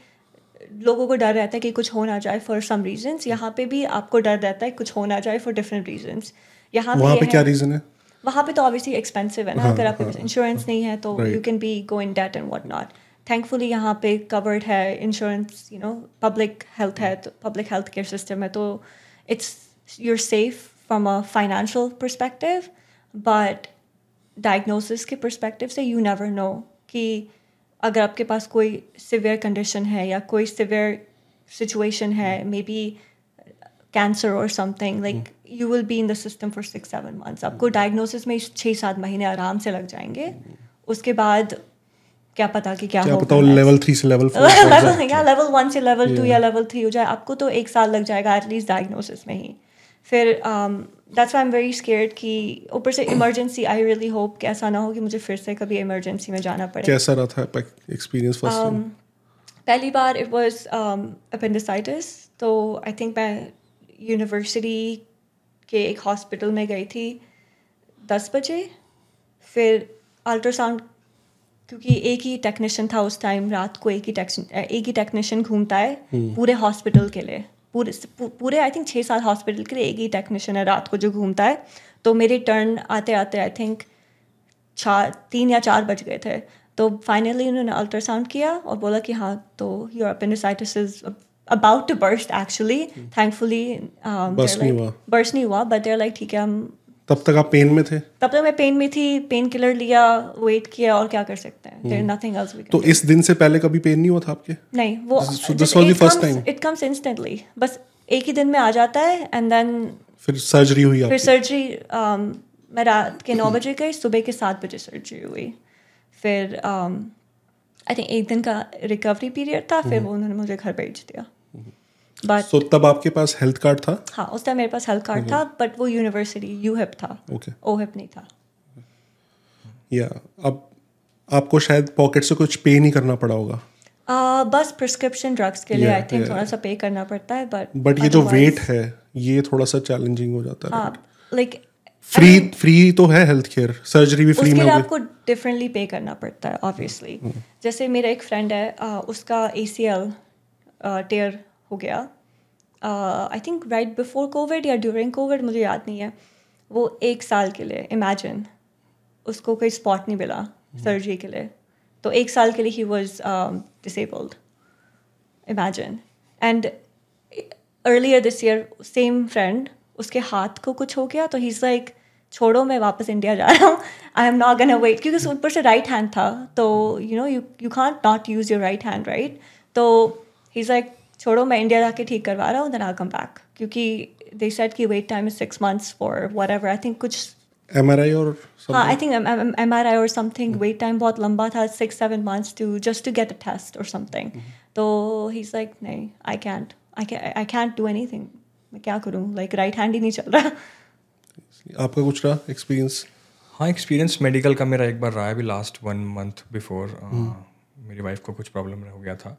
लोगों को डर रहता है कि कुछ हो ना जाए फॉर सम रीजंस यहाँ पे भी आपको डर रहता है कुछ हो ना जाए फॉर डिफरेंट रीजंस यहाँ वहाँ पे है- क्या रीजन है? वहाँ पे तो ऑब्वियसली एक्सपेंसिव है ना अगर आपके पास इंश्योरेंस नहीं है तो you can be go in debt and what not thankfully यहाँ पे कवर्ड है insurance you know public health है तो पब्लिक हेल्थ केयर सिस्टम है तो it's your safe from a financial perspective but diagnosis के परस्पेक्टिव से यू नेवर नो कि अगर आपके पास कोई सिवियर कंडीशन है या कोई सिवियर सिचुएशन है मे बी कैंसर और something like you will be in the system for six seven months आपको डायग्नोसिस में छः सात महीने आराम से लग जाएँगे। उसके बाद क्या पता कि क्या क्या होगा पता लेवल थ्री से लेवल फोर लेवल या लेवल वन से लेवल टू या लेवल थ्री हो जाए आपको तो एक साल लग जाएगा एटलीस्ट डायग्नोसिस में ही। फिर that's I am very scared कि ऊपर से इमरजेंसी आई रियली होप कि ऐसा ना हो कि मुझे फिर से कभी इमरजेंसी में जाना पड़े। कैसा रहा था एक्सपीरियंस फ़र्स्ट Um, पहली बार इट वाज अपेंडिसाइटिस तो आई थिंक मैं यूनिवर्सिटी के एक हॉस्पिटल में गई थी दस बजे। फिर अल्ट्रासाउंड क्योंकि एक ही टेक्नीशियन था उस टाइम रात को एक ही एक ही टेक्नीशियन घूमता है पूरे हॉस्पिटल के लिए। पूरे पूरे आई थिंक छः सात हॉस्पिटल के लिए एक ही टेक्नीशियन है रात को जो घूमता है। तो मेरी टर्न आते आते आई थिंक चार तीन या चार बज गए थे। तो फाइनली उन्होंने अल्ट्रासाउंड किया और बोला कि हाँ तो your appendicitis is about to burst actually thankfully. Burst नहीं हुआ। बट देर लाइक ठीक है हम तब तक आप पेन में थे? तब तक मैं पेन में थी पेन किलर लिया वेट किया और क्या कर सकते हैं? देर नथिंग एल्स वी तो इस दिन से पहले कभी पेन नहीं हुआ था आपके? नहीं वो this was the first time? It comes instantly बस एक ही दिन में आ जाता है एंड देन फिर सर्जरी हुई फिर सर्जरी मैं रात के नौ बजे गई सुबह के सात बजे सर्जरी हुई। फिर आई थिंक एक दिन का रिकवरी पीरियड था फिर वो उन्होंने मुझे घर भेज दिया। बट सो तब आपके पास हेल्थ कार्ड था? हाँ उस टाइम मेरे पास हेल्थ कार्ड था बट वो यूनिवर्सिटी यू हिप था। ओके ओ नहीं था। या अब आपको शायद पॉकेट से कुछ पे नहीं करना पड़ा होगा। Uh, बस प्रिस्क्रिप्शन ड्रग्स के लिए Yeah, आई थिंक yeah. थोड़ा सा पे करना पड़ता है बट बट ये जो वेट है ये थोड़ा सा चैलेंजिंग हो जाता है लाइक फ्री फ्री तो है हेल्थ केयर सर्जरी भी फ्री में होगी आपको डिफरेंटली पे करना पड़ता है ऑब्वियसली जैसे मेरा एक फ्रेंड है उसका ए सी एल टेयर हो गया। I think right before covid या ड्यूरिंग कोविड मुझे याद नहीं है। वो एक साल के लिए इमेजिन उसको कोई स्पॉट नहीं मिला सर्जरी के लिए। तो एक साल के लिए ही was disabled imagine and earlier this year same friend उसके हाथ को कुछ हो गया तो ही इज़ लाइक छोड़ो मैं वापस इंडिया जा रहा हूँ। I am not gonna wait क्योंकि उस ऊपर से राइट हैंड था। तो you know you you can't not use your right hand right तो ही इज़ लाइक छोड़ो मैं इंडिया जाके ठीक करवा रहा हूँ देन आई कम बैक क्योंकि दे सेट की wait time is six months for whatever I think कुछ एमआरआई और हाँ I think M R I और समथिंग वेट टाइम बहुत लंबा था six seven months to just to get a test और समथिंग तो ही इज़ लाइक नहीं I can't I I can't do anything मैं क्या करूँ? लाइक राइट हैंड ही नहीं चल रहा. आपका कुछ रहा एक्सपीरियंस हाँ एक्सपीरियंस मेडिकल का मेरा एक बार रहा है अभी लास्ट वन मंथ बिफोर मेरी वाइफ को कुछ प्रॉब्लम हो गया था।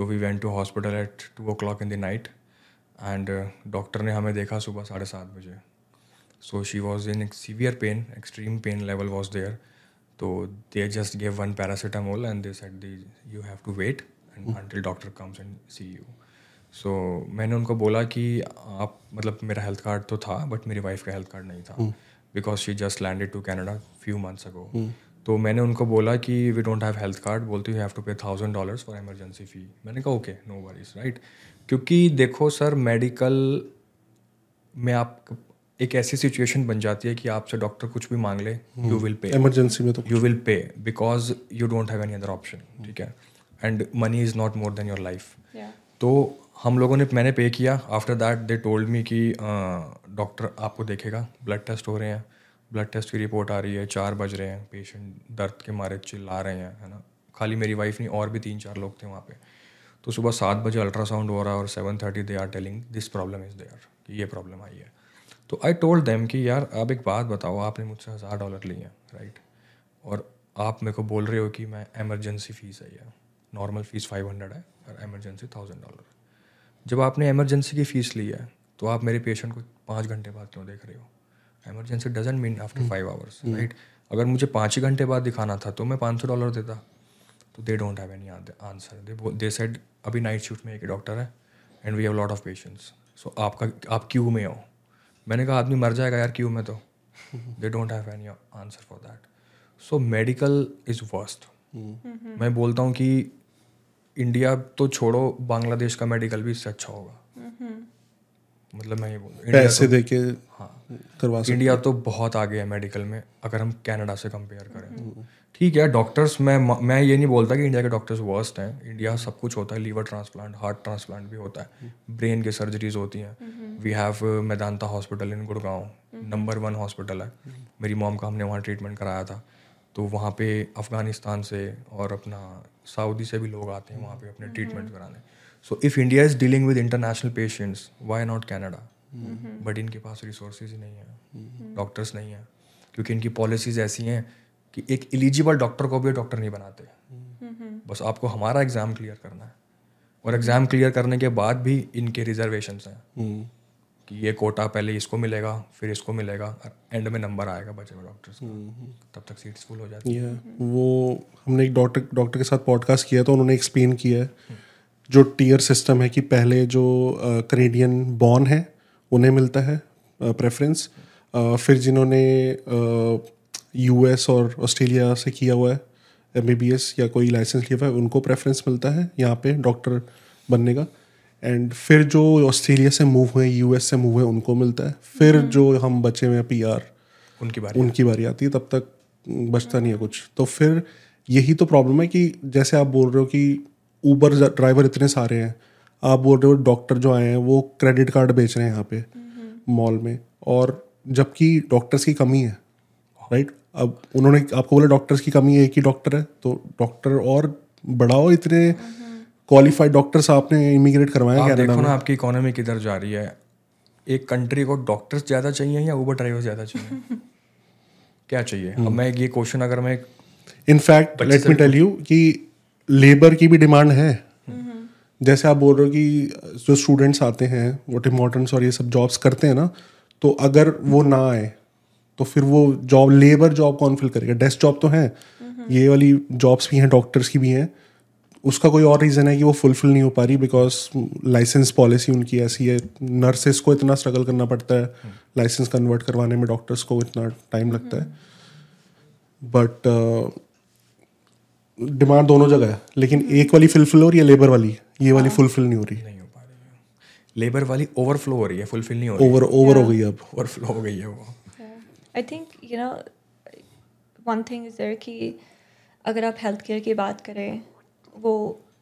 तो we went to hospital at two o'clock in the night and doctor ने हमें देखा सुबह साढ़े सात बजे। So she was in severe pain extreme pain level was there तो they just gave one paracetamol and they said the you have to wait and until doctor comes and see you so मैंने उनको बोला कि आप मतलब मेरा health card तो था बट मेरी वाइफ का हेल्थ कार्ड नहीं था। Because she just landed to Canada few months ago तो मैंने उनको बोला कि we don't have health card बोलते you have to pay thousand dollars for emergency fee मैंने कहा ओके नो वरीज राइट क्योंकि देखो सर मेडिकल में आप एक ऐसी सिचुएशन बन जाती है कि आपसे डॉक्टर कुछ भी मांग ले यू विल पे इमरजेंसी में तो you will pay because you don't have any other option ठीक है? And money is not more than your life तो हम लोगों ने मैंने पे किया. After that they told me कि डॉक्टर आपको देखेगा ब्लड टेस्ट हो रहे हैं. ब्लड टेस्ट की रिपोर्ट आ रही है, चार बज रहे हैं पेशेंट दर्द के मारे चिल्ला रहे हैं, है ना? खाली मेरी वाइफ नहीं, और भी तीन चार लोग थे वहाँ पे। तो सुबह सात बजे अल्ट्रासाउंड हो रहा है और seven thirty they are telling this problem is there कि ये प्रॉब्लम आई है। तो आई टोल्ड देम कि यार आप एक बात बताओ, आपने मुझसे हज़ार डॉलर लिए हैं राइट और आप मेरे को बोल रहे हो कि मैं एमरजेंसी फ़ीस है ये। नॉर्मल फ़ीस फाइव हंड्रेड है, और एमरजेंसी थाउज़ेंड डॉलर जब आपने एमरजेंसी की फ़ीस ली है तो आप मेरे पेशेंट को पाँच घंटे बाद क्यों देख रहे हो? Emergency doesn't mean after five hours right अगर मुझे पाँच ही घंटे बाद दिखाना था तो मैं पाँच सौ डॉलर देता। तो they don't have any answer they they said अभी नाइट शिफ्ट में एक डॉक्टर है and we have lot of patients so आपका आप क्यू में हो. मैंने कहा आदमी मर जाएगा यार क्यू में तो. They don't have any answer for that so medical is worst मैं बोलता हूँ कि इंडिया तो छोड़ो बांग्लादेश का मेडिकल भी इससे अच्छा होगा। मतलब मैं ये बोल पैसे दे के हाँ। करवा सकते इंडिया तो बहुत आगे है मेडिकल में अगर हम कनाडा से कंपेयर करें। ठीक है डॉक्टर्स मैं मैं ये नहीं बोलता कि इंडिया के डॉक्टर्स वर्स्ट हैं। इंडिया सब कुछ होता है लीवर ट्रांसप्लांट हार्ट ट्रांसप्लांट भी होता है। ब्रेन के सर्जरीज होती हैं। We have Medanta hospital in Gurgaon number one hospital है। मेरी मॉम का हमने वहाँ ट्रीटमेंट कराया था। तो वहाँ पे अफ़गानिस्तान से और अपना सऊदी से भी लोग आते हैं वहाँ पे अपने ट्रीटमेंट कराने। So if India is dealing with international patients why not Canada but इनके पास रिसोर्सेज ही नहीं है। डॉक्टर्स नहीं है। क्योंकि इनकी पॉलिसीज़ ऐसी हैं कि एक एलिजिबल डॉक्टर को भी डॉक्टर नहीं बनाते। बस आपको हमारा एग्ज़ाम क्लियर करना है। और एग्ज़ाम क्लियर करने के बाद भी इनके रिजर्वेशन हैं। कि ये कोटा पहले इसको मिलेगा फिर इसको मिलेगा और एंड में नंबर आएगा बचे हुए डॉक्टर्स तब तक सीट्स फुल हो जाती है। वो हमने एक डॉक्टर डॉक्टर के साथ पॉडकास्ट किया तो उन्होंने एक्सप्लेन किया है। जो टीयर सिस्टम है कि पहले जो कनेडियन बॉर्न है उन्हें मिलता है प्रेफरेंस फिर जिन्होंने यूएस और ऑस्ट्रेलिया से किया हुआ है एमबीबीएस या कोई लाइसेंस लिया हुआ है उनको प्रेफरेंस मिलता है यहाँ पे डॉक्टर बनने का। एंड फिर जो ऑस्ट्रेलिया से मूव हुए यूएस से मूव हुए उनको मिलता है। फिर जो हम बचे हुए पी आर उनकी बारी उनकी बारी आती है तब तक बचता नहीं है कुछ। तो फिर यही तो प्रॉब्लम है कि जैसे आप बोल रहे हो कि ऊबर ड्राइवर इतने सारे हैं आप बोल रहे हो डॉक्टर जो आए हैं वो क्रेडिट कार्ड बेच रहे हैं यहाँ पे मॉल में। और जबकि डॉक्टर्स की कमी है राइट अब उन्होंने आपको बोला डॉक्टर्स की कमी है एक ही डॉक्टर है तो डॉक्टर और बढ़ाओ इतने क्वालिफाइड डॉक्टर्स आपने इमिग्रेट करवाया आप देखो ना आपकी इकोनॉमी किधर जा रही है। एक कंट्री को डॉक्टर्स ज़्यादा चाहिए या ऊबर ड्राइवर ज़्यादा चाहिए? क्या चाहिए? अब मैं ये क्वेश्चन अगर मैं in fact let me tell you कि लेबर की भी डिमांड है। जैसे आप बोल रहे हो कि जो स्टूडेंट्स आते हैं वो टिम हॉर्टन्स और ये सब जॉब्स करते हैं ना तो अगर वो ना आए तो फिर वो जॉब लेबर जॉब कौन फिल करेगा? डेस्क जॉब तो है। ये वाली जॉब्स भी हैं डॉक्टर्स की भी हैं। उसका कोई और रीज़न है कि वो फुलफिल नहीं हो पा रही बिकॉज़ लाइसेंस पॉलिसी उनकी ऐसी है। नर्सेस को इतना स्ट्रगल करना पड़ता है। लाइसेंस कन्वर्ट करवाने में डॉक्टर्स को इतना टाइम लगता है। बट डिमांड दोनों जगह है। लेकिन एक वाली फुलफिल हो रही है लेबर वाली। ये वाली फुलफिल नहीं हो रही। नहीं हो पा रही है। लेबर वाली ओवरफ्लो हो रही है फुलफिल नहीं हो रही। ओवर ओवर हो गई अब। ओवरफ्लो हो गई है वो। I think you know one thing is there कि अगर आप हेल्थ केयर की बात करें वो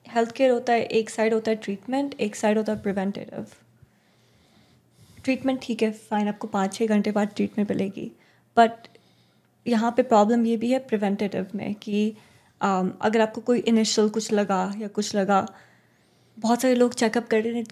हेल्थ केयर होता है एक साइड होता है ट्रीटमेंट एक साइड होता है प्रिवेंटिव ट्रीटमेंट ठीक है फाइन आपको पाँच छः घंटे बाद ट्रीटमेंट मिलेगी। बट यहाँ पे प्रॉब्लम ये भी है प्रिवेंटिव में कि um, अगर आपको कोई इनिशियल कुछ लगा या कुछ लगा बहुत सारे लोग चेकअप कर करने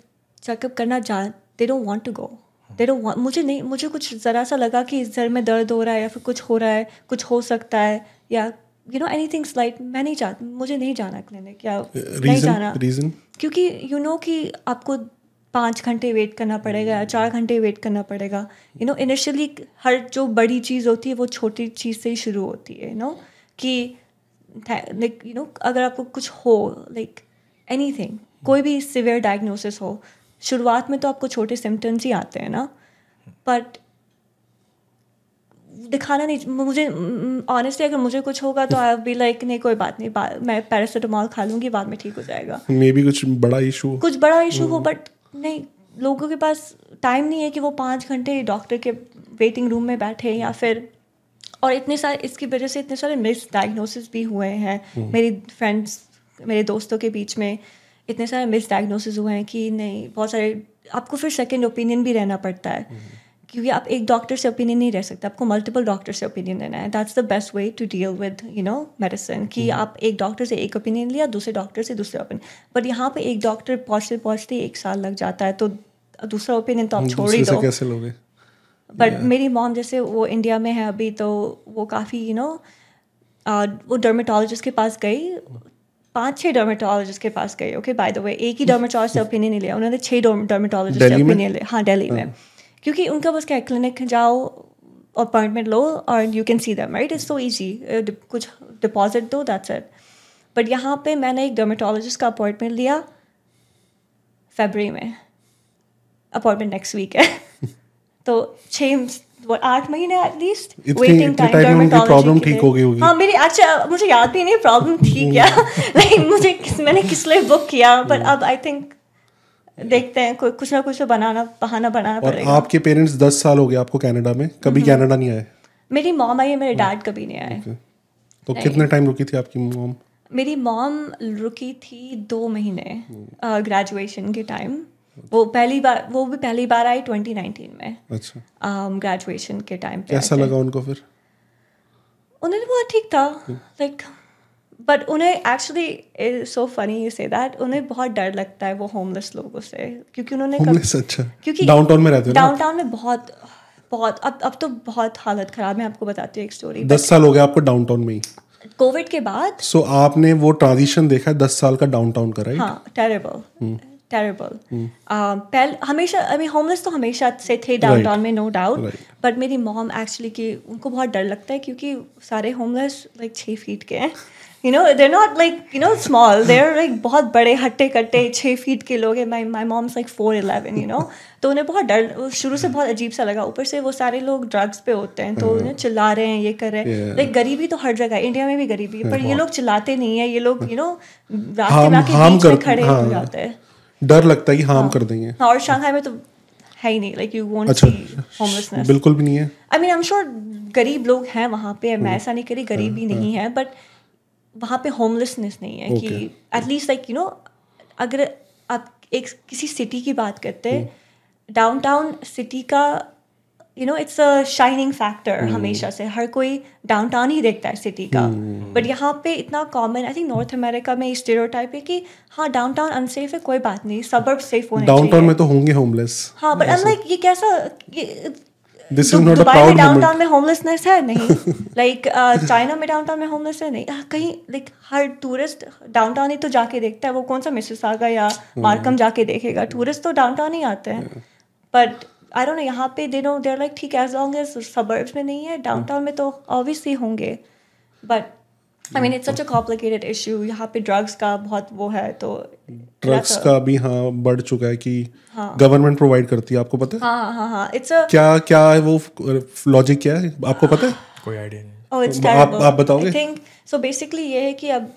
चेकअप करना जा they don't want to go they don't want मुझे नहीं मुझे कुछ ज़रा सा लगा कि इस सर में दर्द हो रहा है या फिर कुछ हो रहा है कुछ हो सकता है या you know anything slight मैं नहीं चाहती मुझे नहीं जाना क्लिनिक या नहीं जाना। रीजन रीजन क्योंकि यू नो कि आपको पाँच घंटे वेट करना पड़ेगा या चार घंटे वेट करना पड़ेगा। यू नो इनिशियली हर जो बड़ी चीज़ होती है वो छोटी चीज़ से ही शुरू होती है यू नो कि लाइक यू नो अगर आपको कुछ हो लाइक एनी कोई भी सिवियर डायग्नोसिस हो शुरुआत में तो आपको छोटे सिम्टम्स ही आते हैं ना बट दिखाना नहीं मुझे ऑनेस्टली अगर मुझे कुछ होगा तो आई बी लाइक नहीं कोई बात नहीं बा, मैं पैरासीटामॉल खा लूँगी बाद में ठीक हो जाएगा. मे भी कुछ बड़ा इशू कुछ बड़ा इशू हो बट नहीं लोगों के पास टाइम नहीं है कि वो पाँच घंटे डॉक्टर के वेटिंग रूम में बैठे या फिर और इतने सारे इसकी वजह से इतने सारे मिस डायग्नोसिस भी हुए हैं। मेरी फ्रेंड्स मेरे दोस्तों के बीच में इतने सारे मिस डायग्नोसिस हुए हैं कि नहीं बहुत सारे आपको फिर सेकेंड ओपिनियन भी रहना पड़ता है। क्योंकि आप एक डॉक्टर से ओपिनियन नहीं रह सकते आपको मल्टीपल डॉक्टर से ओपिनियन लेना है। That's the best way to deal with you know medicine कि आप एक डॉक्टर से एक ओपिनियन लिया दूसरे डॉक्टर से दूसरे ओपिनियन बट यहाँ पे एक डॉक्टर पहुँचते पहुँचते एक साल लग जाता है तो दूसरा ओपिनियन तो आप छोड़ ही दो। कैसे लोगे? बट मेरी मॉम जैसे वो इंडिया में है अभी तो वो काफ़ी यू नो वो डर्मेटोलॉजिस्ट के पास गई पाँच छह डर्मेटोलॉजिस्ट के पास गई ओके बाय द वे एक ही डर्मेटोलॉजिस्ट से ओपिनियन नहीं लिया उन्होंने छह डर्मेटोलॉजिस्ट से ओपिनियन लिया। हाँ दिल्ली में। क्योंकि उनका बस क्या क्लिनिक जाओ अपॉइंटमेंट लो और you can see them right it's so easy कुछ डिपॉजिट दो दैट्स इट बट यहाँ पे मैंने एक डर्मेटोलॉजिस्ट का अपॉइंटमेंट लिया फेबररी में। अपॉइंटमेंट नेक्स्ट वीक है। तो छः आठ महीने एटलीस्ट वेटिंग टाइम time में उनकी problem ठीक हो गई होगी। हाँ मेरी अच्छा मुझे याद भी नहीं प्रॉब्लम थी क्या लाइक मुझे किस मैंने किस लिए बुक किया बट हम्म। अब आई थिंक देखते हैं कोई कुछ ना कुछ तो बनाना बहाना बनाना पड़ेगा। आपके पेरेंट्स दस साल हो गए आपको कनाडा में? कभी हम्म। कनाडा नहीं आए? मेरी मॉम आई है मेरे डैड कभी नहीं आए। तो कितने टाइम रुकी थी आपकी मॉम मेरी मॉम रुकी थी दो महीने हम्म। ग्रेजुएशन के टाइम वो पहली बार वो भी पहली बार आई 2019 में अच्छा। ग्रेजुएशन के टाइम पे कैसा लगा उनको फिर? उन्हें बोला ठीक था हम्म। लाइक बट उन्हें actually so funny you say that उन्हें बहुत डर लगता है वो होमलेस लोगों से क्योंकि उन्होंने कब- होमलेस अच्छा। क्योंकि डाउनटाउन में रहते हो डाउनटाउन में बहुत बहुत अब अब तो बहुत हालत खराब है आपको बताती हूँ एक स्टोरी दस साल हो गए आपको डाउनटाउन में ही। कोविड के बाद सो so, आपने वो ट्रांजिशन देखा है दस साल का डाउनटाउन का राइट हाँ टेरेबल हम्म। टेरेबल पहले हमेशा आई मीन होमलेस तो हमेशा से थे डाउन टाउन में नो डाउट बट मेरी मॉम एक्चुअली कि उनको बहुत डर लगता है क्योंकि सारे होमलेस लाइक छः फीट के हैं. You know there not like you know small there like बहुत बड़े हट्टे कट्टे छः फीट के लोग हैं. My my mom's like four eleven you know तो उन्हें बहुत डर शुरू से बहुत अजीब सा लगा. ऊपर से वो सारे लोग ड्रग्स पे होते हैं तो उन्हें चिल्ला रहे हैं ये कर रहे हैं. लाइक गरीबी तो हर जगह इंडिया में भी गरीबी है पर ये लोग चिल्लाते नहीं है. ये लोग यू नो रास्ते में आके खड़े हो। हाँ जाते हैं. डर लगता है कि हार्म कर देंगे। हाँ, और शंघाई में तो है ही नहीं लाइक यू वोंट अच्छा सी होमलेसनेस बिल्कुल भी नहीं है। I mean I am sure गरीब लोग हैं वहाँ पे मैं ऐसा नहीं करी गरीबी नहीं है बट वहाँ पे होमलेसनेस नहीं है कि एटलीस्ट लाइक यू नो अगर आप एक किसी सिटी की बात करते हैं डाउनटाउन सिटी का you know it's a shining factor हमेशा से। हर कोई डाउनटाउन ही देखता है सिटी का। बट यहाँ पे इतना common I think North America में स्टेरियोटाइप है कि हाँ डाउनटाउन अनसेफ है कोई बात नहीं। सबर्ब सेफ़ होने डाउनटाउन में तो होंगे होमलेस हाँ बट लाइक ये कैसा ये this is not a proud downtown में होमलेसनेस है? नहीं। लाइक चाइना में डाउनटाउन में होमलेस है? नहीं। uh, कहीं लाइक हर टूरिस्ट डाउनटाउन ही तो जाके देखता है। वो कौन सा मिसिसागा या हम्म। मार्कम जाके देखेगा? टूरिस्ट तो डाउनटाउन ही आते हैं। बट आई डोंट नो यहाँ पे दे नो देर लाइक ठीक है एज लॉन्ग एज सबर्ब्स में नहीं है डाउनटाउन में तो ऑब्वियसली होंगे but I mean it's such a complicated issue यहाँ पे ड्रग्स का बहुत वो है तो ड्रग्स का भी हाँ बढ़ चुका है कि हाँ। गवर्नमेंट प्रोवाइड करती है आपको पता है हाँ हाँ हाँ इट्स अ क्या क्या है वो लॉजिक क्या है आपको पता है कोई आइडिया नहीं Oh, it's आप- terrible. आप बताओगे? I think so. Basically, ये है कि अब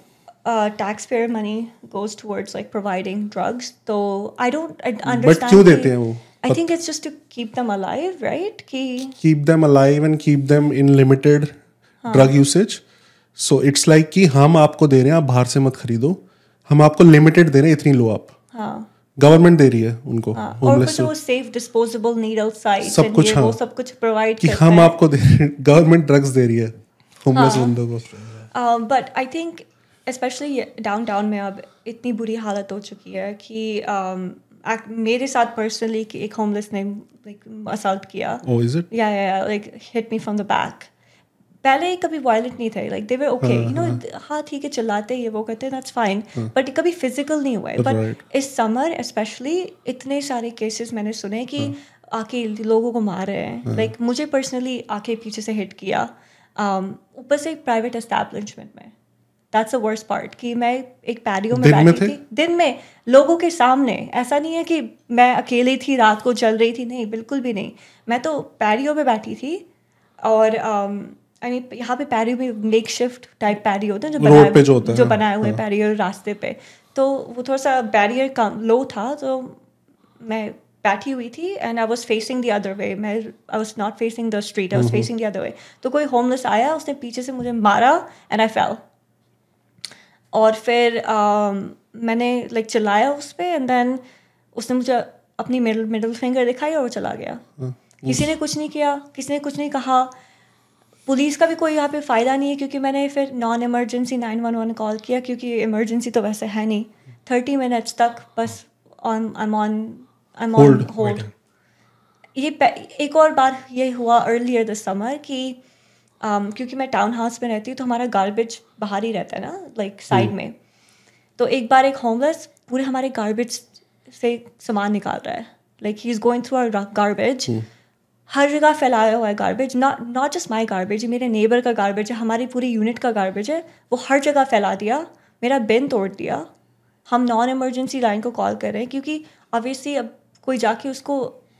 uh, taxpayer money goes towards like providing drugs. So I don't I understand. क्यों देते हैं वो? I think it's just to keep them alive, right? कि keep them alive and keep them in limited हाँ। drug usage so it's like कि हम आपको दे रहे हैं आप बाहर से मत खरीदो हम आपको लिमिटेड दे रहे हैं इतनी लो आप हाँ गवर्नमेंट दे रही है उनको हाँ और कुछ वो safe disposable needle sites सब कुछ हाँ। वो सब कुछ provide कि हम आपको दे हैं गवर्नमेंट ड्रग्स दे रही है होमलेस हाँ। बंदों को Um, but I think especially downtown में अब इतनी बुरी हालत हो चुकी है कि um, मेरे साथ पर्सनली कि एक होमलेस ने लाइक असल्ट किया। Yeah, yeah, like hit me from the back. पहले कभी वायलेंट नहीं थे like they were okay you know हाँ। ठीक है चिल्लाते ये वो करते दैट्स फाइन बट कभी फ़िज़िकल नहीं हुआ है। बट इस समर स्पेशली इतने सारे केसेस मैंने सुने कि आके लोगों को मार रहे हैं। लाइक मुझे पर्सनली आके पीछे से हिट किया। Um, ऊपर से एक प्राइवेट एस्टैब्लिशमेंट में। दैट्स अ वर्स्ट पार्ट कि मैं एक पैरियो में बैठी थी। दिन में लोगों के सामने। ऐसा नहीं है कि मैं अकेली थी रात को चल रही थी। नहीं बिल्कुल भी नहीं। मैं तो पैरियो में बैठी थी और आई मीन यहाँ पे पैरियो में मेक शिफ्ट टाइप पैरियो होते हैं जो बनाए पे जो होता जो हाँ, बनाए हुए पैरियो रास्ते पे। तो वो थोड़ा सा बैरियर कम लो था तो मैं बैठी हुई थी and I was facing the other way मैं I was not facing the street I was facing the other way तो कोई होमलेस आया उसने पीछे से मुझे मारा एंड आई फेल और फिर um, मैंने लाइक चलाया उस पर एंड देन उसने मुझे अपनी मिडल मिडल फिंगर दिखाई और वो चला गया। किसी ने कुछ नहीं किया किसी ने कुछ नहीं कहा। पुलिस का भी कोई यहाँ पे फ़ायदा नहीं है क्योंकि मैंने फिर non emergency nine one one call किया क्योंकि इमरजेंसी तो वैसे है नहीं। थर्टी मिनट्स तक बस on I am on I am on hold ये एक और बार ये हुआ अर्लियर दिस समर कि um, क्योंकि मैं टाउन हाउस में रहती हूँ तो हमारा गार्बेज बाहर ही रहता है ना लाइक like, साइड में। तो एक बार एक होमलेस पूरे हमारे गार्बेज से सामान निकाल रहा है। Like he is going through our garbage हर जगह फैलाया हुआ है garbage not not just my garbage मेरे नेबर का गार्बेज है हमारी पूरी यूनिट का गार्बेज है वो हर जगह फैला दिया मेरा बिन तोड़ दिया। हम नॉन इमरजेंसी लाइन को कॉल कर रहे हैं क्योंकि ऑब्वियसली अब कोई जाके उसको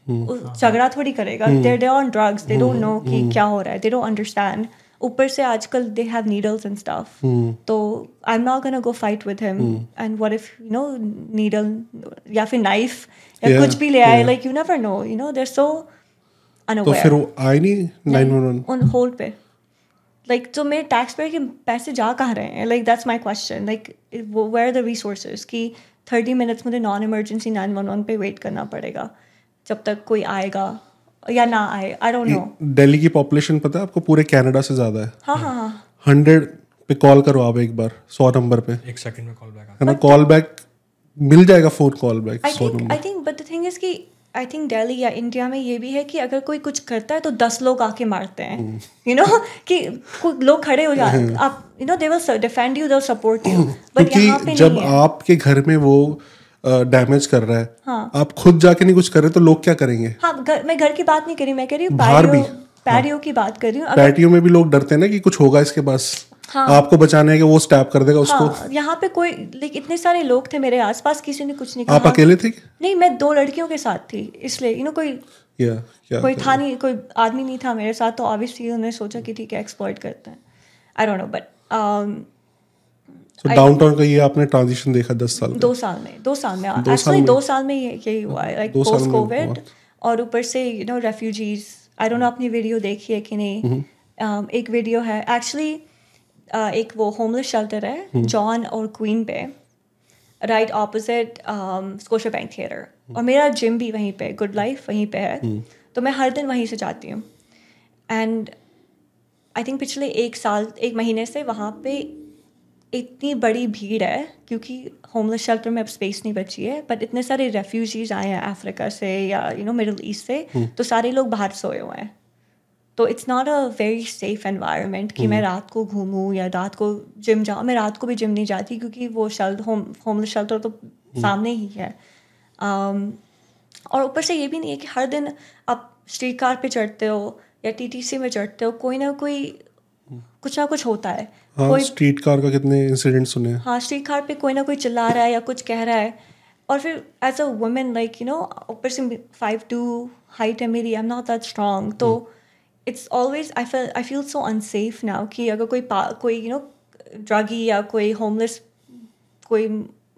झगड़ा थोड़ी करेगा। They they on drugs they don't know कि क्या हो रहा है। दे डोंट अंडरस्टैंड ऊपर से आजकल they have needles and stuff तो I am not gonna go fight with him and what if you know needle या फिर नाइफ या कुछ भी ले आए। Like you never know you know they so unaware तो फिर वो आए नहीं nine one one on hold पे। लाइक तो मेरे टैक्स पेयर के पैसे जा कहाँ रहे हैं? Like that's my question like where are the resources कि थर्टी मिनट्स मुझे non emergency nine one one पे वेट करना पड़ेगा। जब तक कोई आएगा या ना आए आई डोंट नो दिल्ली की पॉपुलेशन पता है आपको? पूरे कनाडा से ज़्यादा है। हाँ हाँ हाँ. हंड्रेड पे कॉल करो आप एक बार सौ नंबर पे। एक सेकंड में कॉल बैक है। ना? कॉल बैक मिल जाएगा phone call back I so think number I think but the thing is कि आई थिंक दिल्ली या इंडिया में ये भी है कि अगर कोई कुछ करता है तो दस लोग आके मारते हैं। हम्म। यू नो कि कोई लोग खड़े हो जाते हैं आप you know they will defend you they support you but यहाँ पे जब नहीं है। आपके घर में वो डैमेज कर रहा है। हाँ। आप खुद जाके नहीं कुछ कर रहे तो लोग क्या करेंगे? हाँ घर मैं घर की बात नहीं कर रही मैं कह रही हूँ बाहर पैरियो भी, पैरियो की बात कर रही हूँ। पैटियो में भी लोग डरते हैं ना कि कुछ होगा इसके पास। हाँ। आपको बचाने है कि वो स्टैप कर देगा उसको। हाँ यहाँ पे कोई लाइक इतने सारे लोग थे मेरे आसपास किसी ने कुछ नहीं आप कहा अकेले थे नहीं मैं दो लड़कियों के साथ थी इसलिए यू नो कोई या क्या कोई था नहीं कोई आदमी नहीं था मेरे साथ तो ऑब्वियसली उन्होंने सोचा कि ठीक है एक्सप्लॉइट करते हैं। आई डोंट नो बट तो डाउनटाउन का ये आपने ट्रांजिशन देखा दस साल दो साल में दो साल में। एक्चुअली? दो साल में ये यही हुआ है लाइक पोस्ट कोविड और ऊपर से you know refugees I don't know अपनी वीडियो देखी है कि नहीं? हम्म। um, एक वीडियो है। एक्चुअली एक वो होमलेस शेल्टर है हम्म। जॉन और क्वीन पे right opposite Scotia bank theatre और मेरा जिम भी वहीं पे गुड लाइफ वहीं पे है। हम्म। तो मैं हर दिन वहीं से जाती हूँ। एंड आई थिंक पिछले एक साल एक महीने से वहाँ पे इतनी बड़ी भीड़ है क्योंकि होमलेस शेल्टर में अब स्पेस नहीं बची है बट इतने सारे रेफ्यूजीज आए हैं अफ्रीका से या यू नो मिडल ईस्ट से तो सारे लोग बाहर सोए हुए हैं। तो it's not a very safe environment कि मैं रात को घूमूं या रात को जिम जाऊँ। मैं रात को भी जिम नहीं जाती क्योंकि वो शेल्टर होम होमलेस शेल्टर तो सामने ही है। Um, और ऊपर से ये भी नहीं है कि हर दिन आप स्ट्रीट कार पे चढ़ते हो या टीटीसी में चढ़ते हो कोई ना कोई कुछ ना कुछ होता है। हाँ कोई स्ट्रीट कार का कितने इंसिडेंट सुने हैं? हाँ स्ट्रीट कार पे कोई ना कोई चिल्ला रहा है या कुछ कह रहा है। और फिर as a women like you know ऊपर से फाइव टू हाइट है मेरी I am not that strong तो it's always I feel I feel so unsafe now कि अगर कोई कोई यू नो ड्रगी या कोई होमलेस कोई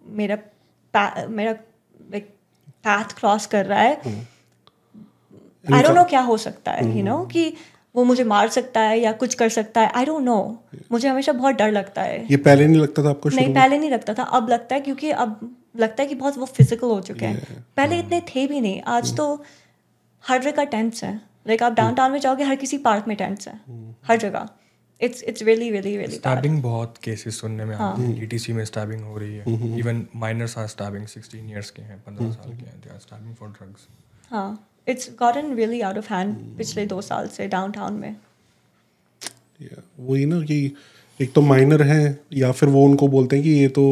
मेरा मेरा लाइक पाथ क्रॉस कर रहा है। आई डोंट नो क्या हो सकता है यू नो कि वो मुझे मार सकता है या कुछ कर सकता है आई डोंट नो मुझे हमेशा बहुत डर लगता है। ये पहले नहीं लगता था आपको शुरू नहीं में? पहले नहीं लगता था अब लगता है क्योंकि अब लगता है कि बहुत वो फ़िज़िकल हो चुके हैं। पहले इतने थे भी नहीं। आज तो हर जगह टेंट्स हैं। लाइक आप डाउन टाउन में जाओगे हर किसी पार्क में टेंट्स हैं। हर जगह। It's it's really really really stabbing बहुत केसेस सुनने में हाँ। आते हैं ईटीसी में स्टैबिंग हो रही है। Even minors are stabbing 16 years के हैं 15 साल के हैं। They are stabbing for drugs हाँ। It's gotten really out of hand पिछले दो साल से डाउन टाउन में वही ना कि एक तो माइनर है या फिर वो उनको बोलते हैं कि ये तो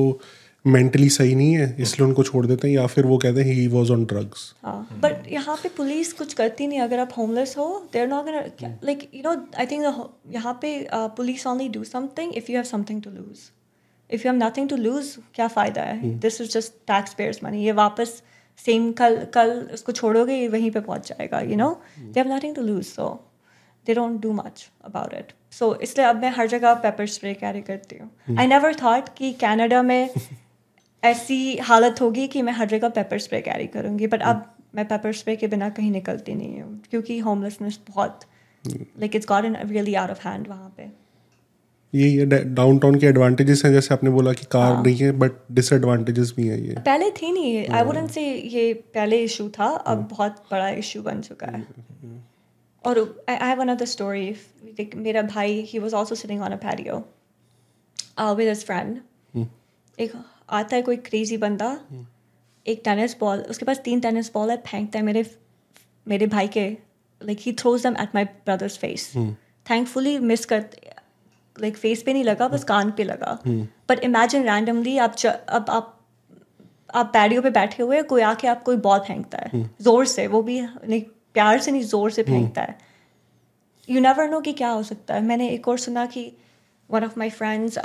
मेंटली सही नहीं है इसलिए उनको छोड़ देते हैं या फिर वो कहते हैं he was on drugs but यहाँ पे पुलिस कुछ करती नहीं अगर आप होमलेस हो there not like you know I think यहाँ पे police only do something if you have something to lose if you have nothing to lose क्या फ़ायदा है? This is just tax payers money ये वापस सेम कल कल उसको छोड़ोगे वहीं पे पहुँच जाएगा you know they have nothing to lose so they don't do much about it so इसलिए अब मैं हर जगह पेपर स्प्रे कैरी करती हूँ। आई नेवर थाट कि कैनेडा में ऐसी हालत होगी कि मैं हर जगह पेपर स्प्रे कैरी करूँगी बट अब मैं पेपर स्प्रे के बिना कहीं निकलती नहीं हूँ क्योंकि होमलेसनेस बहुत like it's got in really out of hand वहाँ पे। यही है डाउनटाउन के एडवांटेजेस हैं जैसे आपने बोला कि कार हाँ। नहीं है बट डिसएडवांटेजेस भी हैं ये। पहले थी नहीं आई वुडंट से ये पहले इशू था अब बहुत बड़ा इशू बन चुका है। और आई हैव अनदर स्टोरी मेरा भाई he was also sitting on a patio with his friend एक आता है कोई क्रेजी बंदा एक टेनिस बॉल उसके पास तीन टेनिस बॉल है फेंकता है मेरे मेरे भाई के like he throws them at my brother's face thankfully miss कर लाइक फेस पे नहीं लगा बस कान पे लगा। बट इमेजिन रैंडमली आप अब आप आप पैडियो पे बैठे हुए कोई आके आप कोई बॉल फेंकता है। ज़ोर से वो भी नहीं प्यार से नहीं ज़ोर से फेंकता है। यू नेवर नो कि क्या हो सकता है। मैंने एक और सुना कि वन ऑफ़ माई फ्रेंड्स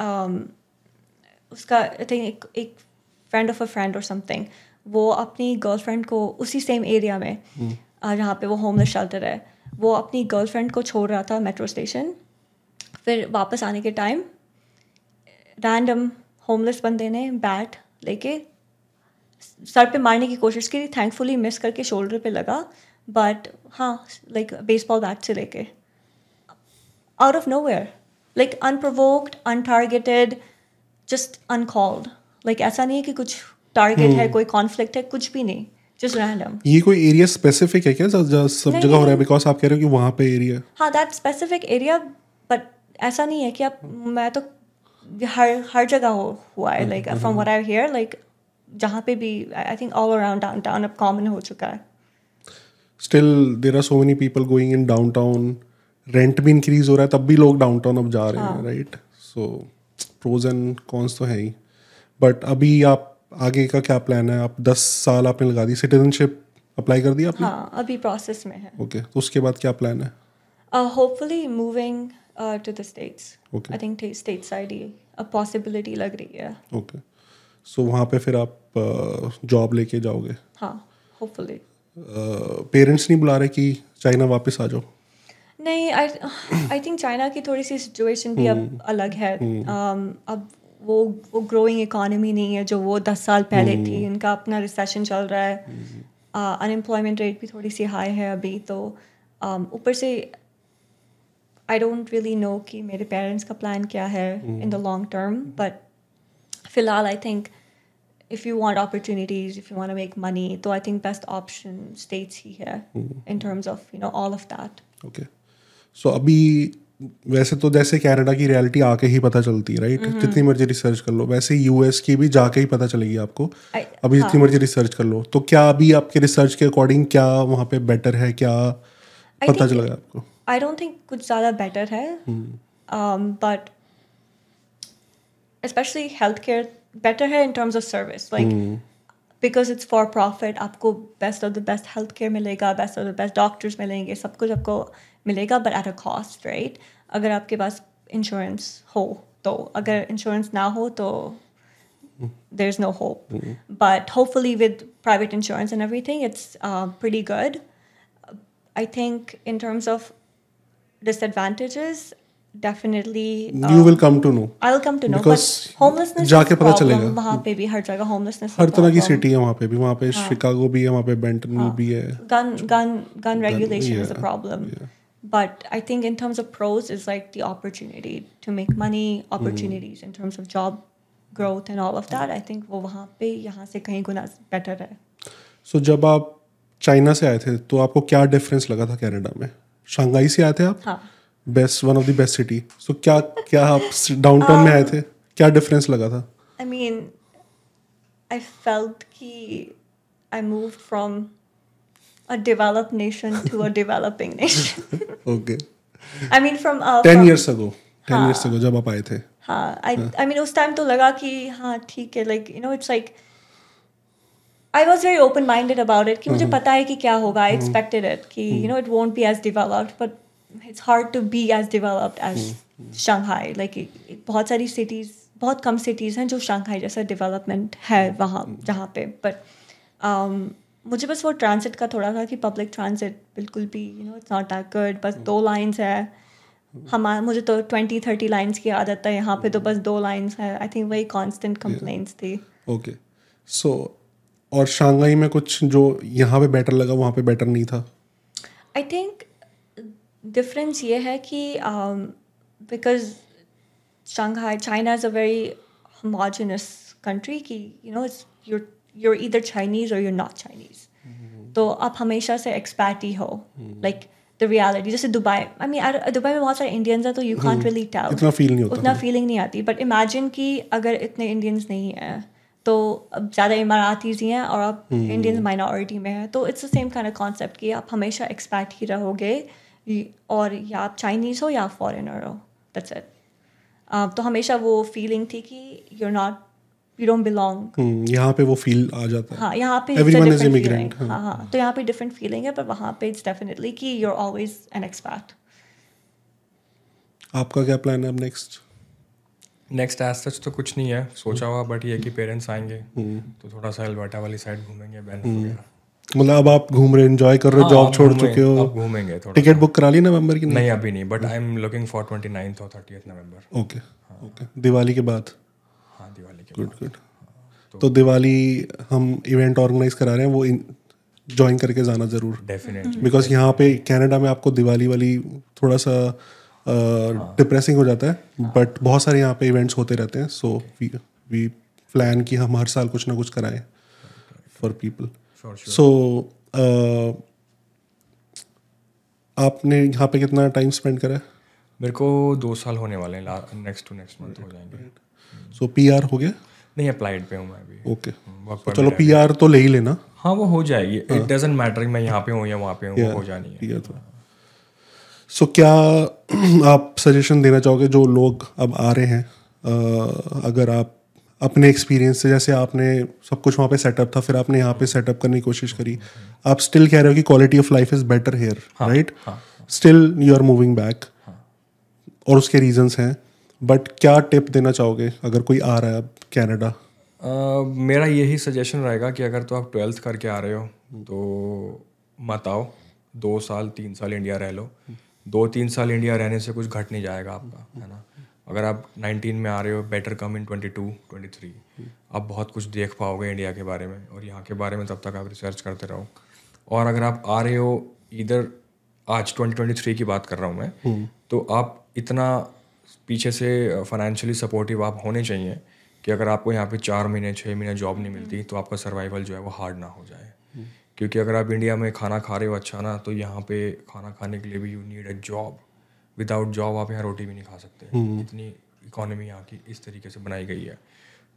उसका आई थिंक एक एक फ्रेंड ऑफ़ अ फ्रेंड और समथिंग वो अपनी गर्लफ्रेंड को उसी सेम एरिया में जहाँ पे वो होमलेस शेल्टर है वो अपनी गर्लफ्रेंड को छोड़ रहा था मेट्रो स्टेशन फिर वापस आने के टाइम रैंडम होमलेस बंदे ने बैट लेके सर पे मारने की कोशिश की। थैंकफुली मिस करके शोल्डर पे लगा बट हाँ लाइक बेसबॉल बैट से लेके। Out of nowhere like unprovoked untargeted just uncalled like ऐसा नहीं है कि कुछ टारगेट है कोई कॉन्फ्लिक्ट है कुछ भी नहीं। जस्ट रैंडम ये कोई एरिया स्पेसिफिक है क्या? सब जगह हो रहा है बिकॉज़ आप कह रहे हो कि वहाँ पे एरिया हाँ दैट स्पेसिफिक एरिया ऐसा नहीं है कि आप मैं तो हर हर जगह हो हुआ है like from what I hear like जहाँ पे भी I think all around downtown अब कॉमन हो चुका है। Still there are so many people going in downtown rent भी इंक्रीज हो रहा है तब भी लोग डाउन टाउन अब जा रहे हैं right so pros and cons तो है ही। बट अभी आप आगे का क्या प्लान है? आप दस साल आपने लगा दी सिटीजनशिप अप्लाई कर दिया आपने? हाँ अभी प्रोसेस में है। ओके okay, तो उसके बाद क्या प्लान है? Hopefully moving to the States Okay. I think stateside he a possibility लग रही है। ओके सो वहाँ पे फिर आप जॉब लेके जाओगे? हाँ होपफुली पेरेंट्स नहीं बुला रहे कि चाइना वापस आ जाओ? नहीं आई आई थिंक चाइना की थोड़ी सी सिचुएशन भी अब अलग है। um, अब वो वो ग्रोइंग इकोनॉमी नहीं है जो वो दस साल पहले थी। इनका अपना रिसेशन चल रहा है। अनएम्प्लॉयमेंट रेट भी थोड़ी सी हाई है अभी तो um, ऊपर से आई डोंट रियली नो कि मेरे पेरेंट्स का प्लान क्या है in the long term but फ़िलहाल I think if you want opportunities if you want to make money तो I think best option states ही है in terms of you know all of that. Okay so अभी वैसे तो जैसे Canada की reality आके ही पता चलती है राइट जितनी मर्ज़ी रिसर्च कर लो। वैसे यूएस की भी जाके ही पता चलेगी आपको। I- अभी जितनी मर्ज़ी रिसर्च कर लो। तो क्या अभी आपके रिसर्च के अकॉर्डिंग क्या वहाँ पे बेटर है? क्या I पता चलेगा आपको? I don't think कुछ ज़्यादा better है um, but especially healthcare better है in terms of service like because it's for profit आपको best of the best healthcare मिलेगा best of the best doctors मिलेंगे सब कुछ आपको मिलेगा but at a cost right अगर आपके पास insurance हो तो अगर insurance ना हो तो there's no hope but hopefully with private insurance and everything it's uh, pretty good I think in terms of disadvantages, definitely. You will come to know I'll come to know. Because but homelessness जाके पता. चलेगा। वहाँ पे भी हर जगह homelessness हर तरह की. City है वहाँ पे भी वहाँ पे शिकागो भी है वहाँ पे बेंटन भी है Gun gun gun regulation is a problem. yeah. But I think in terms of pros is like the opportunity to make money, opportunities in terms of job growth and all of that. I think वो वहाँ पे यहाँ से कहीं गुना better है. सो जब आप China से आए थे तो आपको क्या डिफरेंस लगा था कनाडा में शंघाई से आए थे आप हाँ. Best one of the best city so क्या क्या आप डाउनटाउन में आए थे क्या डिफरेंस लगा था I mean, I felt कि I moved from a developed nation to a developing nation. Okay I mean, from uh, ten from- years ago ten years ago जब आप आए थे हाँ I I mean उस टाइम तो लगा कि हाँ ठीक है like you know it's like I was very open minded about it कि मुझे mm-hmm. पता है कि क्या होगा आई एक्सपेक्टेड इट कि you know it won't be as developed but it's hard to be as developed as Shanghai like बहुत सारी सिटीज़ बहुत कम सिटीज़ हैं जो शंघाई जैसा डिवेलपमेंट है mm-hmm. वहाँ जहाँ पे। बट um, मुझे बस वो ट्रांसिट का थोड़ा था कि पब्लिक ट्रांसिट बिल्कुल भी you know it's not that good bus mm-hmm. दो लाइन्स है। हमारा मुझे तो ट्वेंटी थर्टी लाइन्स की आदत है यहाँ पे तो बस दो लाइन्स है। आई थिंक वही कॉन्स्टेंट कंप्लेन्ट्स थी। ओके सो और शंघाई में कुछ जो यहाँ पे बेटर लगा वहाँ पे बेटर नहीं था? आई थिंक डिफरेंस ये है कि because Shanghai China is a very homogenous country कि you know it's you're you're इधर चाइनीज़ और you're नॉट चाइनीज़ तो आप हमेशा से एक्सपैट ही हो लाइक द रियलिटी जैसे दुबई आई मीन दुबई में बहुत सारे इंडियंस हैं तो यू कॉन्ट रियली टेल इतना फील नहीं होता उतना फीलिंग नहीं आती. बट इमेजिन कि अगर इतने इंडियंस नहीं हैं तो अब ज़्यादा इमारातीज ही हैं और आप इंडियंस माइनॉरिटी में हैं। तो it's the same kind of concept कि आप हमेशा एक्सपैट ही रहोगे और या आप चाइनीज़ हो या फॉरेनर हो। दैट्स इट तो हमेशा वो फीलिंग थी कि you are not you don't belong hmm, यहाँ पे वो फील आ जाता है। हाँ यहाँ पे डिफरेंट immigrant, फीलिंग हाँ। हाँ तो यहाँ पे डिफरेंट फीलिंग है पर वहाँ पे इट्स डेफिनेटली कि you are always an expat आपका क्या प्लान है अब नेक्स्ट नेक्स्ट एज सच तो कुछ नहीं है। सोचा हुआ बट ये कि पेरेंट्स आएँगे तो थोड़ा सा एल्बर्टा वाली साइड घूमेंगे मतलब अब आप घूम रहे एंजॉय कर रहे हो हाँ, जॉब छोड़ चुके हो। घूमेंगे टिकट बुक करा ली नवंबर की? नहीं अभी नहीं but I am looking for twenty ninth और thirty November okay okay Diwali के बाद? हाँ दिवाली के गुड गुड तो दिवाली हम इवेंट ऑर्गेनाइज करा रहे हैं वो ज्वाइन करके जाना ज़रूर। डेफिनेटली बिकॉज़ यहाँ पे कनाडा में आपको दिवाली वाली थोड़ा सा डिप्रेसिंग हो जाता है बट बहुत सारे यहाँ पे इवेंट्स होते रहते हैं सो वी वी प्लान कि हम हर साल कुछ ना कुछ कराएँ फॉर पीपल सो आपने यहाँ पे कितना टाइम स्पेंड करा है? मेरे को दो साल होने वाले हैं नेक्स्ट टू नेक्स्ट मंथ हो जाएँगे। सो पी आर हो गया? नहीं अप्लाइड पे हूँ मैं अभी। ओके वर्क तो चलो पी आर तो ले ही लेना। हाँ वो हो जाएगी। इट डजेंट मैटर मैं यहाँ पे हूँ या वहाँ पे हूँ हो जानी है। सो क्या आप सजेशन देना चाहोगे जो लोग अब आ रहे हैं? अ, अगर आप अपने एक्सपीरियंस से जैसे आपने सब कुछ वहाँ पे सेटअप था फिर आपने यहाँ पे सेटअप करने की कोशिश करी आप स्टिल कह रहे हो कि quality of life is better here right still you are moving back और उसके रीजंस हैं बट क्या टिप देना चाहोगे अगर कोई आ रहा है अब कैनेडा Uh, मेरा यही सजेशन रहेगा कि अगर तो आप ट्वेल्थ करके आ रहे हो तो मत आओ। दो साल तीन साल इंडिया रह लो। दो तीन साल इंडिया रहने से कुछ घट नहीं जाएगा आपका है ना? अगर आप 19 में आ रहे हो बेटर कम इन 22 23 आप बहुत कुछ देख पाओगे इंडिया के बारे में और यहाँ के बारे में तब तक आप रिसर्च करते रहो। और अगर आप आ रहे हो इधर आज 2023 की बात कर रहा हूँ मैं तो आप इतना पीछे से फाइनेंशियली सपोर्टिव आप होने चाहिए कि अगर आपको यहाँ पे चार महीने छः महीने जॉब नहीं मिलती तो आपका सर्वाइवल जो है वो हार्ड ना हो जाए। क्योंकि अगर आप इंडिया में खाना खा रहे हो अच्छा ना तो यहाँ पे खाना खाने के लिए भी you need a job without job आप यहाँ रोटी भी नहीं खा सकते. इतनी इकोनॉमी यहाँ की इस तरीके से बनाई गई है.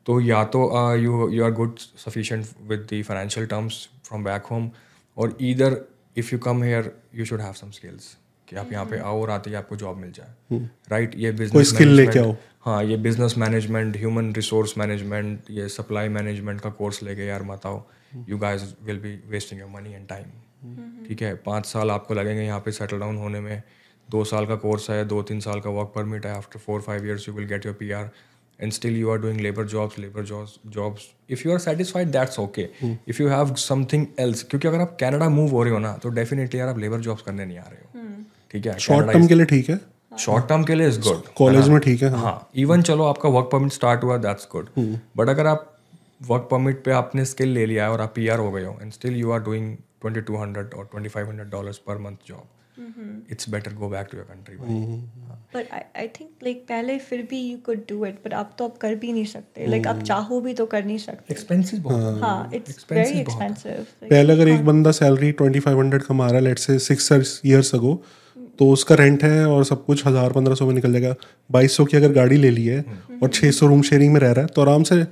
तो या तो you you are good sufficient with the financial terms from back home और either if you come here you should have some skills कि आप यहाँ पे आओ और आते ही आपको जॉब मिल जाए. राइट ये बिज़नेस स्किल लेके आओ। हाँ ये business management human resource management ये सप्लाई मैनेजमेंट का कोर्स लेके यार मत आओ. You guys will be wasting your money and time ठीक है? पाँच साल आपको लगेंगे यहाँ पे सेटल डाउन होने में। दो साल का कोर्स है दो तीन साल का वर्क परमिट है। After four five years you will get your P R and still you are doing labour jobs labour jobs jobs if you are satisfied that's okay if you have something else क्योंकि अगर आप Canada move हो रहे हो ना तो definitely यार आप लेबर जॉब्स करने नहीं आ रहे हो। ठीक है? शॉर्ट टर्म के लिए ठीक है। शॉर्ट टर्म के लिए इज़ गुड कॉलेज में ठीक है हाँ। इवन चलो आपका वर्क परमिट स्टार्ट हुआ दैट्स गुड बट अगर आप वर्क परमिट पे आपने स्किल ले लिया है और आप पीआर हो गए हो and still you are doing twenty two hundred और twenty five hundred dollars per month job it's better go back to your country but I think like पहले फिर भी you could do it but अब तो आप कर भी नहीं सकते. लाइक आप चाहो भी तो कर नहीं सकते. एक्सपेंसिव बहुत. हाँ. इट्स वेरी एक्सपेंसिव पहले अगर एक बंदा सैलरी ट्वेंटी फाइव हंड्रेड कमा रहा है लेट से सिक्स ईयर्स अगो तो उसका रेंट है और सब कुछ हज़ार पंद्रह सौ में निकल जाएगा. बाईस सौ की अगर गाड़ी ले ली है और छः सौ रूम शेयरिंग में रह रहा है तो आराम से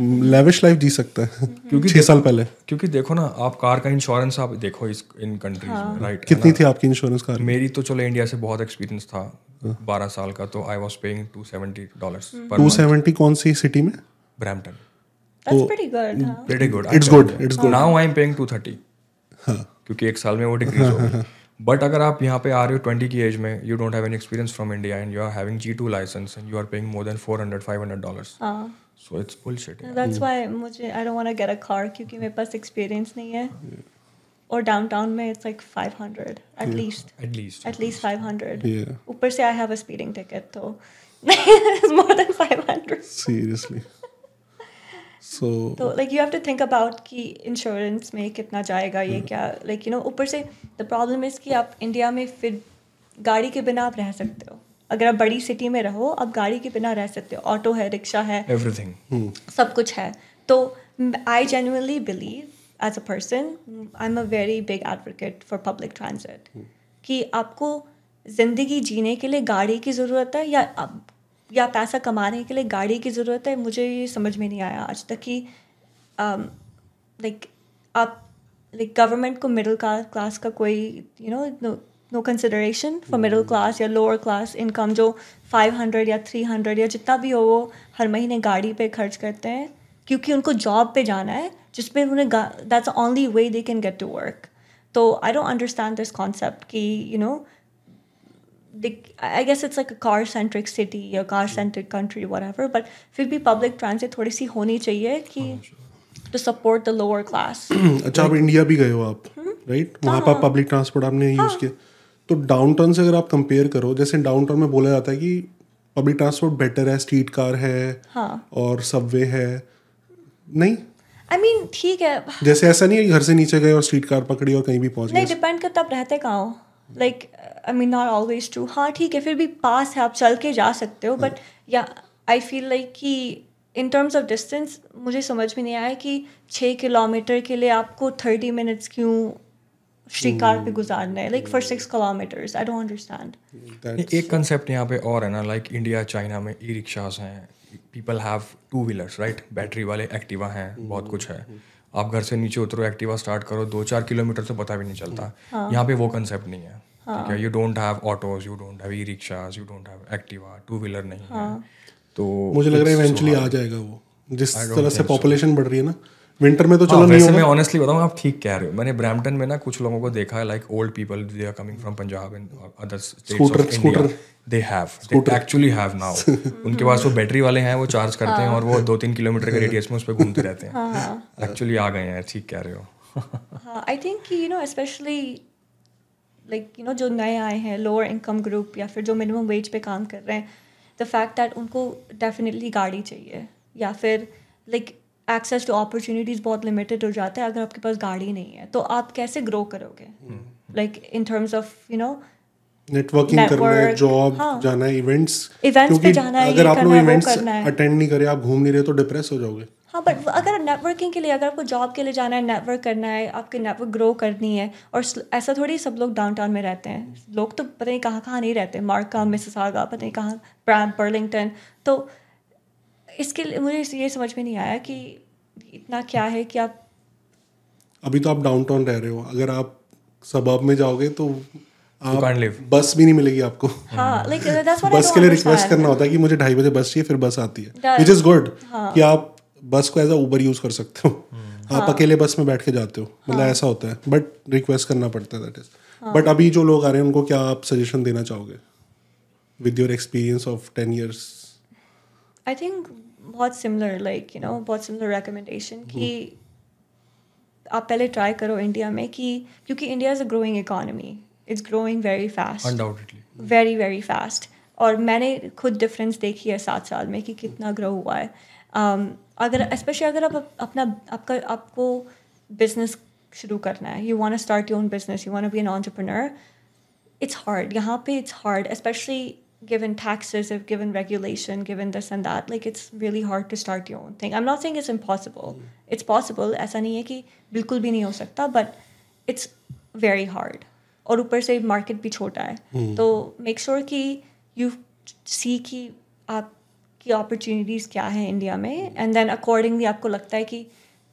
लेविश लाइफ जी सकता है। क्योंकि छः साल पहले। क्योंकि देखो ना आप कार का इंश्योरेंस आप देखो इस इन कंट्रीज़ हाँ। में राइट कितनी थी आपकी इंश्योरेंस कार? मेरी तो चलो इंडिया से बहुत एक्सपीरियंस था बारह साल का तो I was paying two seventy dollars per two seventy कौन सी सिटी में? ब्रैम्पटन दैट्स प्रीटी गुड हाँ। Pretty good It's good, it's good. now i'm paying 230 क्योंकि एक साल में वो डिक्रीज हो गई। बट अगर आप यहाँ पे आ रहे हो ट्वेंटी की एज में you don't have any experience from India and you are having G two licence and you are paying more than four hundred five hundred dollars हाँ। So it's bullshit that's why मुझे I don't want to get a car क्योंकि मेरे पास experience नहीं है। और downtown में it's like 500 at least at least at least 500 Yeah. ऊपर से I have a speeding ticket तो it's more than 500 seriously so तो like you have to think about कि इंश्योरेंस में कितना जाएगा ये क्या लाइक यू नो ऊपर से द प्रॉब्लम इज़ कि आप इंडिया में फिर गाड़ी के बिना आप रह सकते हो। अगर आप बड़ी सिटी में रहो आप गाड़ी के बिना रह सकते हो। ऑटो है रिक्शा है एवरीथिंग सब कुछ है। तो I genuinely believe as a person I am a very big advocate for public transit कि आपको ज़िंदगी जीने के लिए गाड़ी की ज़रूरत है या अब- या पैसा कमाने के लिए गाड़ी की ज़रूरत है मुझे ये समझ में नहीं आया आज तक कि लाइक आप लाइक गवर्नमेंट को मिडिल क्लास का कोई you know no consideration for middle class या लोअर क्लास इनकम जो 500 या 300 या जितना भी हो वो हर महीने गाड़ी पे खर्च करते हैं क्योंकि उनको जॉब पे जाना है जिसमें उन्हें that's only way they can get to work तो I don't understand this concept कि you know I guess it's like a car centric city या car centric country ever but फिर भी पब्लिक ट्रांसिट थोड़ी सी होनी चाहिए कि to support the lower class. अच्छा आप इंडिया भी गए हो आप हम्म। राइट वहाँ पर पब्लिक ट्रांसपोर्ट आपने हाँ। यूज़ किया तो डाउन टाउन से अगर आप कंपेयर करो जैसे डाउन टाउन में बोला जाता है कि पब्लिक ट्रांसपोर्ट बेटर है स्ट्रीट कार है हाँ। और सबवे है। नहीं? आई मीन ठीक है। जैसे ऐसा नहीं है घर से नीचे गए और स्ट्रीट कार पकड़ी और कहीं भी पहुँच नहीं डिपेंड करता आप रहते कहाँ हो। Like I mean not always true हाँ ठीक है फिर भी पास है आप चल के जा सकते हो बट या आई फील लाइक कि इन टर्म्स ऑफ़ डिस्टेंस मुझे समझ में नहीं आया कि छः किलोमीटर के लिए आपको थर्टी मिनट्स क्यों श्रीकार पे गुजारना है like for six kilometres I don't understand एक कंसेप्ट यहाँ पे और है ना लाइक इंडिया चाइना में ई रिक्शाज हैं people have two wheelers right battery वाले एक्टिवा हैं बहुत कुछ है। आप घर से नीचे उतरो एक्टिवा स्टार्ट करो दो चार किलोमीटर तो पता भी नहीं चलता। यहाँ पे वो कंसेप्ट नहीं है ठीक है? You don't have autos you don't have e rickshaws you don't have Activa two wheeler नहीं है। तो मुझे लग रहा है इवेंचुअली आ जाएगा वो। जिस तरह से पॉपुलेशन बढ़ रही है ना विंटर में तो हाँ, चलो नहीं होगा। मैं ऑनेस्टली बताऊँ आप ठीक कह रहे हो। मैंने ब्रैम्पटन में ना कुछ लोगों को देखा है like old people they are coming from Punjab and other states Scooter- of India scooter. They have they actually have now उनके पास वो बैटरी वाले हैं वो चार्ज करते हैं और वो दो तीन किलोमीटर के रेडियस में उस पर घूमते रहते हैं। एक्चुअली आ गए हैं ठीक कह रहे हो। हाँ I think you know specially like you know जो नए आए हैं लोअर इनकम ग्रुप या फिर जो मिनिमम वेज पे काम कर रहे हैं द फैक्ट दैट उनको डेफिनेटली गाड़ी चाहिए या फिर लाइक एक्सेस टू अपॉर्चुनिटीज़ बहुत लिमिटेड हो जाता है अगर आपके पास गाड़ी नहीं है तो आप कैसे ग्रो करोगे? Like in terms of you know networking करना है जॉब हाँ। जाना है इवेंट्स Events पे जाना है, अगर आप लोग इवेंट्स अटेंड नहीं करे आप घूम नहीं रहे तो डिप्रेस हो जाओगे। हाँ बट अगर नेटवर्किंग के लिए अगर आपको जॉब के लिए जाना है नेटवर्क करना है आपके नेटवर्क ग्रो करनी है और ऐसा थोड़ी सब लोग डाउनटाउन में रहते हैं। लोग तो पता नहीं कहाँ कहाँ नहीं रहते मार्का मिसिसागा पता नहीं कहाँ ब्रैम बर्लिंगटन तो इसके लिए मुझे ये समझ में नहीं आया कि इतना क्या है कि आप अभी तो आप डाउनटाउन रह रहे हो। अगर आप सबब में जाओगे तो आप बस भी नहीं मिलेगी आपको। हाँ लाइक बस के लिए रिक्वेस्ट करना होता है कि मुझे ढाई बजे बस चाहिए फिर बस आती है। विच इज़ गुड हाँ। कि आप बस को एज अ ऊबर यूज़ कर सकते हो। हाँ। आप अकेले बस में बैठ के जाते हो। मतलब ऐसा होता है। बट रिक्वेस्ट करना पड़ता है दैट इज़ हाँ। बट अभी जो लोग आ रहे हैं उनको क्या आप सजेशन देना चाहोगे? With your experience of ten years I think बहुत सिमिलर लाइक यू नो बहुत सिमिलर रिकमेंडेशन कि आप पहले ट्राई करो इंडिया में कि क्योंकि India is a growing economy it's growing very fast very very fast और मैंने खुद डिफरेंस देखी है सात साल में कि कितना ग्रो हुआ है. Um, अगर स्पेशली अगर आप अपना आपका आपको बिज़नेस शुरू करना है you want start your own business you want be an entrepreneur it's hard. यहाँ पे it's hard especially given taxes, if given regulation, given this and that. Like it's really hard to start your own thing. I'm not saying it's impossible. It's possible. ऐसा नहीं है कि बिल्कुल भी नहीं हो सकता, but it's very hard. और ऊपर से मार्केट भी छोटा है तो मेक श्योर sure कि यू सी कि आपकी अपॉर्चुनिटीज़ क्या है इंडिया में एंड देन अकॉर्डिंगली आपको लगता है कि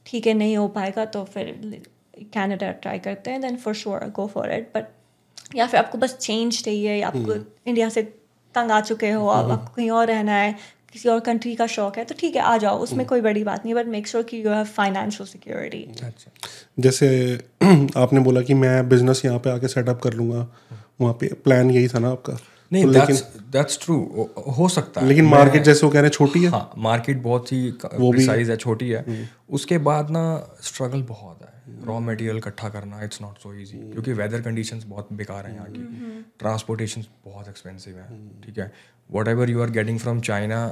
ठीक है नहीं हो पाएगा तो फिर कनाडा ट्राई करते हैं then for sure go for it but या फिर आपको बस चेंज चाहिए या आपको इंडिया से तंग आ चुके हो आप आपको कहीं और रहना है किसी और कंट्री का शौक है तो ठीक है आ जाओ उसमें कोई बड़ी बात नहीं बट मेक श्योर कि यू हैव फाइनेंशियल सिक्योरिटी जैसे आपने बोला कि मैं बिज़नेस यहाँ पे आके सेटअप कर लूँगा वहाँ पे प्लान यही था ना आपका? नहीं तो दैट्स दैट्स ट्रू हो सकता है। लेकिन मार्केट जैसे वो कह रहे हैं छोटी है? हाँ मार्केट बहुत ही वो भी- साइज़ है छोटी है। उसके बाद ना स्ट्रगल बहुत रॉ मटेरियल इकट्ठा करना इट्स नॉट सो इजी क्योंकि वेदर कंडीशंस बहुत बेकार हैं यहाँ की। ट्रांसपोर्टेशन बहुत एक्सपेंसिव है ठीक है? Whatever you are getting from China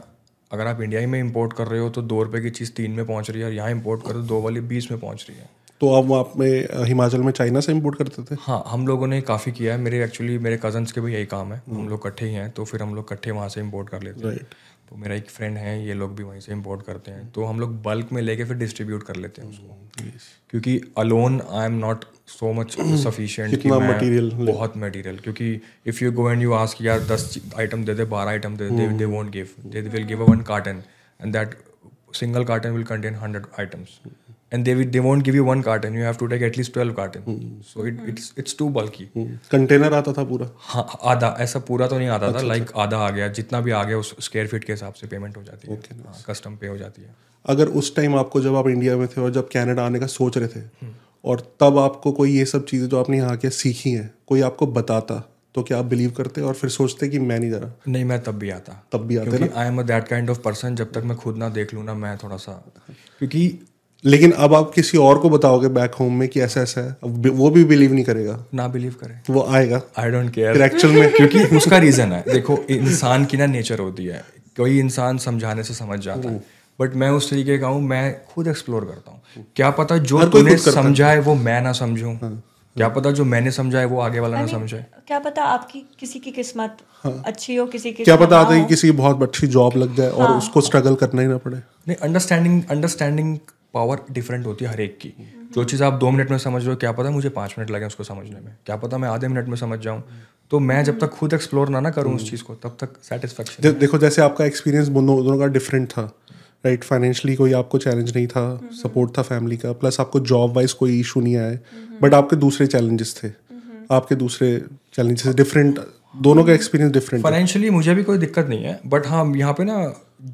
अगर आप इंडिया ही में इम्पोर्ट कर रहे हो तो दो रुपये की चीज़ तीन में पहुँच रही है और यहाँ इंपोर्ट करो दो वाली बीस में पहुँच रही है। तो आप वहाँ पे हिमाचल में चाइना से इम्पोर्ट करते थे? हाँ हम लोगों ने काफ़ी किया है। मेरे एक्चुअली मेरे कजन्स के भी यही काम है। हम लोग इकट्ठे ही हैं तो फिर हम लोग इकट्ठे वहाँ से इम्पोर्ट कर लेते हैं. तो मेरा एक फ्रेंड है ये लोग भी वहीं से इम्पोर्ट करते हैं। तो हम लोग बल्क में लेके फिर डिस्ट्रीब्यूट कर लेते हैं उसको। क्योंकि alone I am not so much sufficient कि कितना मैं material ले- बहुत मटीरियल क्योंकि if you go and you ask यार दस आइटम दे दे बारह आइटम दे दे they won't give they will give a one carton and that single carton will contain 100 items. And they they won't give you one carton. You have to take at least 12 carton. So it, it's it's too bulky. Container आता था पूरा? हाँ आधा ऐसा पूरा तो नहीं आता था. लाइक आधा आ गया. जितना भी आ गया उस स्क्वायर फीट के हिसाब से पेमेंट हो जाती है. कस्टम पे हो जाती है. अगर उस टाइम आपको जब आप इंडिया में थे और जब कनाडा आने का सोच रहे थे और तब आपको कोई ये सब चीज़ें जो आपने यहाँ के सीखी हैं कोई आपको बताता तो क्या आप बिलीव करते और फिर सोचते कि मैं नहीं जरा नहीं मैं तब भी आता. तब भी आते I am a that kind of person जब तक मैं खुद ना देख लूँ ना मैं थोड़ा सा क्योंकि लेकिन अब आप किसी और को बताओगे बैक होम में कि ऐसा ऐसा है अब वो भी बिलीव नहीं करेगा। ना बिलीव करे। वो आएगा। आई डोंट केयर एक्चुअल में क्योंकि उसका रीजन है। देखो इंसान की ना नेचर होती है। कोई इंसान समझाने से समझ जाता है। बट मैं उस तरीके का हूँ मैं खुद एक्सप्लोर करता हूँ। क्या पता जो तूने है। समझा है। वो मैं ना समझूं। क्या पता जो मैंने समझा है वो आगे वाला ना समझे। क्या पता आपकी किसी की किस्मत अच्छी हो किसी की हाँ। क्या पता आता है कि किसी की बहुत अच्छी जॉब लग जाए और उसको स्ट्रगल करना ही ना पड़े। नहीं अंडरस्टैंडिंग अंडरस्टैंडिंग पावर डिफरेंट होती है हर एक की। जो चीज़ आप दो मिनट में समझ रहे हो क्या पता मुझे पाँच मिनट लगे उसको समझने में। क्या पता मैं आधे मिनट में समझ जाऊँ। तो मैं जब तक खुद एक्सप्लोर ना ना करूँ उस चीज़ को तब तक सेटिस्फेक्शन दे, देखो जैसे आपका एक्सपीरियंस दोनों दोनों का डिफरेंट था राइट फाइनेंशियली कोई आपको चैलेंज नहीं था सपोर्ट था फैमिली का प्लस आपको जॉब वाइज कोई इशू नहीं आया। बट आपके दूसरे चैलेंजेस थे। आपके दूसरे चैलेंजेस डिफरेंट दोनों का एक्सपीरियंस डिफरेंट फाइनेंशियली मुझे भी कोई दिक्कत नहीं है बट हाँ यहाँ पे ना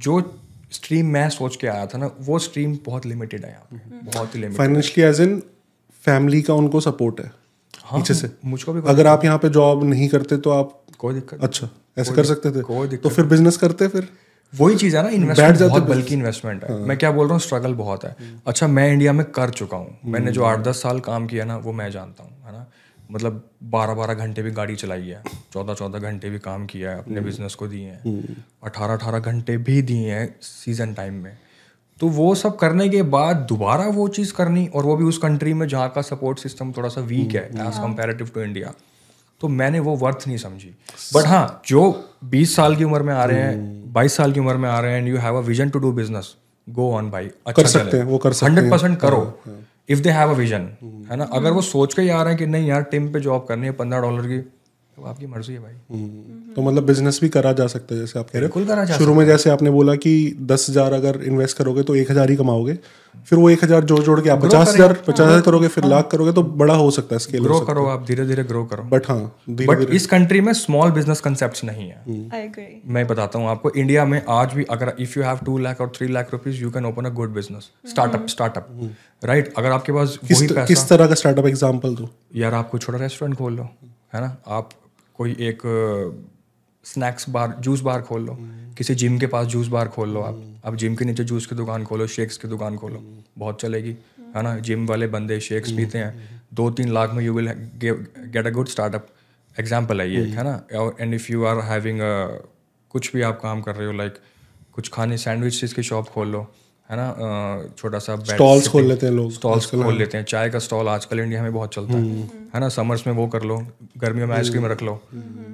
जो स्ट्रीम मैं सोच के आया था ना वो स्ट्रीम बहुत लिमिटेड है यहाँ पे। बहुत ही limited financially as in family का उनको सपोर्ट है हाँ पीछे से। मुझको भी अगर आप यहाँ पे जॉब नहीं करते तो आप कोई दिक्कत अच्छा ऐसे कर सकते थे। कोई थे दिक्कत तो फिर बिज़नेस करते फिर? वही चीज़ है ना इन्वेस्टमेंट बहुत बल्कि इन्वेस्टमेंट है। मैं क्या बोल रहा हूँ स्ट्रगल बहुत है। अच्छा मैं इंडिया में कर चुका हूँ। मैंने जो आठ दस साल काम किया ना वो मैं जानता हूँ है ना? मतलब बारह बारह घंटे भी गाड़ी चलाई है। चौदह चौदह घंटे भी काम किया है अपने बिज़नेस को दिए हैं। अठारह अठारह घंटे भी दिए हैं सीज़न टाइम में। तो वो सब करने के बाद दोबारा वो चीज़ करनी और वो भी उस कंट्री में जहाँ का सपोर्ट सिस्टम थोड़ा सा वीक है। एज कम्पेरेटिव टू इंडिया तो मैंने वो वर्थ नहीं समझी। बट हाँ जो 20 साल की उम्र में आ रहे हैं 22 साल की उम्र में आ रहे हैं and you have a vision to do business go on भाई अच्छा कर सकते हैं, वो कर सकते हैं। हाँ, हंड्रेड परसेंट करो if they have a vision है ना? अगर वो सोच के ही आ रहे हैं कि नहीं यार टीम पे जॉब करनी है पंद्रह डॉलर की तो आपकी मर्ज़ी है भाई। तो मतलब बिज़नेस भी करा जा सकता है जैसे आप कह रहे करा जा शुरू में जैसे आपने बोला कि दस हज़ार अगर इन्वेस्ट करोगे तो एक हज़ार ही कमाओगे। फिर वो एक हज़ार जोड़ जोड़ के आप पचास हज़ार पचास हज़ार करोगे फिर लाख करोगे तो बड़ा हो सकता है स्केल ग्रो करो आप धीरे धीरे ग्रो करो। बट हाँ बट इस कंट्री में स्मॉल बिज़नेस कंसेप्ट नहीं है। हम्म। आई एग्री मैं बताता हूँ आपको इंडिया में आज भी अगर if you have two lakh और three lakh rupees you can open a good business startup startup right अगर आपके पास किस, किस तरह का स्टार्टअप एग्ज़ाम्पल दो? यार आप कोई छोटा रेस्टोरेंट खोल लो है ना? आप कोई एक स्नैक्स बार जूस बार खोल लो। किसी जिम के पास जूस बार खोल लो आप। आप जिम के नीचे जूस की दुकान खोलो शेक्स की दुकान खोलो। बहुत चलेगी है ना? जिम वाले बंदे शेक्स पीते हैं। दो तीन लाख में you will get a good startup example है ये है ना? और and if you are having कुछ भी आप काम कर रहे हो लाइक कुछ खाने सैंडविच की शॉप खोल लो। है ना छोटा सा स्टॉल्स खोल लेते हैं लोग स्टॉल्स खोल लेते हैं। चाय का स्टॉल आजकल इंडिया में बहुत चलता है। है ना समर्स में वो कर लो गर्मियों में आइसक्रीम रख लो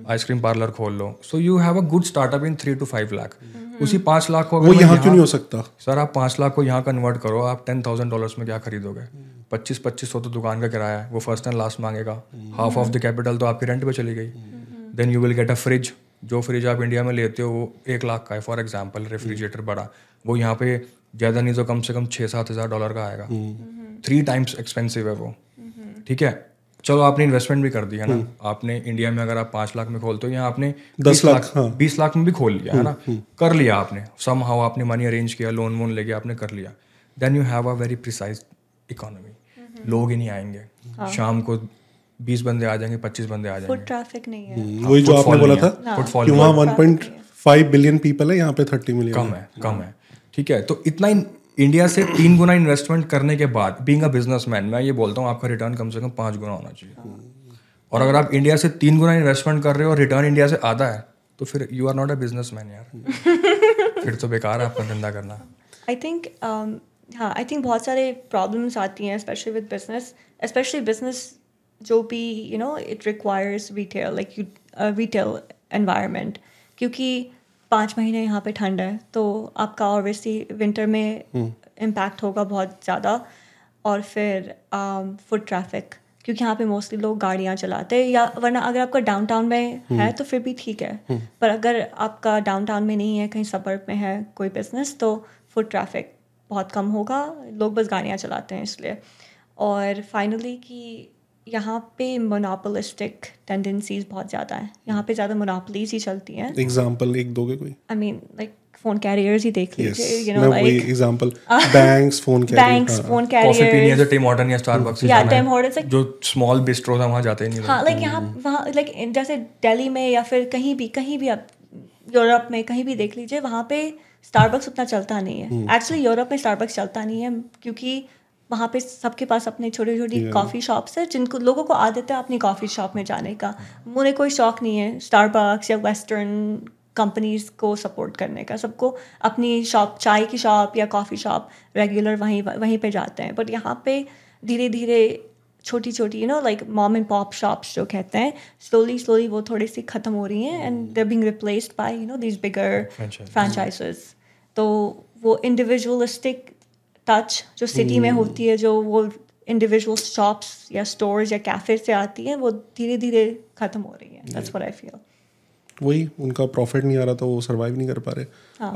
आइसक्रीम पार्लर खोल लो। So you have a good startup in three two five lakh उसी पाँच लाख को अगर वो यहाँ क्यों नहीं हो सकता? सर आप पाँच लाख को यहाँ कन्वर्ट करो आप टेन थाउज़ेंड डॉलर्स में क्या खरीदोगे? पच्चीस पच्चीस सौ तो दुकान का किराया है वो फ़र्स्ट एंड लास्ट मांगेगा। हाफ़ ऑफ़ द कैपिटल तो आपकी रेंट पे चली गई। Then you will get a fridge जो फ्रिज आप इंडिया में लेते हो वो एक लाख का है फॉर एग्ज़ाम्पल रेफ्रिजरेटर बड़ा। वो यहाँ पे ज़्यादा नहीं तो कम से कम छः सात हज़ार डॉलर का आएगा। थ्री टाइम्स एक्सपेंसिव है वो। ठीक है? चलो आपने इन्वेस्टमेंट भी कर दिया है ना? आपने इंडिया में अगर आप पाँच लाख में खोलते हो यहाँ आपने दस लाख, हाँ। बीस लाख में भी खोल लिया है ना? कर लिया आपने। सम हाउ आपने मनी अरेंज किया लोन वोन लेके आपने कर लिया। Then you have a very precise economy लोग ही नहीं आएँगे। शाम को बीस बंदे आ जाएँगे पच्चीस बंदे आ जाएँगे। फुट ट्रैफ़िक नहीं है। वही जो आपने बोला था कि वहाँ बिलियन पीपल है यहाँ पे थर्टी मिलियन कम है कम है। ठीक है? तो इतना इंडिया से तीन गुना इन्वेस्टमेंट करने के बाद बीइंग अ बिजनेसमैन मैं ये बोलता हूँ आपका रिटर्न कम से कम पाँच गुना होना चाहिए। और अगर आप इंडिया से तीन गुना इन्वेस्टमेंट कर रहे हो और रिटर्न इंडिया से आधा है तो फिर you are not a businessman यार। फिर तो बेकार है आपका धंधा करना। आई थिंक हाँ आई थिंक बहुत सारे प्रॉब्लम्स आती हैं specially with business specially business जो भी you know it requires retail like you retail environment क्योंकि पाँच महीने यहाँ पे ठंड है तो आपका ऑब्वियसली विंटर में इम्पैक्ट होगा बहुत ज़्यादा। और फिर फुट ट्रैफ़िक क्योंकि यहाँ पे मोस्टली लोग गाड़ियाँ चलाते हैं या वरना अगर आपका डाउनटाउन में है तो फिर भी ठीक है। पर अगर आपका डाउनटाउन में नहीं है कहीं सबर्ब में है कोई बिज़नेस तो फुट ट्रैफ़िक बहुत कम होगा। लोग बस गाड़ियाँ चलाते हैं इसलिए। और फाइनली कि यहाँ पे मोनोपोलिस्टिक टेंडेंसीज बहुत ज़्यादा है। यहाँ पे ज़्यादा मोनोपोलीज ही चलती हैं। एग्ज़ाम्पल एक दोगे कोई? I mean like phone carriers ही देख लीजिए you know like example banks phone हाँ। बैंक्स फ़ोन कॉफ़ी पीनी है। कैरियर्स तो टिम हॉर्टन या स्टारबक्स या टिम हॉर्टन्स लाइक जो स्मॉल बिस्ट्रोज है वहाँ जाते ही नहीं हाँ लाइक यहाँ वहाँ लाइक जैसे दिल्ली में या फिर कहीं भी कहीं भी आप यूरोप में कहीं भी देख लीजिए वहाँ पे स्टारबक्स उतना चलता नहीं है। एक्चुअली यूरोप में स्टारबक्स चलता नहीं है क्योंकि वहाँ पे सबके पास अपने छोटी छोटी कॉफ़ी शॉप्स है जिनको लोगों को आदत है अपनी कॉफ़ी शॉप में जाने का। मुझे कोई शौक नहीं है स्टारबक्स या वेस्टर्न कंपनीज़ को सपोर्ट करने का। सबको अपनी शॉप चाय की शॉप या कॉफ़ी शॉप रेगुलर वहीं वहीं पे जाते हैं। बट यहाँ पे धीरे धीरे छोटी छोटी you know like mom and pop shops जो कहते हैं स्लोली स्लोली वो थोड़ी सी ख़त्म हो रही हैं and they're being replaced by you know this bigger. Franchises तो वो इंडिविजुअलिस्टिक टच जो सिटी में होती है जो वो इंडिविजुअल शॉप्स या स्टोर्स या कैफ़े से आती है वो धीरे धीरे ख़त्म हो रही है। दैट्स व्हाट आई फील वही उनका प्रॉफिट नहीं आ रहा था वो सर्वाइव नहीं कर पा रहे।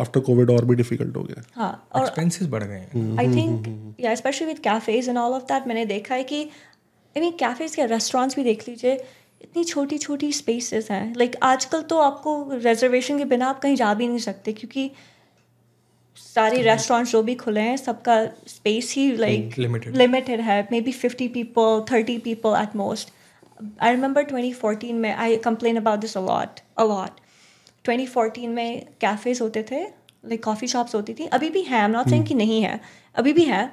आफ्टर कोविड और भी डिफ़िकल्ट हो गया। हाँ और एक्सपेंसेस बढ़ गए आई थिंक या specially with cafes and all of that मैंने देखा है कि आई मीन कैफेज के रेस्टोरेंट्स भी देख लीजिए इतनी छोटी छोटी स्पेसेस हैं। लाइक like, आजकल तो आपको रिजर्वेशन के बिना आप कहीं जा भी नहीं सकते क्योंकि सारे रेस्टोरेंट जो भी खुले हैं सबका स्पेस ही लाइक लिमिटेड है। Maybe fifty people thirty people at most I remember twenty fourteen में I complain about this a lot a lot 2014 में कैफ़ेज होते थे लाइक कॉफ़ी शॉप्स होती थी। अभी भी हैं नॉट सेइंग कि नहीं है। अभी भी हैं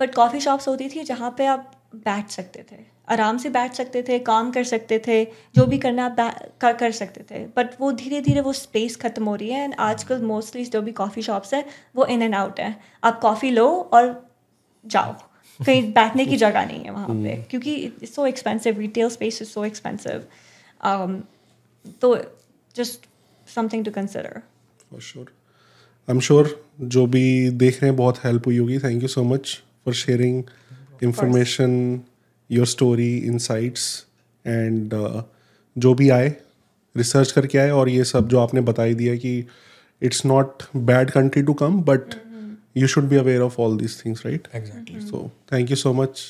बट कॉफ़ी शॉप्स होती थी जहाँ पे आप बैठ सकते थे। आराम से बैठ सकते थे काम कर सकते थे जो भी करना आप कर, कर सकते थे। बट वो धीरे धीरे वो स्पेस ख़त्म हो रही है एंड आजकल मोस्टली जो भी कॉफ़ी शॉप्स हैं वो इन एंड आउट है। आप कॉफ़ी लो और जाओ। कहीं बैठने की जगह नहीं है वहाँ पे। क्योंकि it's so expensive retail space is so expensive तो just something to consider for sure I am sure जो भी देख रहे हैं बहुत हेल्प हुई होगी। Thank you so much for sharing information your story insights and uh, जो भी आए रिसर्च करके आए और ये सब जो आपने बताई दिया कि it's not bad country to come but you should be aware of all these things right exactly so thank you so much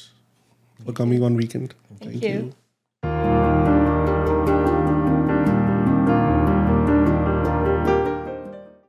for coming on weekend thank you.